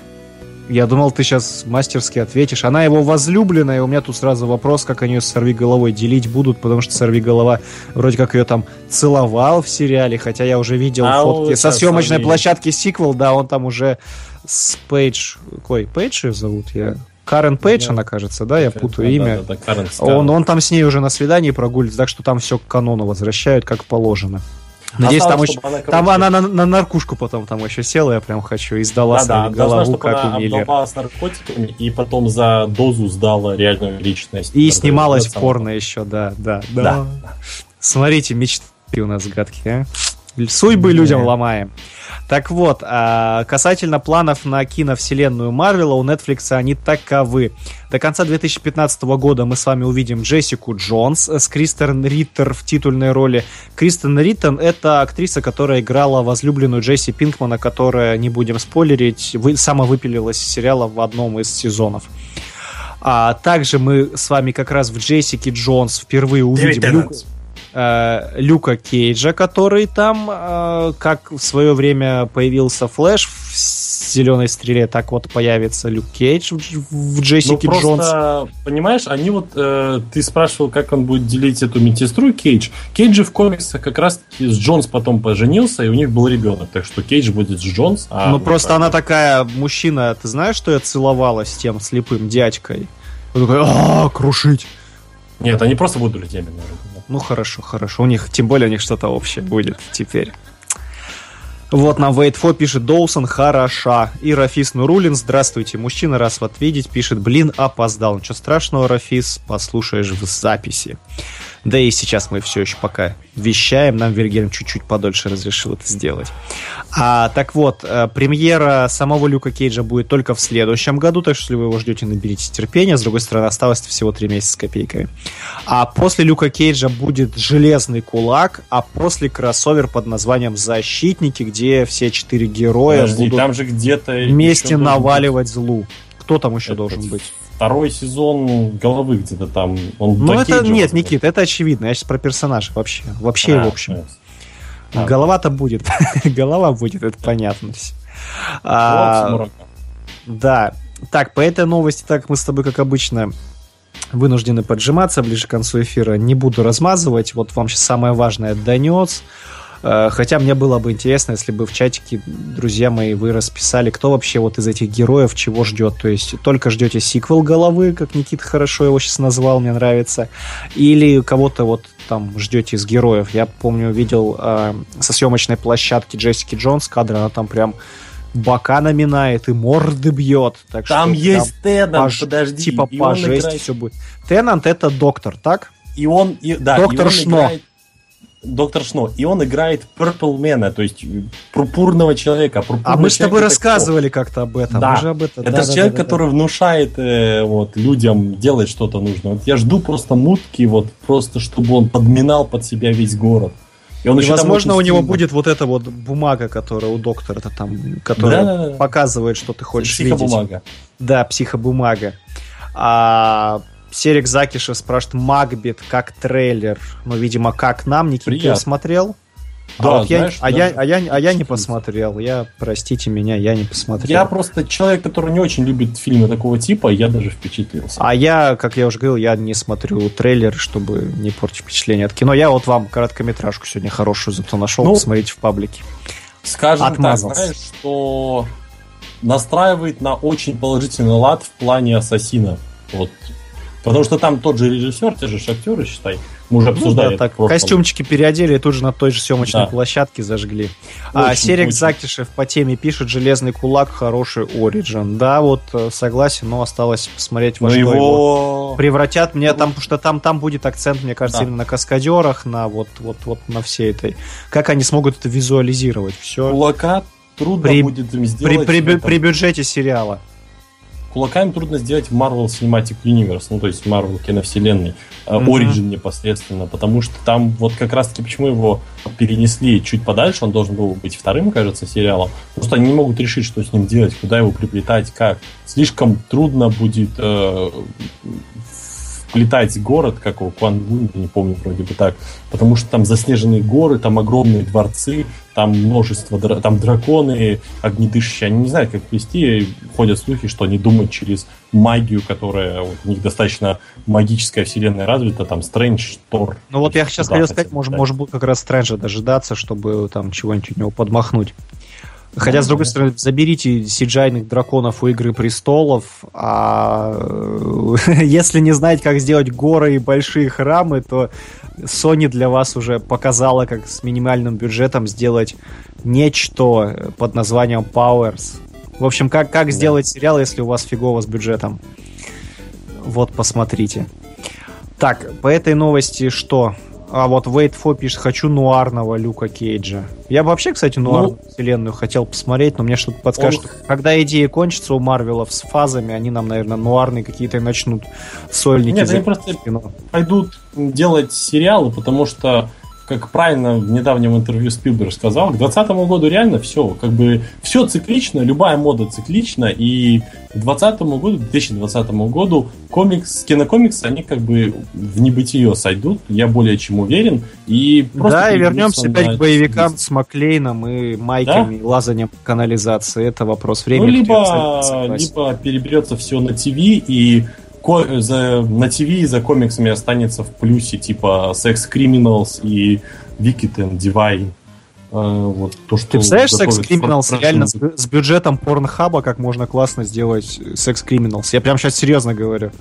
Я думал, ты сейчас мастерски ответишь. Она его возлюбленная, и у меня тут сразу вопрос, как они ее с Сорви головой делить будут, потому что Сорви голова вроде как ее там целовал в сериале, хотя я уже видел а фотки со съемочной площадки сиквел, да, он там уже с Пейдж... Кой, Пейдж ее зовут? Я Карен Пейдж, она кажется, да, я путаю да, имя. Да, да, да, он, он там с ней уже на свидании прогуливается, так что там все к канону возвращают, как положено. Надеюсь, там, еще, она, там она на, на наркушку потом там еще села, я прям хочу, и сдала да, да, голову, должна, как она с наркотиками и потом за дозу сдала реальную личность. И снималась порно еще, да, да, да. да. Смотрите, мечты у нас гадкие, а? Судьбы людям ломаем. Так вот, а, касательно планов на киновселенную Марвела, у Netflix они таковы. До конца 2015 года мы с вами увидим Джессику Джонс с Кристен Риттер в титульной роли. Кристен Риттен — это актриса, которая играла возлюбленную Джесси Пинкмана, которая, не будем спойлерить, вы, самовыпилилась из сериала в одном из сезонов. А также мы с вами как раз в Джессике Джонс впервые увидим Люка, э, Люка Кейджа, который там, э, как в свое время появился Флэш в зеленой стреле, так вот появится Люк Кейдж в, в Джессике ну, Джонс. Просто, понимаешь, они вот, э, ты спрашивал, как он будет делить эту медсестру Кейдж. Кейдж же в комиксах как раз с Джонс потом поженился, и у них был ребенок, так что Кейдж будет с Джонс. А ну просто она такая, мужчина, ты знаешь, что я целовалась с тем слепым дядькой? Он такой, а крушить. Нет, они просто будут друзьями, наверное. Ну хорошо, хорошо. У них, тем более, у них что-то общее будет теперь. Вот нам Вейтфо пишет Доусон хороша. И Рафис Нурулин, здравствуйте, мужчина раз вот видеть, пишет, блин, опоздал. Ничего страшного, Рафис, послушаешь в записи. Да и сейчас мы все еще пока вещаем, нам Вильгельм чуть-чуть подольше разрешил это сделать. А, так вот, э, премьера самого Люка Кейджа будет только в следующем году, так что если вы его ждете, наберите терпения. С другой стороны, осталось всего три месяца с копейками. А после Люка Кейджа будет Железный Кулак, а после кроссовер под названием Защитники, где все четыре героя Подожди, будут там же где-то вместе наваливать злу. Кто там еще это должен быть? Второй сезон головы где-то там. Он ну это нет, Никит, это очевидно. Я сейчас про персонажа вообще. Вообще, а, в общем. А, Голова-то будет. [laughs] Голова будет, это понятно. А, да. Так, по этой новости, так мы с тобой, как обычно, вынуждены поджиматься ближе к концу эфира. Не буду размазывать. Вот вам сейчас самое важное донес. Э, хотя мне было бы интересно, если бы в чатике, друзья мои, вы расписали, кто вообще вот из этих героев чего ждет. То есть только ждете сиквел головы, как Никита хорошо его сейчас назвал, мне нравится, или кого-то вот там ждете из героев. Я помню, видел э, со съемочной площадки Джессики Джонс кадры, она там прям бока наминает и морды бьет. Так там что, есть там Теннант, пож... подожди. Типа по жести играет... все будет. Теннант это доктор, так? И он, и, да, доктор и он Шно. Играет Доктор Шно, и он играет Purple Man, то есть пурпурного человека. а мы с тобой рассказывали как-то об этом. Да. об этом. Это да, да, человек, да, да, который да. внушает э, вот, людям делать что-то нужно. Вот я жду просто мутки, вот просто чтобы он подминал под себя весь город. И, он и возможно, у него будет вот эта вот бумага, которая у доктора -то там, которая да, да, да. показывает, что ты хочешь психобумага. видеть. Да, психобумага. А Серик Закишев спрашивает, Макбет как трейлер. Ну, видимо, как нам. Никита, ты смотрел? А да, а, вот знаешь, я, а, я, а, я, а я не посмотрел. Я, простите меня, я не посмотрел. Я просто человек, который не очень любит фильмы такого типа, я даже впечатлился. А я, как я уже говорил, я не смотрю трейлер, чтобы не портить впечатление от кино. Я вот вам короткометражку сегодня хорошую зато нашел, ну, посмотрите в паблике. Скажем Отмазался. так, знаешь, что настраивает на очень положительный лад в плане Ассасина. Вот Потому что там тот же режиссер, те же актеры, считай. Мы уже обсуждали. Ну, да, так, костюмчики переодели и тут же на той же съемочной да. площадке зажгли. Очень, а Серик очень. Закишев по теме пишет «Железный кулак, хороший Ориджин». Да, вот э, согласен, но осталось посмотреть, во но что его... его превратят. Мне там, потому что там, там будет акцент, мне кажется, да. именно на каскадерах, на вот, вот, вот на всей этой. Как они смогут это визуализировать? Все. Кулака трудно при, будет им сделать. При, при, при бюджете сериала кулаками трудно сделать в Marvel Cinematic Universe, ну то есть Marvel киновселенной, mm-hmm. Origin непосредственно, потому что там вот как раз-таки почему его перенесли чуть подальше, он должен был быть вторым, кажется, сериалом, просто они не могут решить, что с ним делать, куда его приплетать, как. Слишком трудно будет э, летать город, как у Кван не помню, вроде бы так, потому что там заснеженные горы, там огромные дворцы, там множество, там драконы огнедышащие, они не знают, как вести, ходят слухи, что они думают через магию, которая вот, у них достаточно магическая вселенная развита, там Стрэндж, Тор. Ну вот я сейчас хотел сказать, может, может будет как раз Стрэнджа дожидаться, чтобы там чего-нибудь у него подмахнуть. Хотя, с другой стороны, заберите cgi драконов у Игры Престолов, а [laughs] если не знаете, как сделать горы и большие храмы, то Sony для вас уже показала, как с минимальным бюджетом сделать нечто под названием Powers. В общем, как, как сделать сериал, если у вас фигово с бюджетом? Вот, посмотрите. Так, по этой новости что? А вот Wait for пишет, хочу нуарного Люка Кейджа. Я бы вообще, кстати, нуарную ну, вселенную хотел посмотреть, но мне что-то подскажет, он... что когда идея кончится у Марвелов с фазами, они нам, наверное, нуарные какие-то начнут сольники. Нет, они просто кино. пойдут делать сериалы, потому что как правильно в недавнем интервью Спилберг сказал, к 2020 году реально все, как бы все циклично, любая мода циклична, и к 2020 году, 2020 году комикс, кинокомиксы, они как бы в небытие сойдут, я более чем уверен, и просто Да, и вернемся опять к боевикам с Маклейном и майками, да? лазанием канализации, это вопрос времени. Ну, либо, либо переберется все на ТВ, и за, на ТВ за комиксами останется в плюсе типа Sex Criminals и Wicked and Divine. Uh, вот то, что Ты представляешь Sex Criminals реально с, с бюджетом порнхаба, как можно классно сделать Sex Criminals? Я прям сейчас серьезно говорю.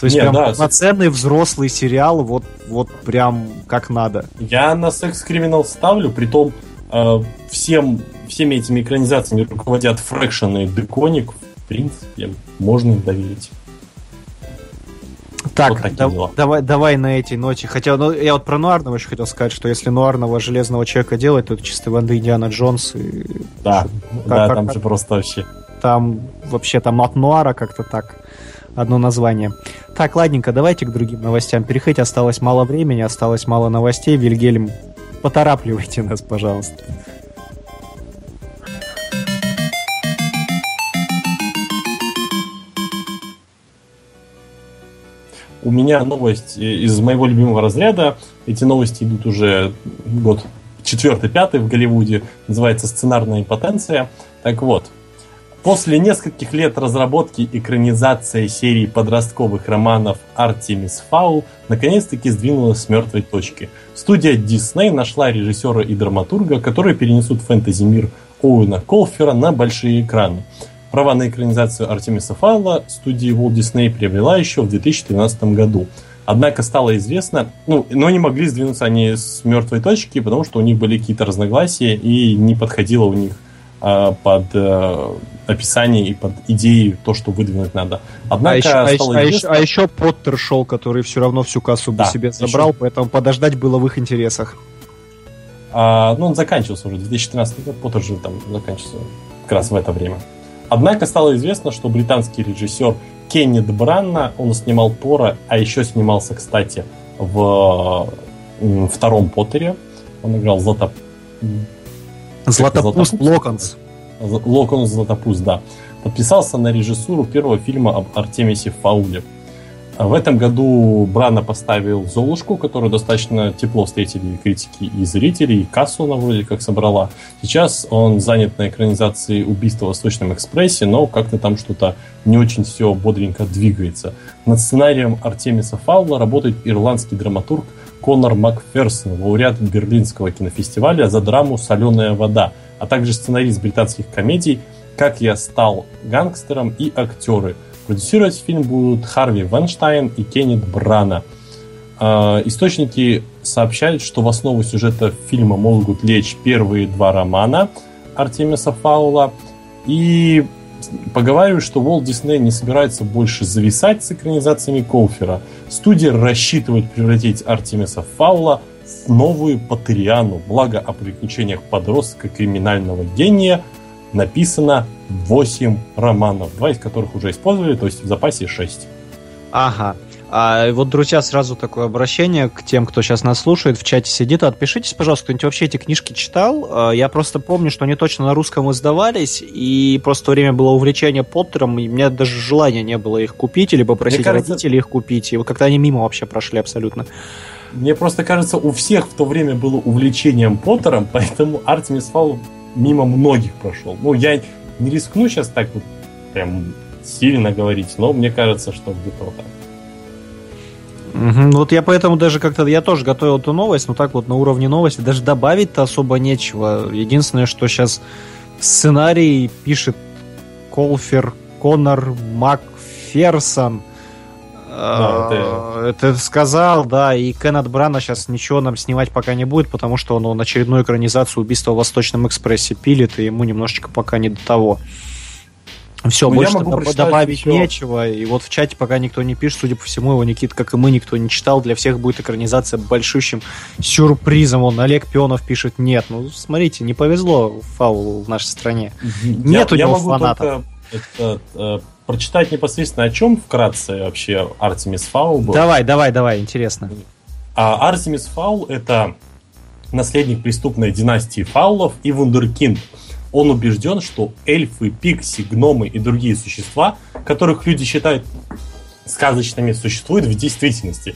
То есть Нет, прям да, полноценный взрослый сериал, вот, вот прям как надо. Я на Sex Criminals ставлю, при том э, всем, всеми этими экранизациями руководят Фрэкшн и Деконик. В принципе, можно им доверить. Так, вот да, давай, давай на эти ноте. Хотя, ну, я вот про Нуарного еще хотел сказать, что если Нуарного железного человека делать, то это чисто воды Индиана Джонс. И... Да, как, да, как, там как, же просто вообще. Там вообще там от Нуара как-то так одно название. Так, ладненько, давайте к другим новостям переходить. Осталось мало времени, осталось мало новостей. Вильгельм, поторапливайте нас, пожалуйста. У меня новость из моего любимого разряда. Эти новости идут уже год четвертый, пятый в Голливуде. Называется «Сценарная импотенция». Так вот, после нескольких лет разработки экранизации серии подростковых романов «Артемис Фаул» наконец-таки сдвинулась с мертвой точки. Студия Disney нашла режиссера и драматурга, которые перенесут фэнтези-мир Оуэна Колфера на большие экраны. Права на экранизацию Артемиса Фаула студия Walt Disney приобрела еще в 2013 году. Однако стало известно, ну, но не могли сдвинуться они с мертвой точки, потому что у них были какие-то разногласия и не подходило у них э, под э, описание и под идеи то, что выдвинуть надо. Однако а, еще, стало а, известно... а еще Поттер шел, который все равно всю кассу да, себе забрал, еще... поэтому подождать было в их интересах. А, ну, он заканчивался уже, 2013 год, Поттер же там заканчивался как раз в это время. Однако стало известно, что британский режиссер Кеннет Бранна, он снимал Тора, а еще снимался, кстати, в втором Поттере. Он играл Златоп... Златопуст Локонс. Локонс Златопуст, да. Подписался на режиссуру первого фильма об Артемисе Фауле. В этом году Брана поставил Золушку, которую достаточно тепло встретили критики и зрители, и кассу она вроде как собрала. Сейчас он занят на экранизации убийства в Восточном экспрессе, но как-то там что-то не очень все бодренько двигается. Над сценарием Артемиса Фаула работает ирландский драматург Конор Макферсон, лауреат Берлинского кинофестиваля за драму «Соленая вода», а также сценарист британских комедий «Как я стал гангстером» и актеры – Продюсировать фильм будут Харви Ванштайн и Кеннет Брана. А, источники сообщают, что в основу сюжета фильма могут лечь первые два романа Артемиса Фаула. И поговаривают, что Walt Disney не собирается больше зависать с экранизациями Колфера. Студия рассчитывает превратить Артемиса Фаула в новую Патериану. Благо о приключениях подростка криминального гения написано 8 романов, два из которых уже использовали, то есть в запасе 6. Ага. А вот, друзья, сразу такое обращение к тем, кто сейчас нас слушает, в чате сидит. Отпишитесь, пожалуйста, кто-нибудь вообще эти книжки читал. А, я просто помню, что они точно на русском издавались, и просто время было увлечение Поттером, и у меня даже желания не было их купить или попросить кажется... родителей их купить. И вот как-то они мимо вообще прошли абсолютно. Мне просто кажется, у всех в то время было увлечением Поттером, [laughs] поэтому Артемис Фаул мимо многих прошел. Ну, я не рискну сейчас так вот прям сильно говорить, но мне кажется, что где-то вот так. Угу, вот я поэтому даже как-то, я тоже готовил эту новость, но так вот на уровне новости даже добавить-то особо нечего. Единственное, что сейчас сценарий пишет Колфер Конор Макферсон. Да, это... это сказал, да, и Кеннет Брана сейчас ничего нам снимать пока не будет, потому что он, он очередную экранизацию убийства в Восточном экспрессе пилит, и ему немножечко пока не до того. Все, ну, больше доб- добавить еще... нечего. И вот в чате пока никто не пишет, судя по всему, его Никит, как и мы, никто не читал. Для всех будет экранизация большущим сюрпризом. Он Олег Пионов пишет нет. Ну, смотрите, не повезло Фаулу в нашей стране. Я, нет у него фанатов. Это, э, прочитать непосредственно о чем вкратце вообще Артемис Фаул был. Давай, давай, давай, интересно. А Артемис Фаул это наследник преступной династии фаулов и вундеркинд. Он убежден, что эльфы, пикси, гномы и другие существа, которых люди считают сказочными, существуют в действительности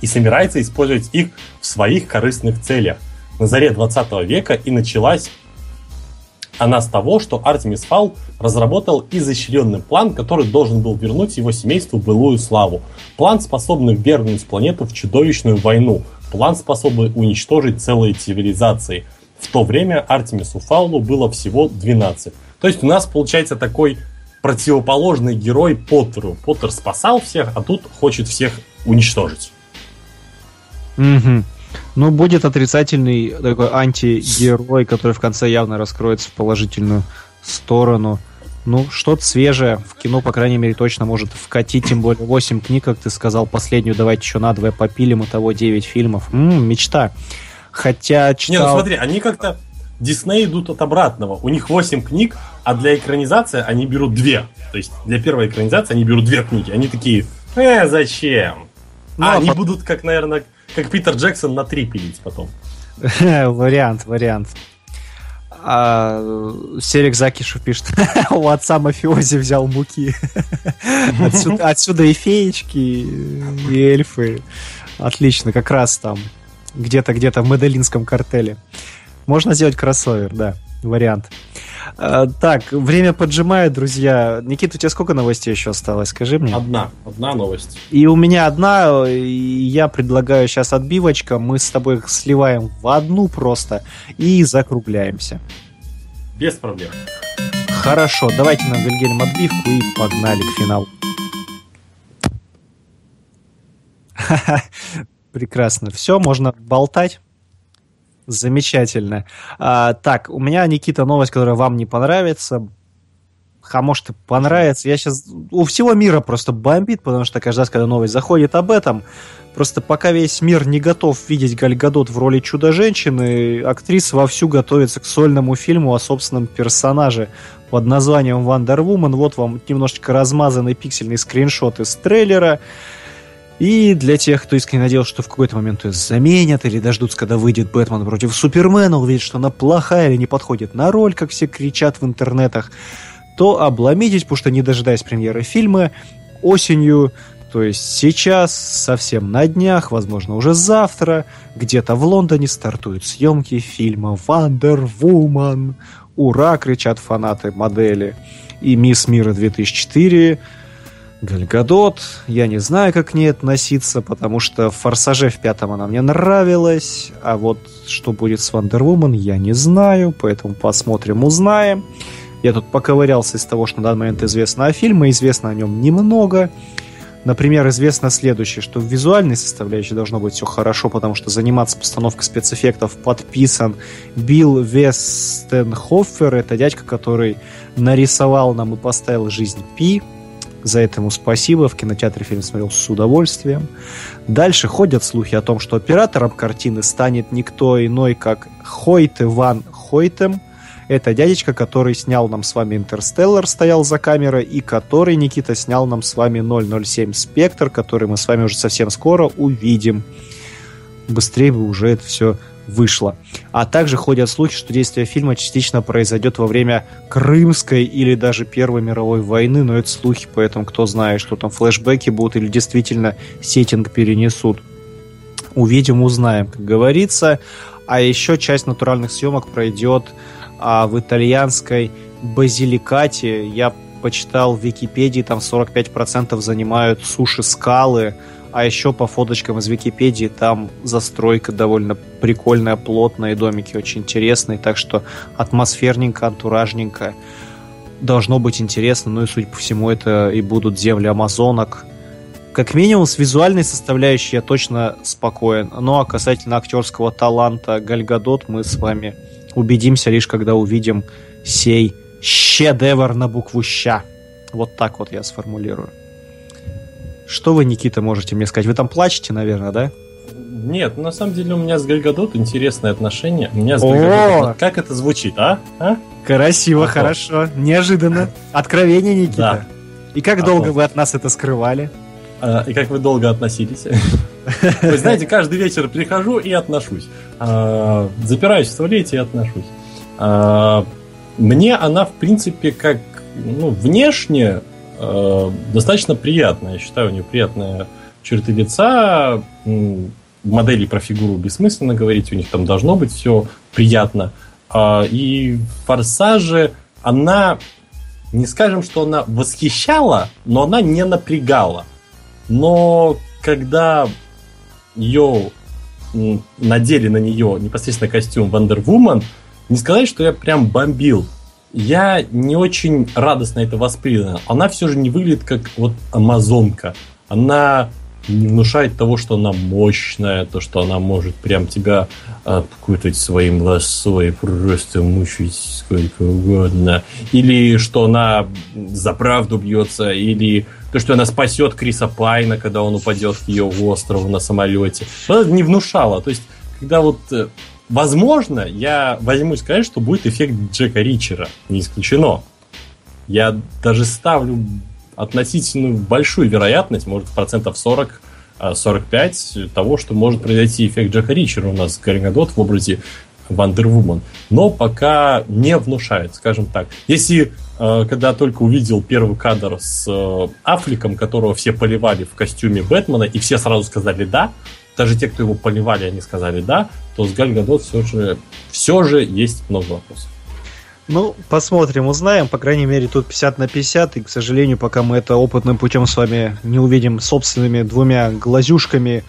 и собирается использовать их в своих корыстных целях. На заре 20 века и началась она с того, что Артемис Фаул разработал изощренный план, который должен был вернуть его семейству былую славу. План, способный вернуть планету в чудовищную войну. План, способный уничтожить целые цивилизации. В то время Артемису Фаулу было всего 12. То есть у нас получается такой противоположный герой Поттеру. Поттер спасал всех, а тут хочет всех уничтожить. Угу. Ну, будет отрицательный такой антигерой, который в конце явно раскроется в положительную сторону. Ну, что-то свежее в кино, по крайней мере, точно может вкатить, тем более 8 книг, как ты сказал, последнюю давайте еще надвое попилим, и того 9 фильмов. М-м, мечта. Хотя читал... Не, ну смотри, они как-то... Дисней идут от обратного. У них 8 книг, а для экранизации они берут 2. То есть для первой экранизации они берут 2 книги. Они такие, э, зачем? Ну, а, а они по... будут, как, наверное, как Питер Джексон на три пилить потом. [laughs] вариант, вариант. А, Серик Закишу пишет, [laughs] у отца мафиози взял муки. [laughs] отсюда, отсюда и феечки, и эльфы. Отлично, как раз там. Где-то, где-то в Медellинском картеле. Можно сделать кроссовер, да, вариант. А, так, время поджимает, друзья. Никита, у тебя сколько новостей еще осталось? Скажи мне. Одна, одна новость. И у меня одна, я предлагаю сейчас отбивочка. Мы с тобой их сливаем в одну просто и закругляемся. Без проблем. Хорошо, давайте на Вильгельм отбивку и погнали к финалу. [laughs] Прекрасно. Все, можно болтать. Замечательно. А, так, у меня, Никита, новость, которая вам не понравится. А может и понравится. Я сейчас... У всего мира просто бомбит, потому что каждый раз, когда новость заходит об этом, просто пока весь мир не готов видеть Гальгадот в роли чудо-женщины, актриса вовсю готовится к сольному фильму о собственном персонаже под названием Wonder Woman. Вот вам немножечко размазанный пиксельный скриншот из трейлера. И для тех, кто искренне надеялся, что в какой-то момент ее заменят или дождутся, когда выйдет Бэтмен против Супермена, увидят, что она плохая или не подходит на роль, как все кричат в интернетах, то обломитесь, потому что не дожидаясь премьеры фильма, осенью, то есть сейчас, совсем на днях, возможно, уже завтра, где-то в Лондоне стартуют съемки фильма Woman. Ура, кричат фанаты модели. И Мисс Мира 2004 Гальгадот, я не знаю, как к ней относиться, потому что в «Форсаже» в пятом она мне нравилась, а вот что будет с Вандервумен, я не знаю, поэтому посмотрим, узнаем. Я тут поковырялся из того, что на данный момент известно о фильме, известно о нем немного. Например, известно следующее, что в визуальной составляющей должно быть все хорошо, потому что заниматься постановкой спецэффектов подписан Билл Вестенхофер, это дядька, который нарисовал нам и поставил жизнь Пи, за это ему спасибо. В кинотеатре фильм смотрел с удовольствием. Дальше ходят слухи о том, что оператором картины станет никто иной, как Хойте Ван Хойтем. Это дядечка, который снял нам с вами «Интерстеллар», стоял за камерой, и который, Никита, снял нам с вами 007 «Спектр», который мы с вами уже совсем скоро увидим. Быстрее бы уже это все вышло. А также ходят слухи, что действие фильма частично произойдет во время Крымской или даже Первой мировой войны, но это слухи, поэтому кто знает, что там флешбеки будут или действительно сеттинг перенесут. Увидим, узнаем, как говорится. А еще часть натуральных съемок пройдет а, в итальянской базиликате. Я почитал в Википедии, там 45% занимают суши-скалы, а еще по фоточкам из Википедии там застройка довольно прикольная, плотная, домики очень интересные, так что атмосферненько, антуражненько. Должно быть интересно, ну и, судя по всему, это и будут земли амазонок. Как минимум, с визуальной составляющей я точно спокоен. Ну а касательно актерского таланта Гальгадот мы с вами убедимся лишь, когда увидим сей шедевр на букву «ща». Вот так вот я сформулирую. Что вы, Никита, можете мне сказать? Вы там плачете, наверное, да? Нет, на самом деле у меня с Гальгадот интересное отношение. У меня с Гальгадот... Как это звучит, а? а? Красиво, а хорошо. Неожиданно. Откровение, Никита. Да. И как а долго вы от нас это скрывали? А, и как вы долго относились? [laughs] Вы знаете, каждый вечер прихожу и отношусь. А, запираюсь в туалете и отношусь. А, мне она, в принципе, как ну, внешне достаточно приятная. Я считаю, у нее приятная черты лица. Модели про фигуру бессмысленно говорить, у них там должно быть все приятно. А, и в она, не скажем, что она восхищала, но она не напрягала. Но когда ее надели на нее непосредственно костюм Woman, не сказать, что я прям бомбил. Я не очень радостно это воспринял. Она все же не выглядит как вот амазонка. Она не внушает того, что она мощная, то, что она может прям тебя откутать своим лосо и просто мучить сколько угодно. Или что она за правду бьется, или то, что она спасет Криса Пайна, когда он упадет к ее острову на самолете. Она не внушала. То есть, когда вот э, Возможно, я возьмусь сказать, что будет эффект Джека Ричера. Не исключено. Я даже ставлю относительно большую вероятность, может, процентов 40 45 а, того, что может произойти эффект Джека Ричера у нас Галgadot в образе Вандервумен. Но пока не внушает, скажем так. Если а, когда только увидел первый кадр с э, Афликом, которого все поливали в костюме Бэтмена, и все сразу сказали «да», даже те, кто его поливали, они сказали «да», то с Галь Гадот все же, все же есть много вопросов. Ну, посмотрим, узнаем. По крайней мере, тут 50 на 50. И, к сожалению, пока мы это опытным путем с вами не увидим собственными двумя глазюшками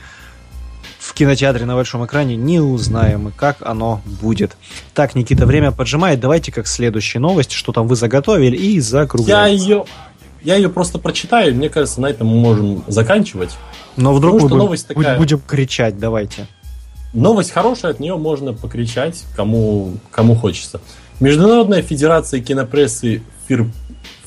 в кинотеатре на большом экране, не узнаем, как оно будет. Так, Никита, время поджимает. Давайте как следующая новость, что там вы заготовили, и закругляем. Я ее, я ее просто прочитаю. Мне кажется, на этом мы можем заканчивать. Но вдруг Потому мы будем, новость такая... будем кричать, давайте. Новость хорошая, от нее можно покричать, кому, кому хочется. Международная федерация кинопрессы Фир...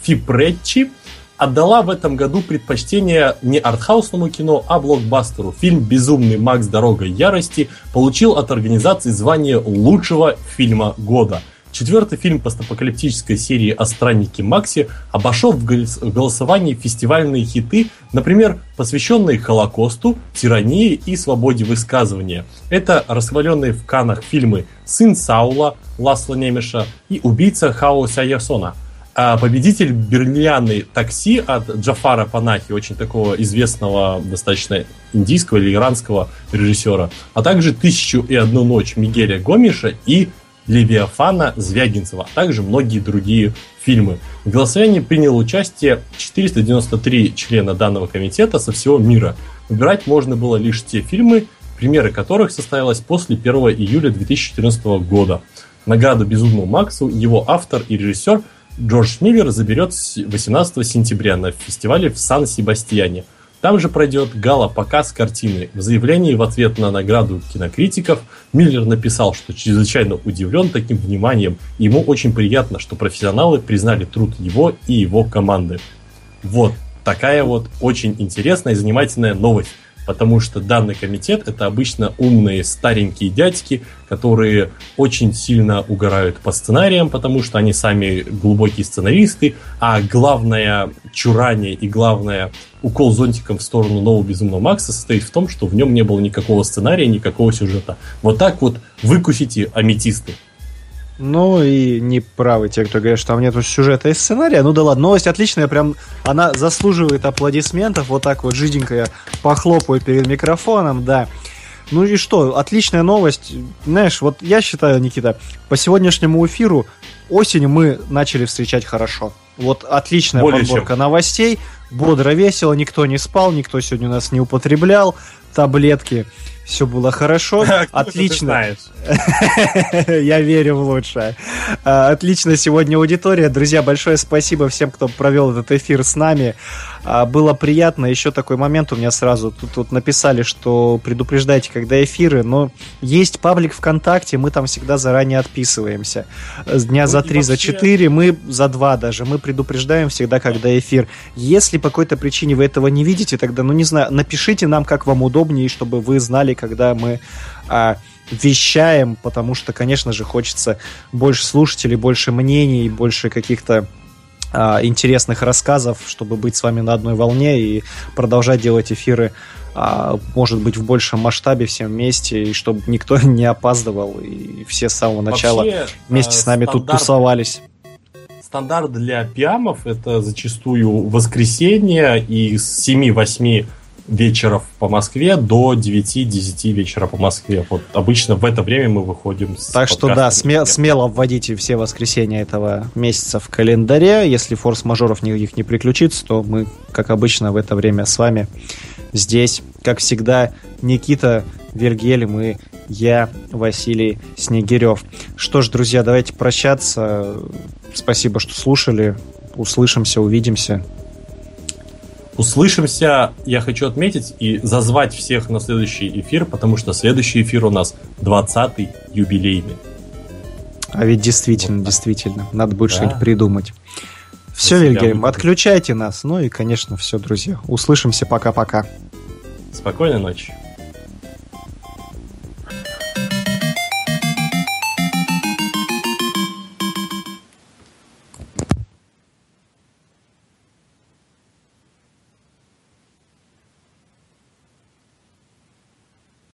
ФИПРЕЧИ отдала в этом году предпочтение не артхаусному кино, а блокбастеру. Фильм «Безумный Макс. Дорога ярости» получил от организации звание лучшего фильма года – Четвертый фильм постапокалиптической серии о страннике Максе обошел в голосовании фестивальные хиты, например, посвященные Холокосту, тирании и свободе высказывания. Это расхваленные в Канах фильмы «Сын Саула» Ласла Немеша и «Убийца Хао Сяясона». А победитель Берлианы «Такси» от Джафара Панахи, очень такого известного, достаточно индийского или иранского режиссера, а также «Тысячу и одну ночь» Мигеля Гомиша и Левиафана Звягинцева, а также многие другие фильмы. В голосовании приняло участие 493 члена данного комитета со всего мира. Выбирать можно было лишь те фильмы, примеры которых состоялось после 1 июля 2014 года. Награду «Безумному Максу» его автор и режиссер Джордж Миллер заберет 18 сентября на фестивале в Сан-Себастьяне – там же пройдет гала-показ картины. В заявлении в ответ на награду кинокритиков Миллер написал, что чрезвычайно удивлен таким вниманием. Ему очень приятно, что профессионалы признали труд его и его команды. Вот такая вот очень интересная и занимательная новость потому что данный комитет это обычно умные старенькие дядьки, которые очень сильно угорают по сценариям, потому что они сами глубокие сценаристы, а главное чурание и главное укол зонтиком в сторону нового Безумного Макса состоит в том, что в нем не было никакого сценария, никакого сюжета. Вот так вот выкусите аметисты. Ну и не правы те, кто говорят, что там нет сюжета и сценария. Ну да ладно, новость отличная, прям она заслуживает аплодисментов. Вот так вот жиденько я похлопаю перед микрофоном, да. Ну и что, отличная новость. Знаешь, вот я считаю, Никита, по сегодняшнему эфиру осень мы начали встречать хорошо. Вот отличная Более подборка чем. новостей, бодро, весело, никто не спал, никто сегодня у нас не употреблял таблетки все было хорошо, [laughs] отлично. [laughs] Я верю в лучшее. А, отлично сегодня аудитория. Друзья, большое спасибо всем, кто провел этот эфир с нами. А, было приятно. Еще такой момент у меня сразу тут, тут написали, что предупреждайте, когда эфиры, но есть паблик ВКонтакте, мы там всегда заранее отписываемся. Дня ну, за три, вообще... за четыре, мы за два даже. Мы предупреждаем всегда, когда эфир. Если по какой-то причине вы этого не видите, тогда, ну не знаю, напишите нам, как вам удобнее, чтобы вы знали, когда мы а, вещаем, потому что, конечно же, хочется больше слушателей, больше мнений, больше каких-то а, интересных рассказов, чтобы быть с вами на одной волне и продолжать делать эфиры а может быть в большем масштабе всем вместе, и чтобы никто [laughs] не опаздывал, и все с самого начала Вообще, вместе с нами стандарт... тут тусовались. Стандарт для пиамов это зачастую воскресенье и с 7-8 вечера по Москве до 9-10 вечера по Москве. Вот обычно в это время мы выходим с Так что да, сме- смело вводите все воскресенья этого месяца в календаре. Если форс-мажоров никаких не приключится, то мы, как обычно, в это время с вами здесь. Как всегда, Никита Вергелем и я, Василий Снегирев. Что ж, друзья, давайте прощаться. Спасибо, что слушали. Услышимся, увидимся. Услышимся, я хочу отметить и зазвать всех на следующий эфир, потому что следующий эфир у нас 20-й юбилейный. А ведь действительно, вот действительно, надо будет да. что-нибудь придумать. Все, Вильгельм, отключайте нас. Ну и, конечно, все, друзья. Услышимся, пока-пока. Спокойной ночи.